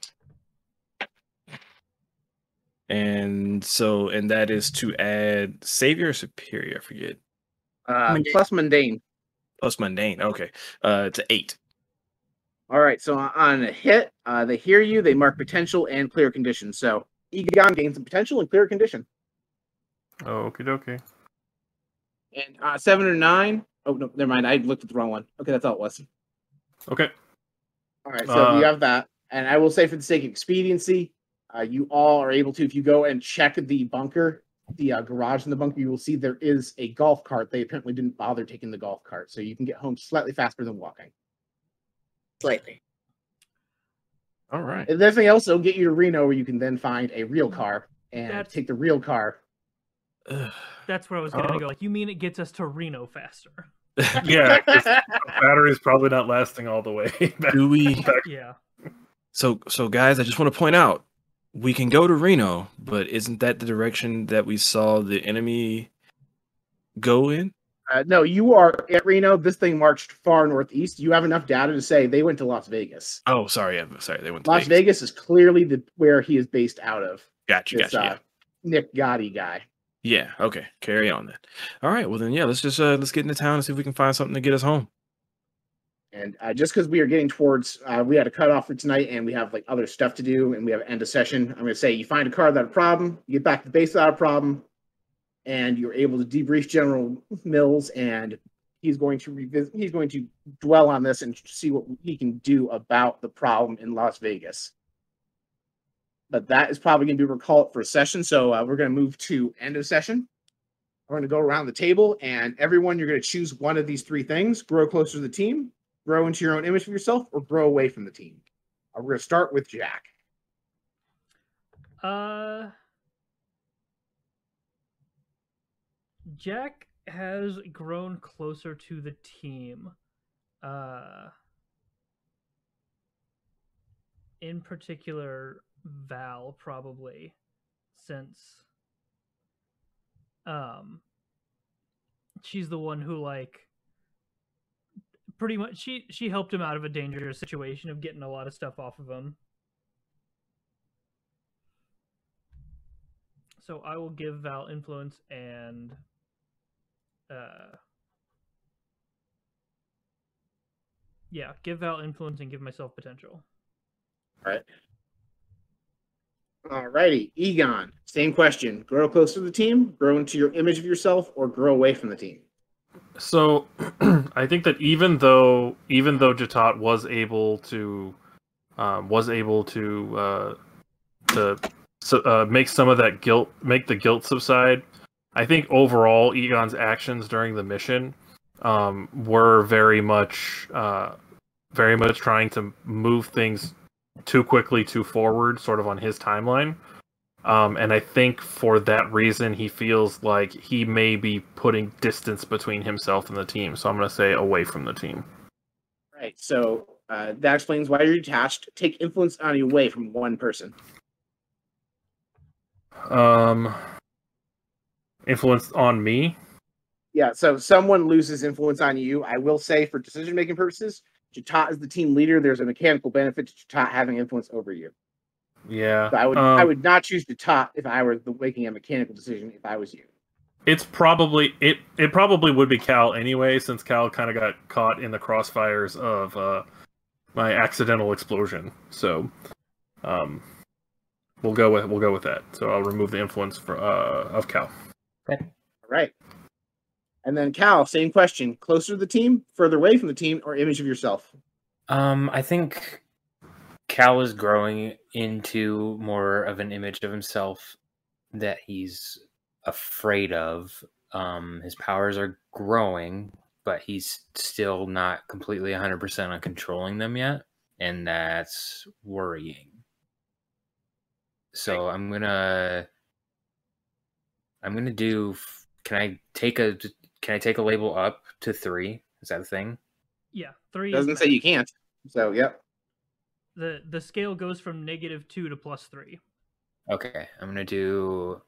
And so, and that is to add savior or superior. I forget. Uh, Mundane. plus mundane. Plus mundane. Okay. Uh, to eight. All right. So on a hit, uh, they hear you. They mark potential and clear condition. So Egon gains a potential and clear condition. Okie dokie. And uh, seven or nine. Oh no, never mind. I looked at the wrong one. Okay, that's all it was. Okay. All right. So Uh, you have that, and I will say for the sake of expediency, uh, you all are able to. If you go and check the bunker, the uh, garage in the bunker, you will see there is a golf cart. They apparently didn't bother taking the golf cart, so you can get home slightly faster than walking. Slightly. All right. If there's anything else, it'll get you to Reno, where you can then find a real mm-hmm. car and That's- take the real car. That's where I was gonna Oh. go. Like, you mean it gets us to Reno faster? Yeah, 'cause battery's probably not lasting all the way. back. Do we? Yeah. So, so guys, I just want to point out we can go to Reno, but isn't that the direction that we saw the enemy go in? Uh, no, you are at Reno. This thing marched far northeast. You have enough data to say they went to Las Vegas. Oh, sorry, I'm sorry. They went to Las Vegas is clearly the where he is based out of. Gotcha, This gotcha. uh, Nick Gotti guy. yeah. yeah. Okay. Carry on then. All right. Well then, yeah. Let's just uh let's get into town and see if we can find something to get us home. And uh, just because we are getting towards, uh, we had a cutoff for tonight, and we have like other stuff to do, and we have end a session. I'm going to say you find a car without a problem, you get back to the base without a problem, and you're able to debrief General Mills, and he's going to revisit. He's going to dwell on this and see what he can do about the problem in Las Vegas. But that is probably going to be we're for a session. So uh, we're going to move to end of session. We're going to go around the table, and everyone, you're going to choose one of these three things: grow closer to the team, grow into your own image of yourself, or grow away from the team. Uh, we're going to start with Jack. Uh, Jack has grown closer to the team. Uh, in particular, Val probably, since um, she's the one who like pretty much she she helped him out of a dangerous situation of getting a lot of stuff off of him. So I will give Val influence and uh yeah, give Val influence and give myself potential. Alright. All righty, Egon. Same question: grow closer to the team, grow into your image of yourself, or grow away from the team. So I think that even though even though Jatat was able to um, was able to uh, to so, uh, make some of that guilt make the guilt subside, I think overall Egon's actions during the mission um, were very much uh, very much trying to move things too quickly, too forward, sort of on his timeline. Um, and I think for that reason, he feels like he may be putting distance between himself and the team. So I'm going to say away from the team. Right. So uh, that explains why you're detached. Take influence on you away from one person. Um, influence on me. Yeah. So someone loses influence on you. I will say, for decision making purposes, Jatat is the team leader. There's a mechanical benefit to Jatat having influence over you. Yeah, So I would I um, would not choose Jatat if I were the, making a mechanical decision. If I was you. It's probably it. It probably would be Cal anyway, since Cal kind of got caught in the crossfires of uh, my accidental explosion. So, um, we'll go with we'll go with that. So I'll remove the influence for uh, of Cal. All right. And then Cal, same question: closer to the team, further away from the team, or image of yourself. Um, I think Cal is growing into more of an image of himself that he's afraid of. Um, his powers are growing, but he's still not completely 100% on controlling them yet, and that's worrying. So I'm gonna, I'm gonna do. Can I take a? Can I take a label up to three? Is that a thing? Yeah, three. Doesn't say you can't. So yep. The the scale goes from negative two to plus three. Okay, I'm gonna do.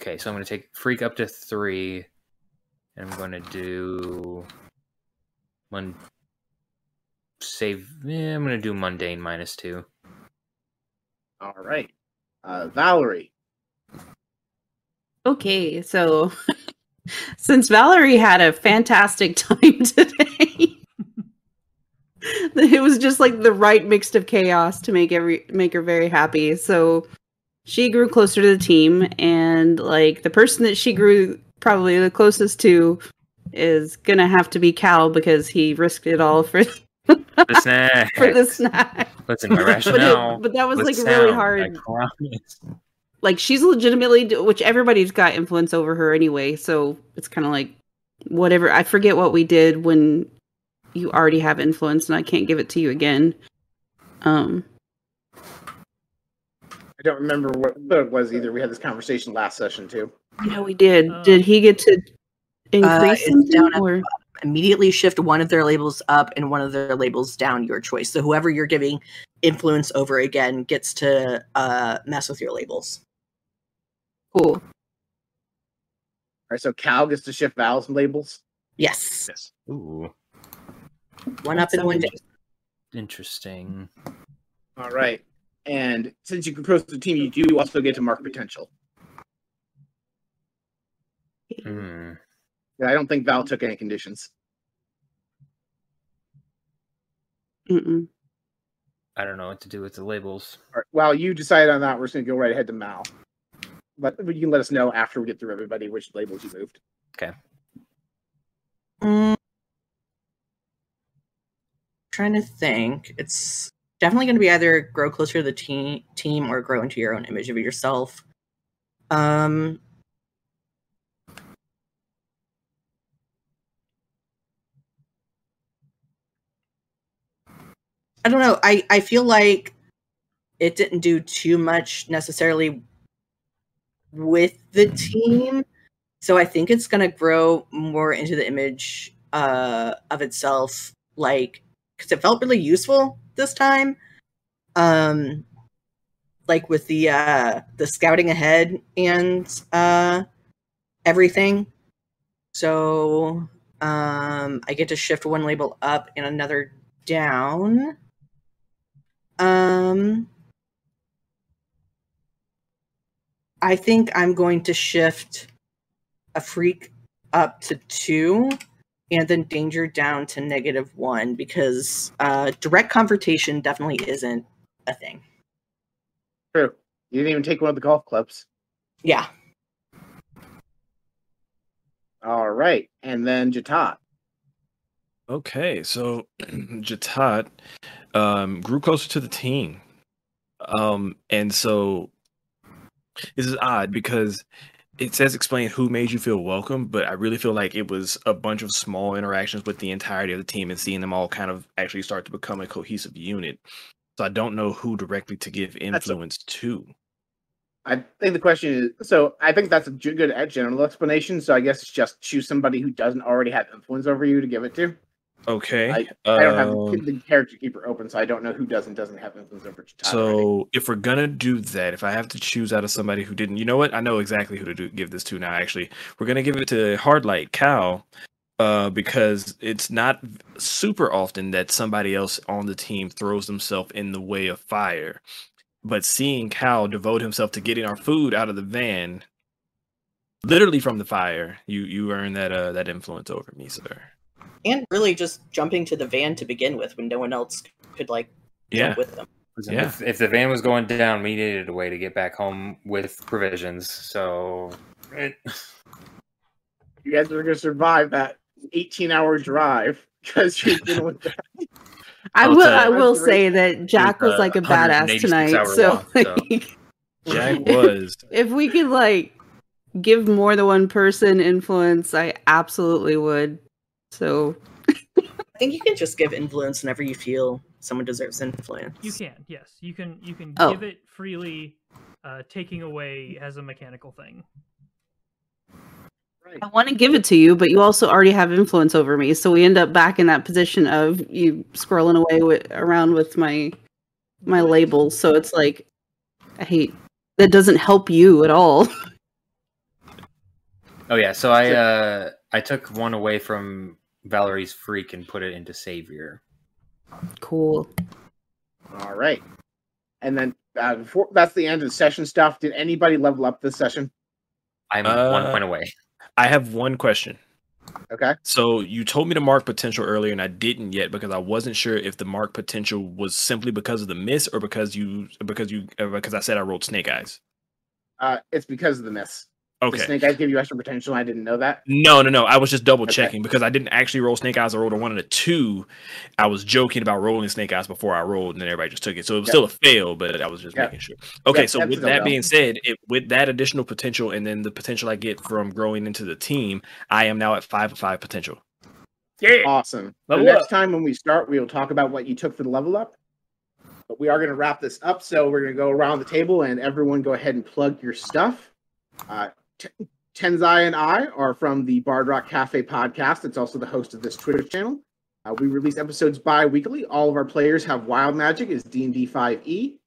Okay, so I'm gonna take freak up to three, and I'm gonna do one. Save. Yeah, I'm gonna do mundane minus two. All right. Uh, Valerie. Okay, so since Valerie had a fantastic time today, it was just like the right mix of chaos to make every make her very happy. So she grew closer to the team, and like the person that she grew probably the closest to is gonna have to be Cal because he risked it all for The snack. for the snack. Listen, my But, it, but that was like really hard. I promise. like she's legitimately which everybody's got influence over her anyway so it's kind of like whatever i forget what we did when you already have influence and i can't give it to you again um I don't remember what it was either. We had this conversation last session too. yeah we did Uh, did he get to increase it's something, down at the or Immediately shift one of their labels up and one of their labels down, your choice. So whoever you're giving influence over again gets to uh, mess with your labels. Cool All right, so Cal gets to shift vowels and labels. Yes. Yes. Ooh, One up and one down. interesting. All right. And since you compose the team, you do also get to mark potential. Hmm. Yeah, I don't think Val took any conditions. Mm-mm. I don't know what to do with the labels. All right, well, you decide on that. We're just going to go right ahead to Mal. But you can let us know after we get through everybody which labels you moved. Mm. Trying to think. It's definitely going to be either grow closer to the team, team or grow into your own image of yourself. Um, I don't know. I I feel like it didn't do too much necessarily with the team. So I think it's gonna grow more into the image uh, of itself, like because it felt really useful this time. Um, like with the uh, the scouting ahead and uh, everything. So um, I get to shift one label up and another down. Um, I think I'm going to shift a freak up to two and then danger down to negative one because uh, direct confrontation definitely isn't a thing. True. You didn't even take one of the golf clubs. Yeah. All right. And then Jatat. Okay, so Jatat um, grew closer to the team. Um, and so this is odd because it says explain who made you feel welcome, but I really feel like it was a bunch of small interactions with the entirety of the team and seeing them all kind of actually start to become a cohesive unit. So I don't know who directly to give a- influence to. I think the question is so I think that's a good general explanation. So I guess it's just choose somebody who doesn't already have influence over you to give it to. Okay. I don't have um, the, character keeper open, so I don't know who does and doesn't have influence over already. So if we're gonna do that, if I have to choose out of somebody who didn't, you know what? I know exactly who to do, give this to now. Actually, we're gonna give it to Hardlight Cal, uh, because it's not super often that somebody else on the team throws themselves in the way of fire. But seeing Cal devote himself to getting our food out of the van, literally from the fire, you you earn that uh that influence over me, sir. And really just jumping to the van to begin with when no one else could like Yeah. jump with them. Yeah. If, if the van was going down, we needed a way to get back home with provisions. So, it, you guys are going to survive that 18 hour drive because you're dealing with that. i will it's a- i will say that jack was like a badass tonight hour so, walk, so. like, Jack was. if we could like give more than one person influence i absolutely would so I think you can just give influence whenever you feel someone deserves influence. You can, yes, you can. You can Oh. give it freely. Uh, taking away as a mechanical thing. Right. I want to give it to you, but you also already have influence over me. So we end up back in that position of you scrolling away with, around with my my labels. So it's like I hate that doesn't help you at all. oh yeah. So I uh I took one away from Valerie's freak and put it into savior. cool. All right. And then uh, before, that's the end of the session stuff. Did anybody level up this session? I'm one Uh, point away. I have one question. Okay. So you told me to mark potential earlier, and I didn't yet because I wasn't sure if the mark potential was simply because of the miss or because you because you uh, because I said I rolled snake eyes. Uh, it's because of the miss. The Okay. snake eyes give you extra potential. I didn't know that. No, no, no. I was just double Okay. checking because I didn't actually roll snake eyes. I rolled a one and a two. I was joking about rolling snake eyes before I rolled, and then everybody just took it. So it was Yeah. still a fail, but I was just Yeah. making sure. Okay, Yeah, so with that being said, it, with that additional potential and then the potential I get from growing into the team, I am now at five of five potential. Yeah. Awesome. The Level next up. time when we start, we will talk about what you took for the level up. But we are going to wrap this up. So we're going to go around the table and everyone go ahead and plug your stuff. Uh, T- Tensei and I are from the Bard Rock Cafe podcast. It's also the host of this Twitter channel. Uh, we release episodes bi-weekly. All of our players have wild magic is D&D 5e.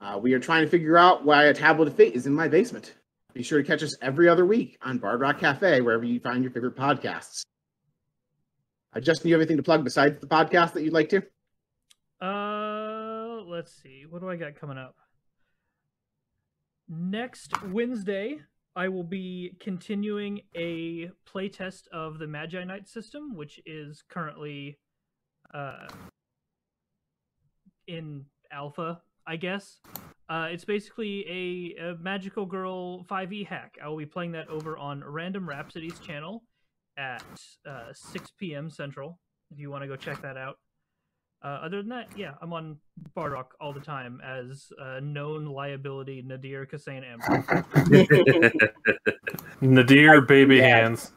Uh, we are trying to figure out why a tablet of fate is in my basement. Be sure to catch us every other week on Bard Rock Cafe, wherever you find your favorite podcasts. Uh, Justin, you have anything to plug besides the podcast that you'd like to? Uh, let's see. What do I got coming up? Next Wednesday, I will be continuing a playtest of the Magi Knight system, which is currently uh, in alpha, I guess. Uh, it's basically a, a magical girl 5e hack. I will be playing that over on Random Rhapsody's channel at uh, 6 p.m. Central. If you want to go check that out. Uh, other than that, yeah, I'm on Bardock all the time as a known liability Nadir Kassane Amber. Nadir baby Yeah. hands.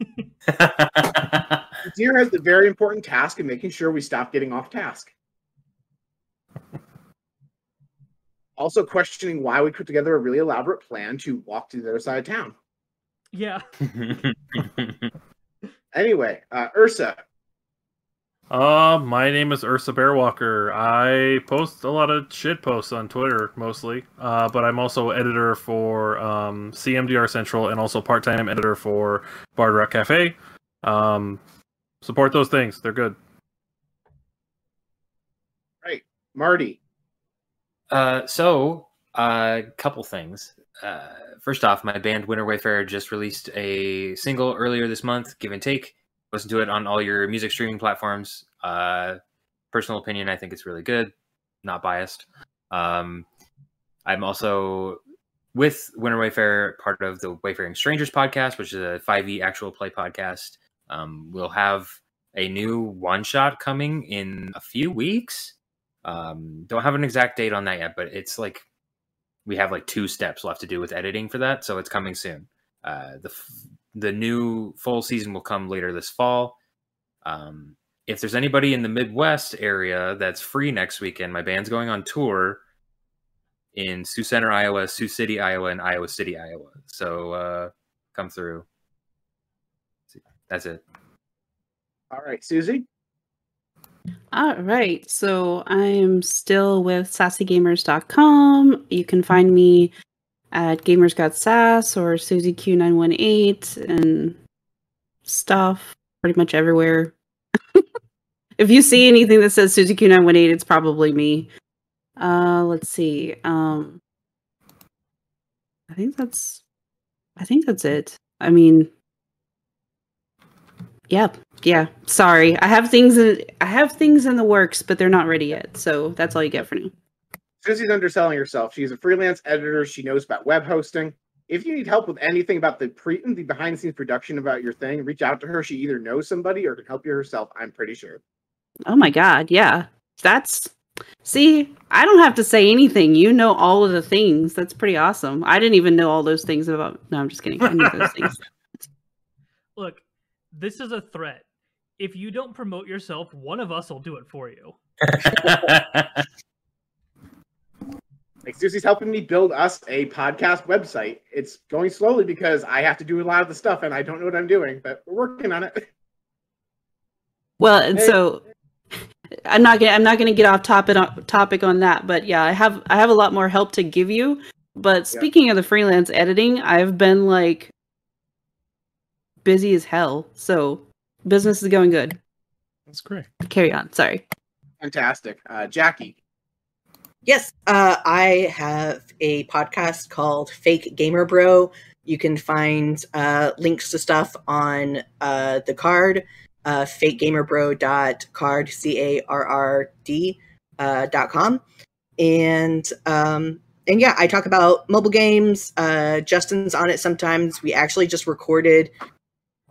Nadir has the very important task of making sure we stop getting off task. Also, questioning why we put together a really elaborate plan to walk to the other side of town. yeah, Anyway, uh, Ursa, Uh, my name is Ursa Bearwalker. I post a lot of shit posts on Twitter mostly, uh, but I'm also editor for um, CMDR Central and also part-time editor for Bard Rock Cafe. Um, support those things; they're good. Right, Marty, Uh, so a uh, couple things. Uh, first off, my band Winter Wayfarer just released a single earlier this month. Give and take. Listen to it on all your music streaming platforms. Uh, personal opinion, I think it's really good. Not biased. Um, I'm also with Winter Wayfarer, part of the Wayfaring Strangers podcast, which is a 5e actual play podcast. Um, we'll have a new one shot coming in a few weeks. Um, don't have an exact date on that yet, but it's like we have like two steps left to do with editing for that, so it's coming soon. Uh, the f- the new full season will come later this fall. Um, if there's anybody in the Midwest area that's free next weekend, my band's going on tour in Sioux Center, Iowa, Sioux City, Iowa, and Iowa City, Iowa. So uh, come through. That's it. all right, Susy, All right. So I'm still with sassygamers.com. You can find me at Gamers Got Sass or Susie Q918 and stuff pretty much everywhere. if you see anything that says Susie Q918, it's probably me. Uh let's see. Um I think that's I think that's it. I mean yeah, yeah. Sorry, I have things in I have things in the works, but they're not ready yet. So that's all you get for now. Susy's underselling herself. She's a freelance editor. She knows about web hosting. If you need help with anything about the pre the behind the scenes production about your thing, reach out to her. She either knows somebody or can help you herself. I'm pretty sure. Oh my god, yeah. That's see, I don't have to say anything. You know all of the things. That's pretty awesome. I didn't even know all those things about. No, I'm just kidding. I knew those things. look, this is a threat. If you don't promote yourself, one of us will do it for you. Like Susy's helping me build us a podcast website. It's going slowly because I have to do a lot of the stuff and I don't know what I'm doing, but we're working on it. Well, and Hey. so I'm not gonna I'm not gonna get off topic on topic on that, but yeah, I have I have a lot more help to give you. But Yeah. speaking of the freelance editing, I've been like busy as hell. So business is going good. That's great. Carry on. Sorry. Fantastic. Uh, Jackie, Yes, uh, I have a podcast called Fake Gamer Bro. You can find uh, links to stuff on uh, the card, uh, fakegamerbro.carrd, C A R R D uh, dot com. And um, and yeah, I talk about mobile games. Uh, Justin's on it sometimes. We actually just recorded.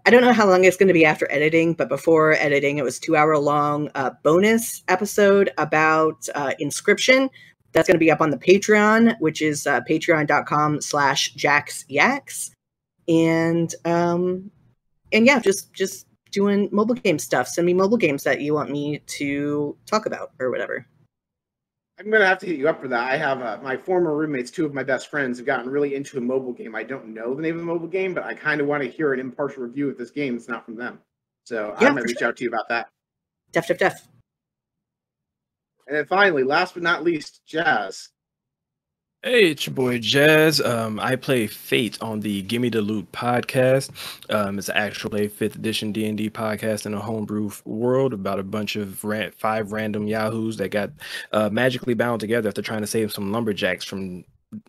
I don't know how long it's going to be after editing, but before editing, it was two hour long uh, bonus episode about uh, Inscryption. That's going to be up on the Patreon, which is uh, patreon.com slash jaxyaks. And um, and yeah, just just doing mobile game stuff. Send me mobile games that you want me to talk about or whatever. I'm gonna have to hit you up for that. I have uh, my former roommates, two of my best friends, have gotten really into a mobile game. I don't know the name of the mobile game, but I kind of want to hear an impartial review of this game. It's not from them, so Yeah, I'm gonna reach sure. out to you about that. Def, def, def. And then finally, last but not least, Jazz. Hey, it's your boy Jazz. Um, I play Fate on the Gimme Da Loot podcast. Um, it's an actual play fifth edition D and D podcast in a homebrew world about a bunch of five random yahoos that got uh, magically bound together after trying to save some lumberjacks from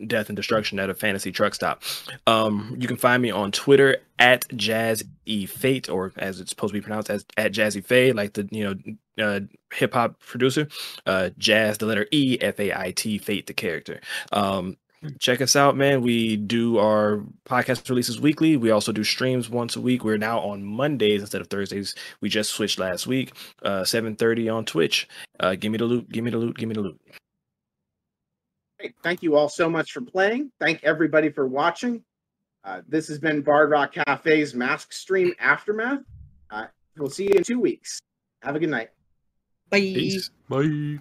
death and destruction at a fantasy truck stop. Um, you can find me on Twitter at Jazz E Fate, or as it's supposed to be pronounced as at Jazzy Faye, like the you know uh, hip hop producer. Uh, Jazz, the letter E, F A I T, Fate, the character. Um, check us out, man. We do our podcast releases weekly. We also do streams once a week. We're now on Mondays instead of Thursdays. We just switched last week. Uh, 7:30 on Twitch. Uh, give me the loot. Give me the loot. Give me the loot. Great. Thank you all so much for playing. Thank everybody for watching. Uh, this has been Bard Rock Cafe's Mask Stream Aftermath. Uh, we'll see you in two weeks. Have a good night. Bye. Peace. Bye.